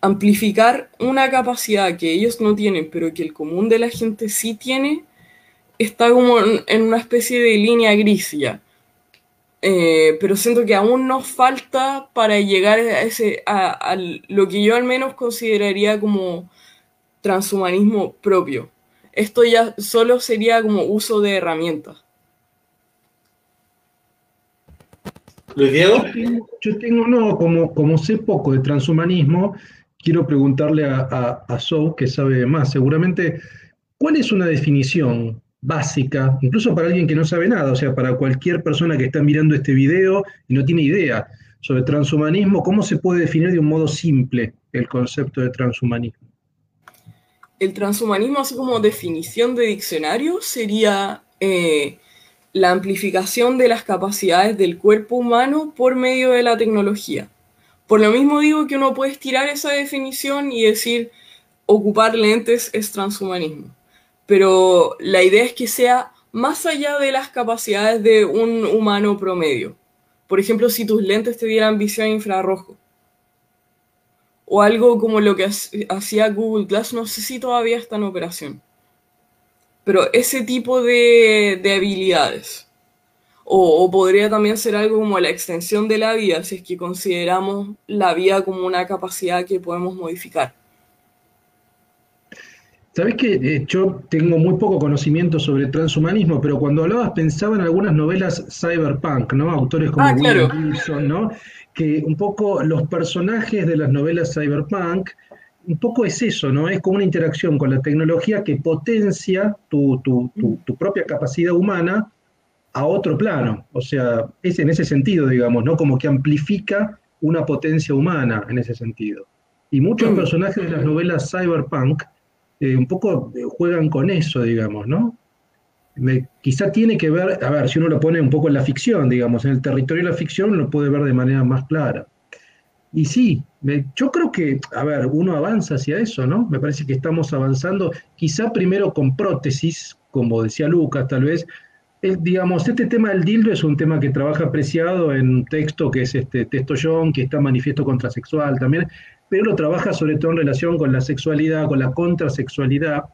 amplificar una capacidad que ellos no tienen, pero que el común de la gente sí tiene, está como en, una especie de línea gris ya. Eh, pero siento que aún nos falta para llegar a, ese, a, lo que yo al menos consideraría como transhumanismo propio. Esto ya solo sería como uso de herramientas, Luis Diego. Yo tengo, no, como, como sé poco de transhumanismo, quiero preguntarle a, a, a Sou, que sabe más, seguramente, ¿cuál es una definición básica, incluso para alguien que no sabe nada, o sea, para cualquier persona que está mirando este video y no tiene idea sobre transhumanismo, ¿cómo se puede definir de un modo simple el concepto de transhumanismo? El transhumanismo, así como definición de diccionario, sería eh, la amplificación de las capacidades del cuerpo humano por medio de la tecnología. Por lo mismo digo que uno puede estirar esa definición y decir ocupar lentes es transhumanismo pero la idea es que sea más allá de las capacidades de un humano promedio. Por ejemplo, si tus lentes te dieran visión infrarrojo. O algo como lo que hacía Google Glass, no sé si todavía está en operación. Pero ese tipo de, habilidades. O, o, podría también ser algo como la extensión de la vida, si es que consideramos la vida como una capacidad que podemos modificar. Sabes que eh, yo tengo muy poco conocimiento sobre transhumanismo, pero cuando hablabas pensaba en algunas novelas cyberpunk, ¿no? Autores como ah, William Gibson, ¿no? Que un poco los personajes de las novelas cyberpunk, un poco es eso, ¿no? Es como una interacción con la tecnología que potencia tu, tu, tu, propia capacidad humana a otro plano. O sea, es en ese sentido, digamos, ¿no? Como que amplifica una potencia humana en ese sentido. Y muchos mm. personajes de las novelas cyberpunk eh, un poco eh, juegan con eso, digamos, ¿no? quizá tiene que ver, a ver, si uno lo pone un poco en la ficción, digamos, en el territorio de la ficción lo puede ver de manera más clara. Y sí, yo creo que, a ver, uno avanza hacia eso, ¿no? Me parece que estamos avanzando, quizá primero con prótesis, como decía Lucas, tal vez. Eh, digamos, este tema del dildo es un tema que trabaja apreciado en un texto que es este Texto John, que está manifiesto contrasexual también pero lo trabaja sobre todo en relación con la sexualidad, con la contrasexualidad.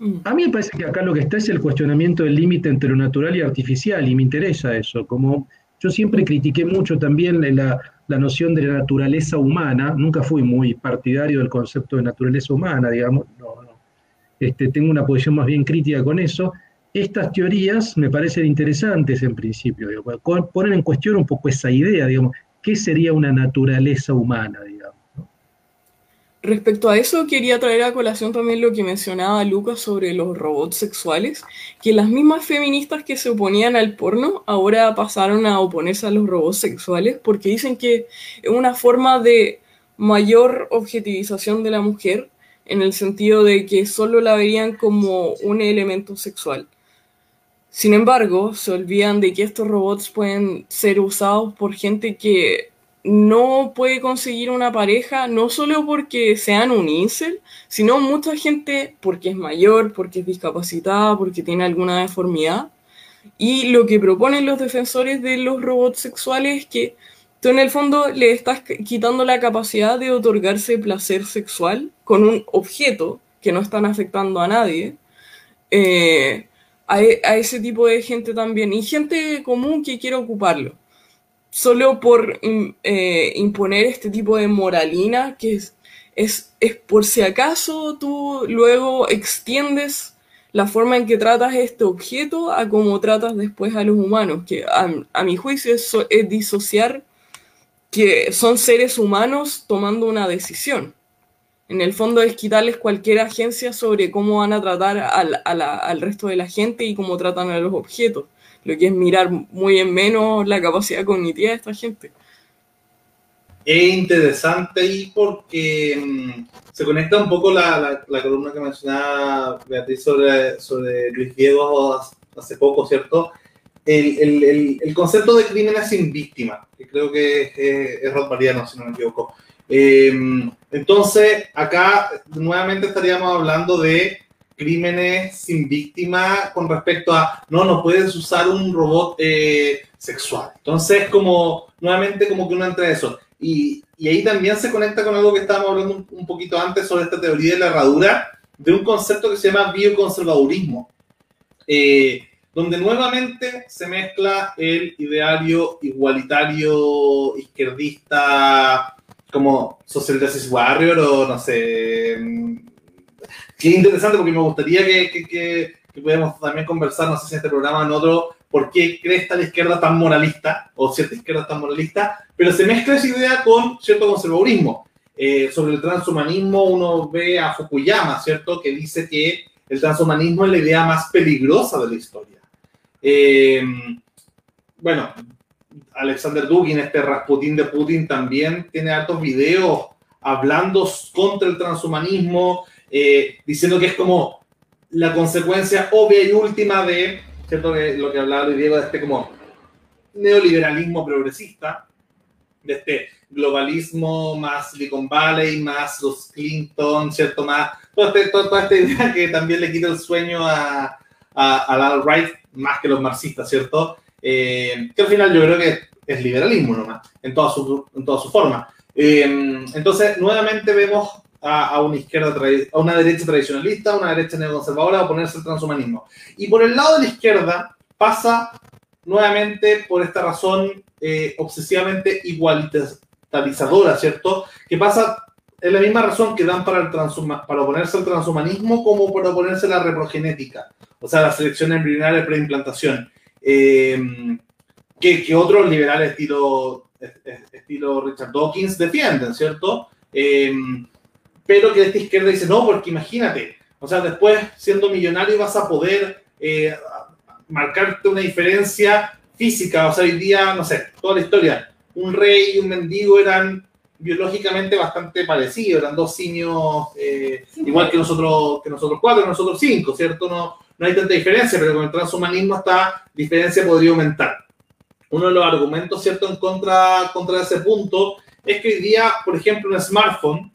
Mm. A mí me parece que acá lo que está es el cuestionamiento del límite entre lo natural y artificial, y me interesa eso. Como yo siempre critiqué mucho también la, la noción de la naturaleza humana, nunca fui muy partidario del concepto de naturaleza humana, digamos, no, no. Este, tengo una posición más bien crítica con eso. Estas teorías me parecen interesantes en principio, ponen en cuestión un poco esa idea, digamos, ¿qué sería una naturaleza humana? Digamos? Respecto a eso, quería traer a colación también lo que mencionaba Lucas sobre los robots sexuales, que las mismas feministas que se oponían al porno ahora pasaron a oponerse a los robots sexuales porque dicen que es una forma de mayor objetivización de la mujer en el sentido de que solo la verían como un elemento sexual. Sin embargo, se olvidan de que estos robots pueden ser usados por gente que no puede conseguir una pareja, no solo porque sean un incel, sino mucha gente porque es mayor, porque es discapacitada, porque tiene alguna deformidad. Y lo que proponen los defensores de los robots sexuales es que tú en el fondo le estás quitando la capacidad de otorgarse placer sexual con un objeto que no están afectando a nadie. Eh, a, a ese tipo de gente también. Y gente común que quiere ocuparlo solo por eh, imponer este tipo de moralina que es, es, es, por si acaso tú luego extiendes la forma en que tratas este objeto a cómo tratas después a los humanos, que a, mi juicio es, es, disociar que son seres humanos tomando una decisión. En el fondo es quitarles cualquier agencia sobre cómo van a tratar al, al resto de la gente y cómo tratan a los objetos lo que es mirar muy en menos la capacidad cognitiva de esta gente. Es interesante y porque mm, se conecta un poco la, la, columna que mencionaba Beatriz sobre, sobre Luis Diego hace poco, ¿cierto? El, el, el, concepto de crímenes sin víctima, que creo que es, es, Mariano, si no me equivoco. Em, entonces, acá nuevamente estaríamos hablando de crímenes sin víctima con respecto a, no, no puedes usar un robot eh, sexual. Entonces, como, nuevamente, como que uno entra en eso. Y, y, ahí también se conecta con algo que estábamos hablando un, poquito antes sobre esta teoría de la herradura, de un concepto que se llama bioconservadurismo, eh, donde nuevamente se mezcla el ideario igualitario izquierdista como Social Justice Warrior o no sé, que interesante porque me gustaría que, que, que, pudiéramos también conversar, no sé si en este programa o en otro, por qué cree esta la izquierda tan moralista o cierta izquierda tan moralista, pero se mezcla esa idea con cierto conservadurismo. Eh, sobre el transhumanismo uno ve a Fukuyama, ¿cierto?, que dice que el transhumanismo es la idea más peligrosa de la historia. Eh, bueno, Alexander Dugin, este Rasputin de Putin, también tiene altos videos hablando contra el transhumanismo, eh, diciendo que es como la consecuencia obvia y última de, ¿cierto? lo que hablaba Luis Diego, de este como neoliberalismo progresista, de este globalismo más Silicon Valley, más los Clinton, ¿cierto? Más, toda, este, toda, esta idea que también le quita el sueño a, a, la alt-right, más que los marxistas, ¿cierto? Eh, que al final yo creo que es liberalismo nomás, en toda su, en toda su forma. Eh, entonces, nuevamente vemos a, una izquierda, a una derecha tradicionalista, a una derecha neoconservadora oponerse al transhumanismo. Y por el lado de la izquierda pasa nuevamente por esta razón eh, obsesivamente igualitarizadora, ¿cierto? Que pasa es la misma razón que dan para, el para oponerse al transhumanismo como para oponerse a la reprogenética, o sea, la selección embrionaria preimplantación. Eh, que, que, otros liberales estilo, estilo Richard Dawkins defienden, ¿cierto? Eh, pero que esta izquierda dice, no, porque imagínate, o sea, después siendo millonario vas a poder eh, marcarte una diferencia física, o sea, hoy día, no sé, toda la historia, un rey y un mendigo eran biológicamente bastante parecidos, eran dos simios eh, igual que nosotros, que nosotros cuatro, nosotros cinco, ¿cierto? No, no hay tanta diferencia, pero con el transhumanismo esta diferencia podría aumentar. Uno de los argumentos, ¿cierto?, en contra, contra ese punto es que hoy día, por ejemplo, un smartphone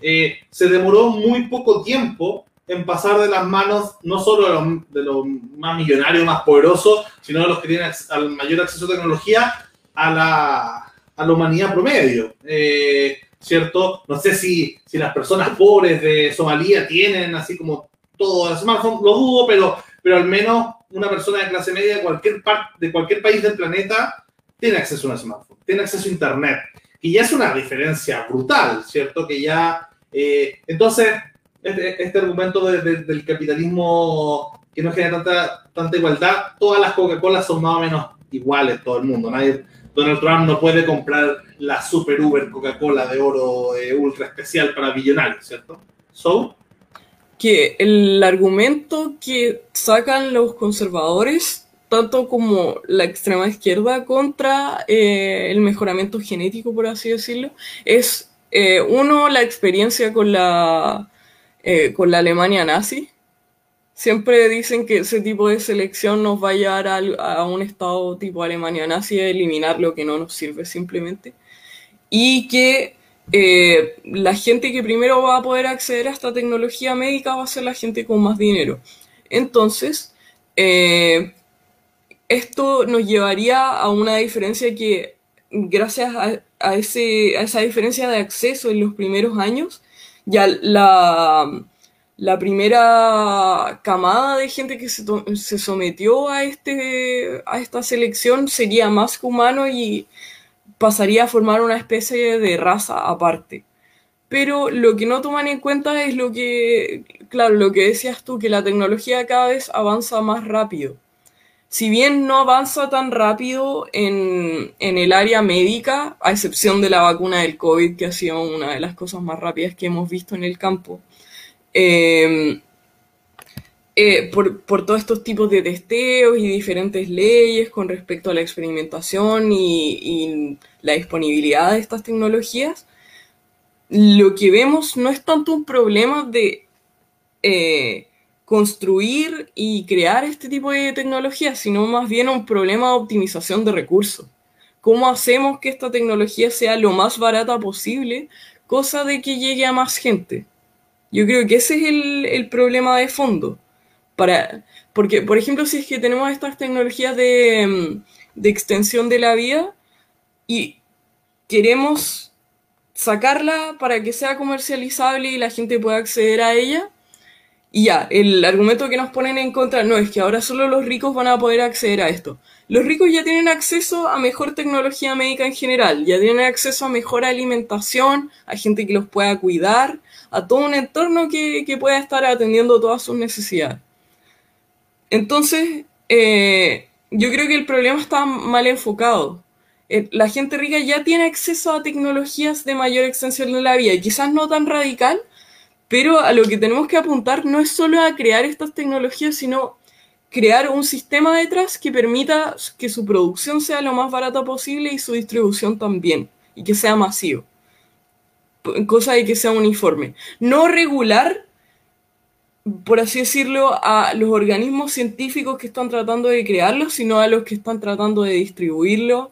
eh, se demoró muy poco tiempo en pasar de las manos no solo de los, más millonarios, más poderosos, sino de los que tienen al mayor acceso a tecnología a la, a la humanidad promedio. Eh, ¿Cierto? No sé si, si las personas pobres de Somalia tienen así como todo el smartphone, lo dudo, pero, pero al menos una persona de clase media de cualquier, de cualquier país del planeta tiene acceso a un smartphone, tiene acceso a Internet. Y ya es una diferencia brutal, ¿cierto? Que ya... Eh, entonces, este, este argumento del capitalismo que no genera tanta, tanta igualdad, todas las Coca-Cola son más o menos iguales, todo el mundo. Nadie, Donald Trump no puede comprar la Super Uber Coca-Cola de oro eh, ultra especial para billonarios, ¿cierto? So, que el argumento que sacan los conservadores, tanto como la extrema izquierda, contra eh, el mejoramiento genético, por así decirlo, es, eh, uno, la experiencia con la, eh, con la Alemania nazi. Siempre dicen que ese tipo de selección nos va a llevar a, un estado tipo Alemania nazi, a eliminar lo que no nos sirve simplemente. Y que eh, la gente que primero va a poder acceder a esta tecnología médica va a ser la gente con más dinero. Entonces, esto nos llevaría a una diferencia que, gracias a, ese, a esa diferencia de acceso en los primeros años, ya la, la primera camada de gente que se, se sometió a, este, a esta selección sería más humano y pasaría a formar una especie de raza aparte. Pero lo que no toman en cuenta es lo que, claro, lo que decías tú, que la tecnología cada vez avanza más rápido. Si bien no avanza tan rápido en, el área médica, a excepción de la vacuna del COVID, que ha sido una de las cosas más rápidas que hemos visto en el campo, eh, eh, por, todos estos tipos de testeos y diferentes leyes con respecto a la experimentación y, la disponibilidad de estas tecnologías, lo que vemos no es tanto un problema de eh, construir y crear este tipo de tecnologías, sino más bien un problema de optimización de recursos. ¿Cómo hacemos que esta tecnología sea lo más barata posible, cosa de que llegue a más gente? Yo creo que ese es el problema de fondo para, porque, por ejemplo, si es que tenemos estas tecnologías de, mm, de extensión de la vida y queremos sacarla para que sea comercializable y la gente pueda acceder a ella, y ya, el argumento que nos ponen en contra no es que ahora solo los ricos van a poder acceder a esto. Los ricos ya tienen acceso a mejor tecnología médica en general, ya tienen acceso a mejor alimentación, a gente que los pueda cuidar, a todo un entorno que, que pueda estar atendiendo todas sus necesidades. Entonces, eh, yo creo que el problema está mal enfocado. Eh, la gente rica ya tiene acceso a tecnologías de mayor extensión de la vida, quizás no tan radical, pero a lo que tenemos que apuntar no es solo a crear estas tecnologías, sino crear un sistema detrás que permita que su producción sea lo más barata posible y su distribución también, y que sea masivo. Cosa de que sea uniforme. No regular, por así decirlo, a los organismos científicos que están tratando de crearlo, sino a los que están tratando de distribuirlo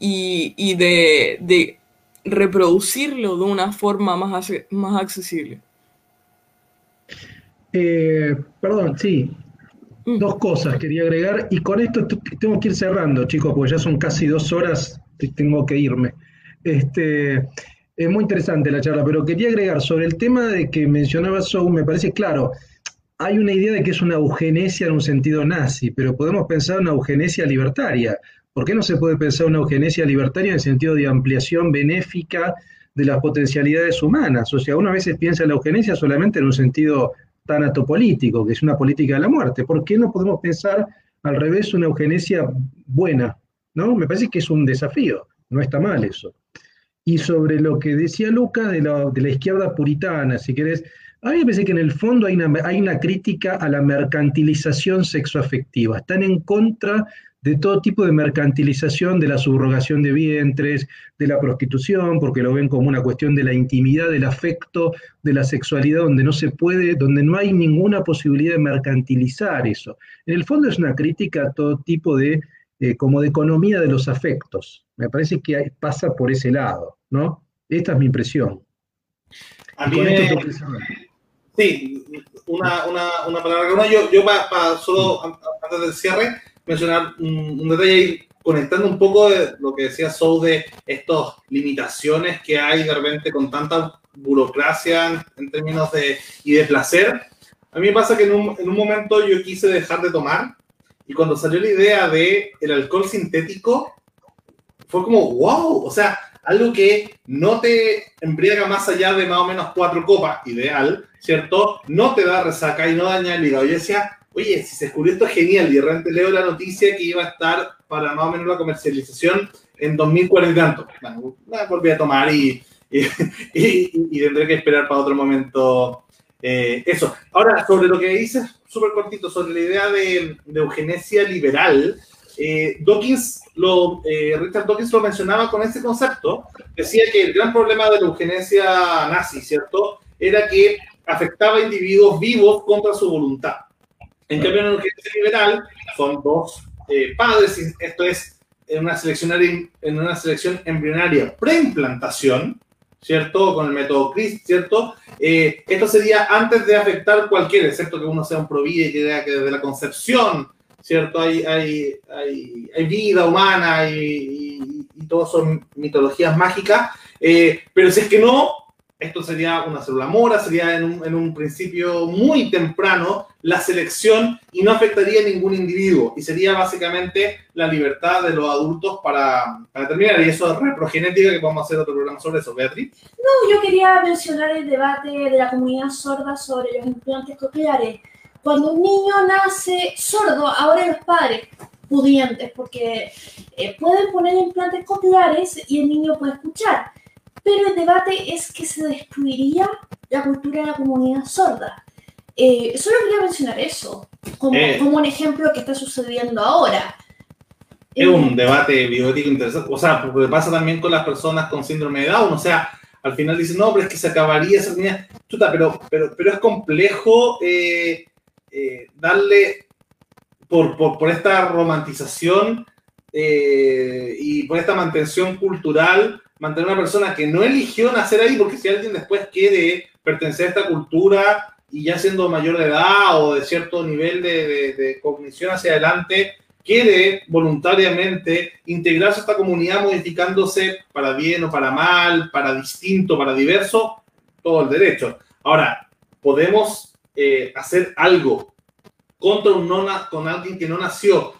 y, de, reproducirlo de una forma más, más accesible. Eh, perdón, sí, Mm. Dos cosas quería agregar y con esto tengo que ir cerrando, chicos, porque ya son casi dos horas, tengo que irme. Este, es muy interesante la charla, pero quería agregar sobre el tema de que mencionaba Sou, me parece claro, hay una idea de que es una eugenesia en un sentido nazi, pero podemos pensar una eugenesia libertaria. ¿Por qué no se puede pensar una eugenesia libertaria en el sentido de ampliación benéfica de las potencialidades humanas? O sea, uno a veces piensa en la eugenesia solamente en un sentido tanatopolítico, que es una política de la muerte. ¿Por qué no podemos pensar al revés una eugenesia buena? ¿no? Me parece que es un desafío, no está mal eso. Y sobre lo que decía Lucas de la, de la izquierda puritana, si querés, a mí me parece que en el fondo hay una, hay una crítica a la mercantilización sexoafectiva. Están en contra de todo tipo de mercantilización de la subrogación de vientres, de la prostitución, porque lo ven como una cuestión de la intimidad, del afecto, de la sexualidad, donde no se puede, donde no hay ninguna posibilidad de mercantilizar eso. En el fondo es una crítica a todo tipo de, eh, como de economía de los afectos. Me parece que pasa por ese lado, ¿no? Esta es mi impresión. A mí Sí, una, una, palabra. yo, yo para, solo antes del cierre, mencionar un, detalle ahí, conectando un poco de lo que decía Sou de estas limitaciones que hay de repente con tanta burocracia en, términos de, y de placer. A mí me pasa que en un, en un, momento yo quise dejar de tomar y cuando salió la idea de el alcohol sintético, fue como, wow, o sea, algo que no te embriaga más allá de más o menos cuatro copas, ideal, ¿cierto? No te da resaca y no daña el hígado. Yo decía, oye, si se descubrió esto es genial, y de repente leo la noticia que iba a estar para más o menos la comercialización en 2040 y tanto. Bueno, volví a tomar y, y, tendré que esperar para otro momento eh, eso. Ahora, sobre lo que dices, súper cortito, sobre la idea de, eugenesia liberal, eh, Dawkins lo, eh, Richard Dawkins lo mencionaba con ese concepto, decía que el gran problema de la eugenesia nazi, ¿cierto?, era que afectaba a individuos vivos contra su voluntad. En cambio, en la urgencia liberal son dos eh, padres, y esto es en una, en una selección embrionaria preimplantación, ¿cierto? Con el método CRISP, ¿cierto? Eh, esto sería antes de afectar cualquier, excepto que uno sea un provide y que que desde la concepción, ¿cierto? Hay, hay, hay, vida humana y, y, son mitologías mágicas, eh, pero si es que no, esto sería una célula mora, sería en un, en un, principio muy temprano la selección y no afectaría a ningún individuo y sería básicamente la libertad de los adultos para, para terminar. Y eso es reprogenética, que podemos hacer otro programa sobre eso, Beatriz. No, yo quería mencionar el debate de la comunidad sorda sobre los implantes cocleares. Cuando un niño nace sordo, ahora los padres pudientes, porque eh, pueden poner implantes cocleares y el niño puede escuchar pero el debate es que se destruiría la cultura de la comunidad sorda. Eh, solo quería mencionar eso, como, eh. como, un ejemplo que está sucediendo ahora. Es un debate biótico interesante, o sea, porque pasa también con las personas con síndrome de Down, o sea, al final dicen, no, pero es que se acabaría esa comunidad. pero, pero, pero es complejo eh, darle, por, por, por, esta romantización y por esta mantención cultural, mantener una persona que no eligió nacer ahí, porque si alguien después quiere pertenecer a esta cultura y ya siendo mayor de edad o de cierto nivel de, cognición hacia adelante, quiere voluntariamente integrarse a esta comunidad modificándose para bien o para mal, para distinto, para diverso, todo el derecho. Ahora, podemos eh, hacer algo contra un con alguien que no nació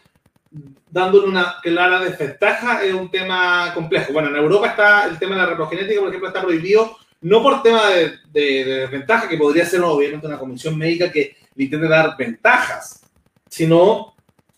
dándole una clara desventaja es un tema complejo. Bueno, en Europa está el tema de la reprogenética, por ejemplo, está prohibido, no por tema de, desventaja, que podría ser obviamente una comisión médica que le intente dar ventajas, sino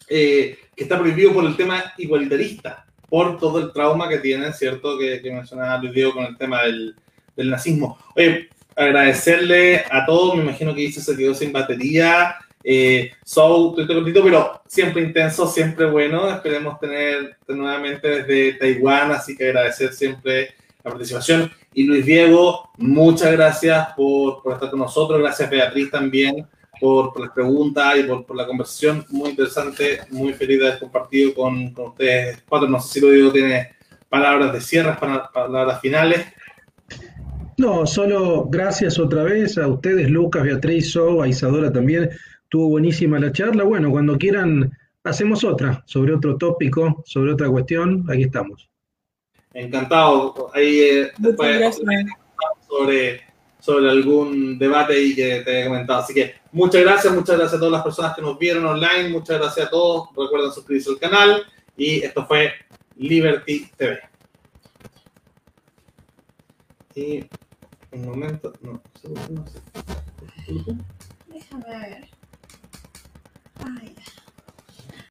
eh, que está prohibido por el tema igualitarista, por todo el trauma que tienen, ¿cierto? Que, que mencionaba Luis Diego con el tema del, del nazismo. Oye, agradecerle a todos, me imagino que dice se quedó sin batería. Eh, so, estoy pero siempre intenso, siempre bueno. Esperemos tener nuevamente desde Taiwán, así que agradecer siempre la participación. Y Luis Diego, muchas gracias por, estar con nosotros. Gracias, Beatriz, también por, las preguntas y por, la conversación. Muy interesante, muy feliz de haber compartido con, ustedes cuatro. No sé si Luis Diego tiene palabras de cierre, palabras finales. No, solo gracias otra vez a ustedes, Lucas, Beatriz, So, a Isadora también. Tuvo buenísima la charla. Bueno, cuando quieran, hacemos otra sobre otro tópico, sobre otra cuestión. Aquí estamos. Encantado. Ahí eh, después sobre, sobre algún debate y que te he comentado. Así que muchas gracias, muchas gracias a todas las personas que nos vieron online. Muchas gracias a todos. Recuerden suscribirse al canal. Y esto fue Liberty TV. Y un momento, no, no sé. Déjame ver. Ay.